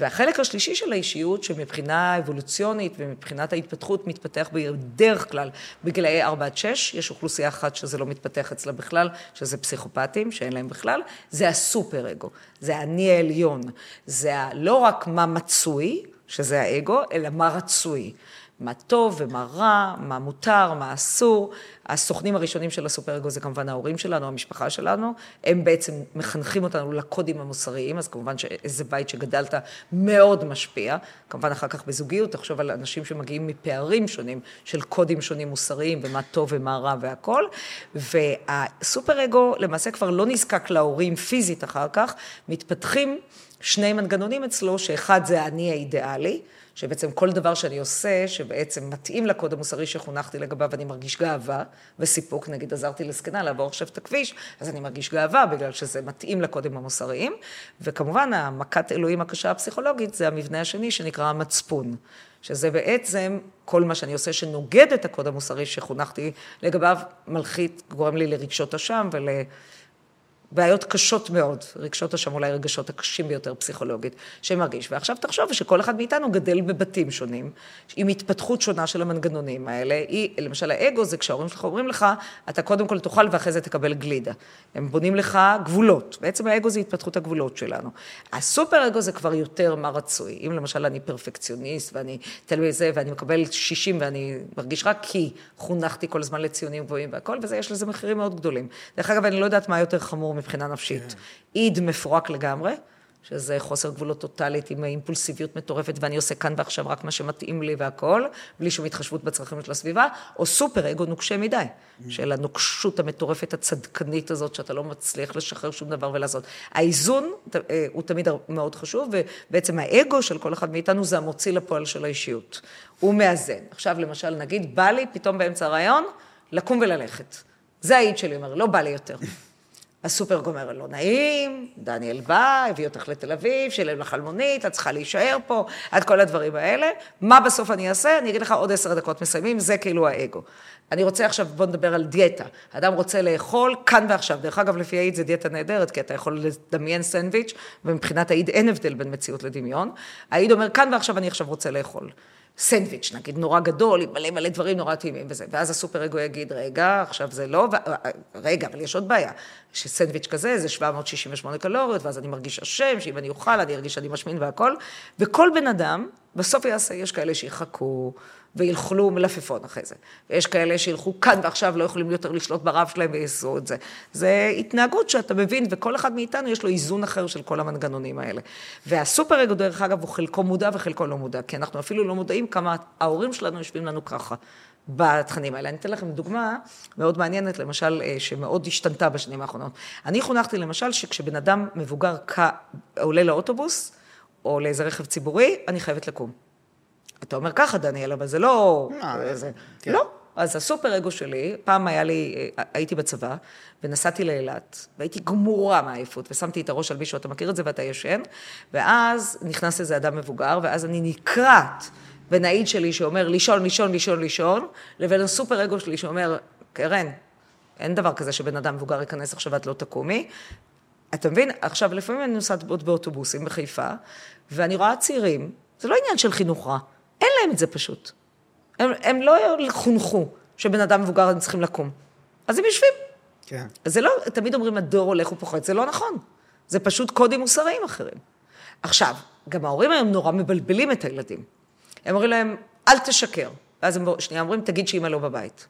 והחלק השלישי של האישיות, שמבחינה אבולוציונית ומבחינת ההתפתחות מתפתח בדרך כלל בגילאי 4 עד 6, יש אוכלוסייה אחת שזה לא מתפתח אצלה בכלל, שזה פסיכופטים, שאין להם בכלל, זה הסופר אגו, זה האני העליון, זה לא רק מה מצוי, שזה האגו, אלא מה רצוי. מה טוב ומה רע, מה מותר, מה אסור. הסוכנים הראשונים של הסופר-אגו זה כמובן ההורים שלנו, המשפחה שלנו. הם בעצם מחנכים אותנו לקודים המוסריים, אז כמובן שאיזה בית שגדלת מאוד משפיע. כמובן אחר כך בזוגיות, תחשוב על אנשים שמגיעים מפערים שונים, של קודים שונים מוסריים, ומה טוב ומה רע והכול. והסופר-אגו למעשה כבר לא נזקק להורים פיזית אחר כך, מתפתחים שני מנגנונים אצלו, שאחד זה האני האידיאלי. שבעצם כל דבר שאני עושה, שבעצם מתאים לקוד המוסרי שחונכתי לגביו, אני מרגיש גאווה וסיפוק. נגיד, עזרתי לזקנה לעבור עכשיו את הכביש, אז אני מרגיש גאווה בגלל שזה מתאים לקודים המוסריים. וכמובן, המכת אלוהים הקשה הפסיכולוגית זה המבנה השני שנקרא המצפון. שזה בעצם כל מה שאני עושה שנוגד את הקוד המוסרי שחונכתי לגביו, מלחית, גורם לי לרגשות אשם ול... בעיות קשות מאוד, רגשות אשם אולי רגשות הקשים ביותר פסיכולוגית, שמרגיש. ועכשיו תחשוב שכל אחד מאיתנו גדל בבתים שונים, עם התפתחות שונה של המנגנונים האלה. היא, למשל האגו זה כשההורים שלך אומרים לך, אתה קודם כל תאכל ואחרי זה תקבל גלידה. הם בונים לך גבולות. בעצם האגו זה התפתחות הגבולות שלנו. הסופר אגו זה כבר יותר מה רצוי. אם למשל אני פרפקציוניסט ואני תלוי בזה ואני מקבל 60 ואני מרגיש רק כי חונכתי כל הזמן לציונים גבוהים והכל, ויש לזה מחירים מאוד גדולים. דרך אגב, אני לא יודעת מה יותר חמור מבחינה נפשית. איד מפורק לגמרי, שזה חוסר גבולות טוטאלית עם אימפולסיביות מטורפת, ואני עושה כאן ועכשיו רק מה שמתאים לי והכול, בלי שום התחשבות בצרכים של הסביבה, או סופר אגו נוקשה מדי. של הנוקשות המטורפת הצדקנית הזאת, שאתה לא מצליח לשחרר שום דבר ולעשות. האיזון אה, הוא תמיד מאוד חשוב, ובעצם האגו של כל אחד מאיתנו זה המוציא לפועל של האישיות. הוא מאזן. עכשיו, למשל, נגיד, בא לי פתאום באמצע הרעיון לקום וללכת. זה האיד שלי, אומר, לא בא לי יותר. הסופר גומר, לא נעים, דניאל בא, הביא אותך לתל אביב, שילם לך על מונית, את צריכה להישאר פה, עד כל הדברים האלה. מה בסוף אני אעשה? אני אגיד לך, עוד עשר דקות מסיימים, זה כאילו האגו. אני רוצה עכשיו, בוא נדבר על דיאטה. אדם רוצה לאכול כאן ועכשיו. דרך אגב, לפי האיד זה דיאטה נהדרת, כי אתה יכול לדמיין סנדוויץ', ומבחינת האיד אין הבדל בין מציאות לדמיון. האיד אומר, כאן ועכשיו אני עכשיו רוצה לאכול. סנדוויץ', נגיד, נורא גדול, עם מלא מלא דברים נורא טעימים וזה. ואז הסופר אגו יגיד, רגע, עכשיו זה לא, ו... רגע, אבל יש עוד בעיה. שסנדוויץ' כזה זה 768 קלוריות, ואז אני מרגיש אשם, שאם אני אוכל, אני ארגיש שאני משמין והכל. וכל בן אדם, בסוף יעשה, יש כאלה שיחכו, וילכלו מלפפון אחרי זה. ויש כאלה שילכו כאן ועכשיו לא יכולים יותר לשלוט ברב שלהם ויעשו את זה. זה התנהגות שאתה מבין, וכל אחד מאיתנו יש לו איזון אחר של כל המנגנונים האלה. והסופר אגו, דרך אגב, הוא חלקו מודע וחלקו לא מודע, כי אנחנו אפילו לא מודעים כמה ההורים שלנו יושבים לנו ככה. בתכנים האלה. אני אתן לכם דוגמה מאוד מעניינת, למשל, אה, שמאוד השתנתה בשנים האחרונות. אני חונכתי למשל שכשבן אדם מבוגר עולה לאוטובוס, או לאיזה רכב ציבורי, אני חייבת לקום. אתה אומר ככה, דניאל, אבל זה לא... זה... כן. לא. אז הסופר אגו שלי, פעם היה לי, אה, הייתי בצבא, ונסעתי לאילת, והייתי גמורה מעייפות, ושמתי את הראש על מישהו, אתה מכיר את זה ואתה ישן, ואז נכנס איזה אדם מבוגר, ואז אני נקרעת בין האיד שלי שאומר לישון, לישון, לישון, לישון, לבין הסופר אגו שלי שאומר, קרן, אין דבר כזה שבן אדם מבוגר ייכנס עכשיו ואת לא תקומי. אתה מבין? עכשיו, לפעמים אני נוסעת באוטובוסים בחיפה, ואני רואה צעירים, זה לא עניין של חינוך רע, אין להם את זה פשוט. הם, הם לא חונכו שבן אדם מבוגר הם צריכים לקום. אז הם יושבים. כן. אז זה לא, תמיד אומרים הדור הולך ופוחת, זה לא נכון. זה פשוט קודים מוסריים אחרים. עכשיו, גם ההורים היום נורא מבלבלים את הילדים. הם אומרים להם, אל תשקר. ואז הם שנייה אומרים, תגיד שאימא לא בבית.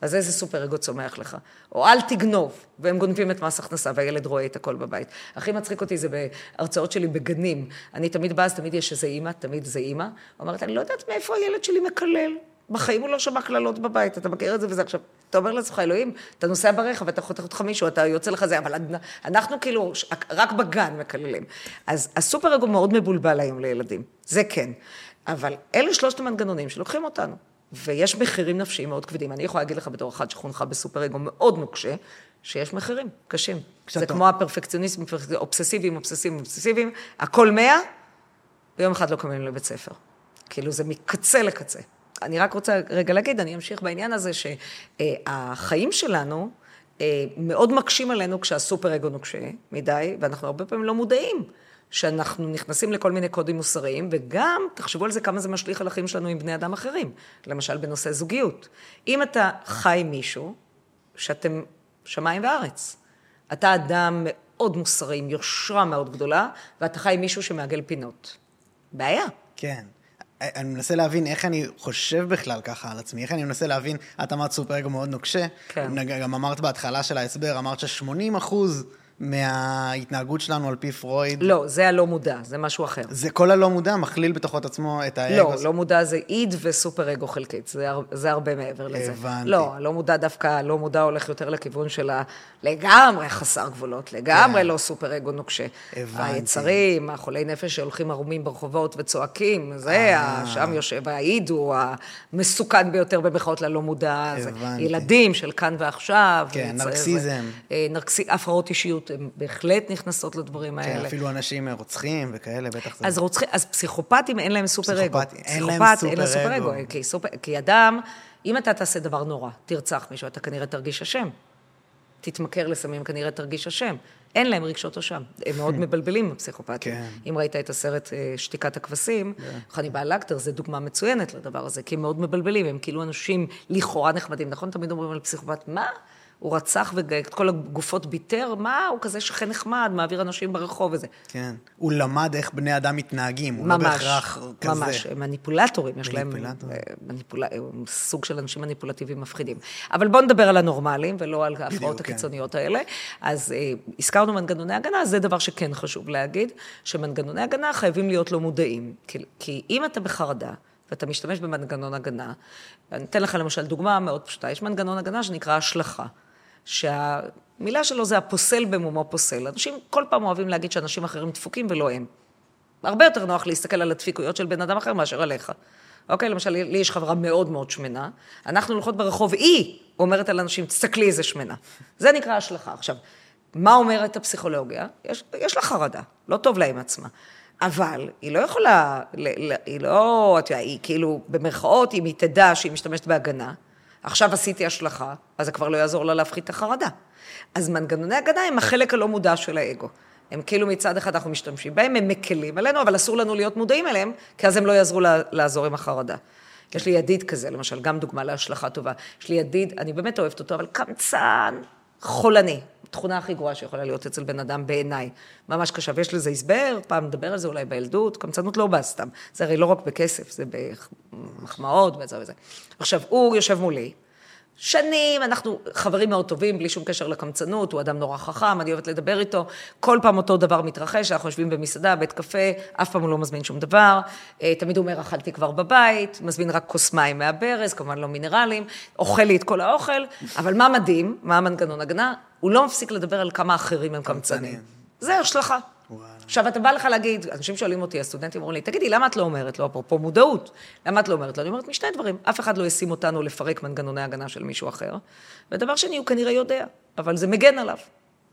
אז איזה סופר אגו צומח לך. או אל תגנוב, והם גונבים את מס הכנסה, והילד רואה את הכל בבית. הכי מצחיק אותי זה בהרצאות שלי בגנים. אני תמיד באה, אז תמיד יש איזה אימא, תמיד זה אימא. אומרת, אני לא יודעת מאיפה הילד שלי מקלל. בחיים הוא לא שמע קללות בבית, אתה מכיר את זה וזה. עכשיו, אתה אומר לעצמך, אלוהים, אתה נוסע ברכב ואתה חותך אותך מישהו, אתה יוצא לך זה, אבל אנחנו כאילו רק בגן מקללים. אז הסופר אגו מאוד מבולבל היום לילדים, זה כן. אבל אלה שלושת המנגנונים שלוקחים אותנו. ויש מחירים נפשיים מאוד כבדים. אני יכולה להגיד לך בתור אחת שחונכה בסופר אגו מאוד נוקשה, שיש מחירים קשים. זה כמו הפרפקציוניסטים, אובססיביים, אובססיביים, אובססיביים, הכל מאה, ויום אחד לא קמים לבית ספר. כאילו זה מקצה לקצה. אני רק רוצה רגע להגיד, אני אמשיך בעניין הזה, שהחיים שלנו אה, מאוד מקשים עלינו כשהסופר אגו נוקשה מדי, ואנחנו הרבה פעמים לא מודעים. שאנחנו נכנסים לכל מיני קודים מוסריים, וגם, תחשבו על זה כמה זה משליך על החיים שלנו עם בני אדם אחרים. למשל, בנושא זוגיות. אם אתה חי עם מישהו, שאתם שמיים וארץ, אתה אדם מאוד מוסרי, עם יושרה מאוד גדולה, ואתה חי עם מישהו שמעגל פינות. בעיה. כן. אני מנסה להבין איך אני חושב בכלל ככה על עצמי, איך אני מנסה להבין, את אמרת סופר אגו מאוד נוקשה, כן. גם אמרת בהתחלה של ההסבר, אמרת ש-80 אחוז מההתנהגות שלנו על פי פרויד. לא, זה הלא מודע, זה משהו אחר. זה כל הלא מודע מכליל בתוכו את עצמו את האגו. לא, לא מודע זה איד וסופר אגו חלקית, זה, זה הרבה מעבר לזה. הבנתי. לא, הלא מודע דווקא, הלא מודע הולך יותר לכיוון של לגמרי חסר גבולות, לגמרי כן. לא סופר אגו נוקשה. הבנתי. היצרים, החולי נפש שהולכים ערומים ברחובות וצועקים, זה, אה. שם יושב, האיד הוא המסוכן ביותר במחאות ללא מודע. הבנתי. ילדים של כאן ועכשיו. כן, נרקסיזם. אה, נרקסי, הפרעות אישיות. הן בהחלט נכנסות לדברים כן, האלה. כן, אפילו אנשים רוצחים וכאלה, בטח זה... אז רוצחים, אז פסיכופטים אין להם סופר אגו. פסיכופט, אין להם סופר אגו. אין להם סופר אגו, כי, סופר, כי אדם, אם אתה תעשה דבר נורא, תרצח מישהו, אתה כנראה תרגיש אשם. תתמכר לסמים, כנראה תרגיש אשם. אין להם רגשות אשם. הם מאוד <laughs> מבלבלים, הפסיכופטים. כן. אם ראית את הסרט אה, שתיקת הכבשים, כן. חניבאל לקטר, זו דוגמה מצוינת לדבר הזה, כי הם מאוד מבלבלים, הם כאילו אנשים לכאורה נחמדים. נכון? תמיד אומרים על פסיכופט, מה? הוא רצח ואת כל הגופות ביטר, מה, הוא כזה שכן נחמד, מעביר אנשים ברחוב וזה. כן, הוא למד איך בני אדם מתנהגים, הוא לא ממש, לא בהכרח כזה. ממש, הם מניפולטורים, יש להם אה, מניפול... סוג של אנשים מניפולטיביים מפחידים. אבל בואו נדבר על הנורמלים, ולא על ההפרעות כן. הקיצוניות האלה. אז אה, הזכרנו מנגנוני הגנה, זה דבר שכן חשוב להגיד, שמנגנוני הגנה חייבים להיות לא מודעים. כי, כי אם אתה בחרדה, ואתה משתמש במנגנון הגנה, אני אתן לך למשל דוגמה מאוד פשוטה, יש מנגנון הגנה שנקרא השלכה. שהמילה שלו זה הפוסל במומו פוסל. אנשים כל פעם אוהבים להגיד שאנשים אחרים דפוקים ולא הם. הרבה יותר נוח להסתכל על הדפיקויות של בן אדם אחר מאשר עליך. אוקיי, למשל, לי יש חברה מאוד מאוד שמנה, אנחנו הולכות ברחוב, היא אומרת על אנשים, תסתכלי איזה שמנה. זה נקרא השלכה. עכשיו, מה אומרת הפסיכולוגיה? יש, יש לה חרדה, לא טוב לה עם עצמה. אבל היא לא יכולה, היא לא, אתה יודע, היא כאילו, במרכאות, אם היא תדע שהיא משתמשת בהגנה, עכשיו עשיתי השלכה, אז זה כבר לא יעזור לה להפחית את החרדה. אז מנגנוני הגנה הם החלק הלא מודע של האגו. הם כאילו מצד אחד אנחנו משתמשים בהם, הם מקלים עלינו, אבל אסור לנו להיות מודעים אליהם, כי אז הם לא יעזרו לעזור עם החרדה. יש לי ידיד כזה, למשל, גם דוגמה להשלכה טובה. יש לי ידיד, אני באמת אוהבת אותו, אבל קמצן, חולני. התכונה הכי גרועה שיכולה להיות אצל בן אדם בעיניי. ממש קשה, ויש לזה הסבר, פעם נדבר על זה אולי בילדות, קמצנות לא באה סתם. זה הרי לא רק בכסף, זה במחמאות וזה וזה. עכשיו, הוא יושב מולי, שנים, אנחנו חברים מאוד טובים, בלי שום קשר לקמצנות, הוא אדם נורא חכם, אני אוהבת לדבר איתו. כל פעם אותו דבר מתרחש, אנחנו יושבים במסעדה, בית קפה, אף פעם הוא לא מזמין שום דבר. אה, תמיד הוא אומר, אכלתי כבר בבית, מזמין רק כוס מים מהברז, כמובן לא מינרלים, אוכל לי את כל האוכל, אבל מה מדהים, מה המנגנון הגנה? הוא לא מפסיק לדבר על כמה אחרים הם קמצנים. זה השלכה. עכשיו, אתה בא לך להגיד, אנשים שואלים אותי, הסטודנטים אומרים לי, תגידי, למה את לא אומרת לו, אפרופו מודעות, למה את לא אומרת לו? אני אומרת, משני דברים, אף אחד לא ישים אותנו לפרק מנגנוני הגנה של מישהו אחר, ודבר שני, הוא כנראה יודע, אבל זה מגן עליו.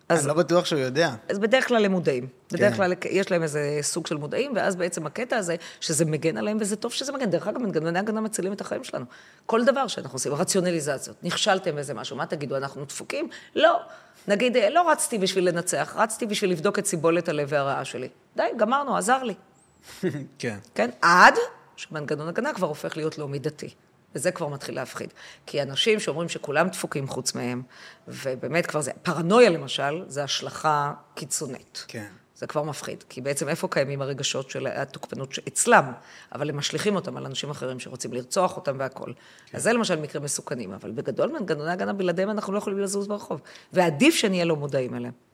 אז אני לא בטוח שהוא יודע. אז בדרך כלל הם מודעים. בדרך כן. כלל יש להם איזה סוג של מודעים, ואז בעצם הקטע הזה, שזה מגן עליהם, וזה טוב שזה מגן. דרך אגב, מנגנוני הגנה מצילים את החיים שלנו. כל דבר שאנחנו עושים, רציונליזציות, נכשלתם באיזה משהו, מה תגידו, אנחנו דפוקים? לא. נגיד, לא רצתי בשביל לנצח, רצתי בשביל לבדוק את סיבולת הלב והרעה שלי. די, גמרנו, עזר לי. <laughs> כן. כן? עד שמנגנון הגנה כבר הופך להיות לא מידתי. וזה כבר מתחיל להפחיד. כי אנשים שאומרים שכולם דפוקים חוץ מהם, ובאמת כבר זה, פרנויה למשל, זה השלכה קיצונית. כן. זה כבר מפחיד, כי בעצם איפה קיימים הרגשות של התוקפנות אצלם, אבל הם משליכים אותם על אנשים אחרים שרוצים לרצוח אותם והכול. כן. אז זה למשל מקרים מסוכנים, אבל בגדול מנגנוני הגנה בלעדיהם אנחנו לא יכולים לזוז ברחוב, ועדיף שנהיה לא מודעים אליהם.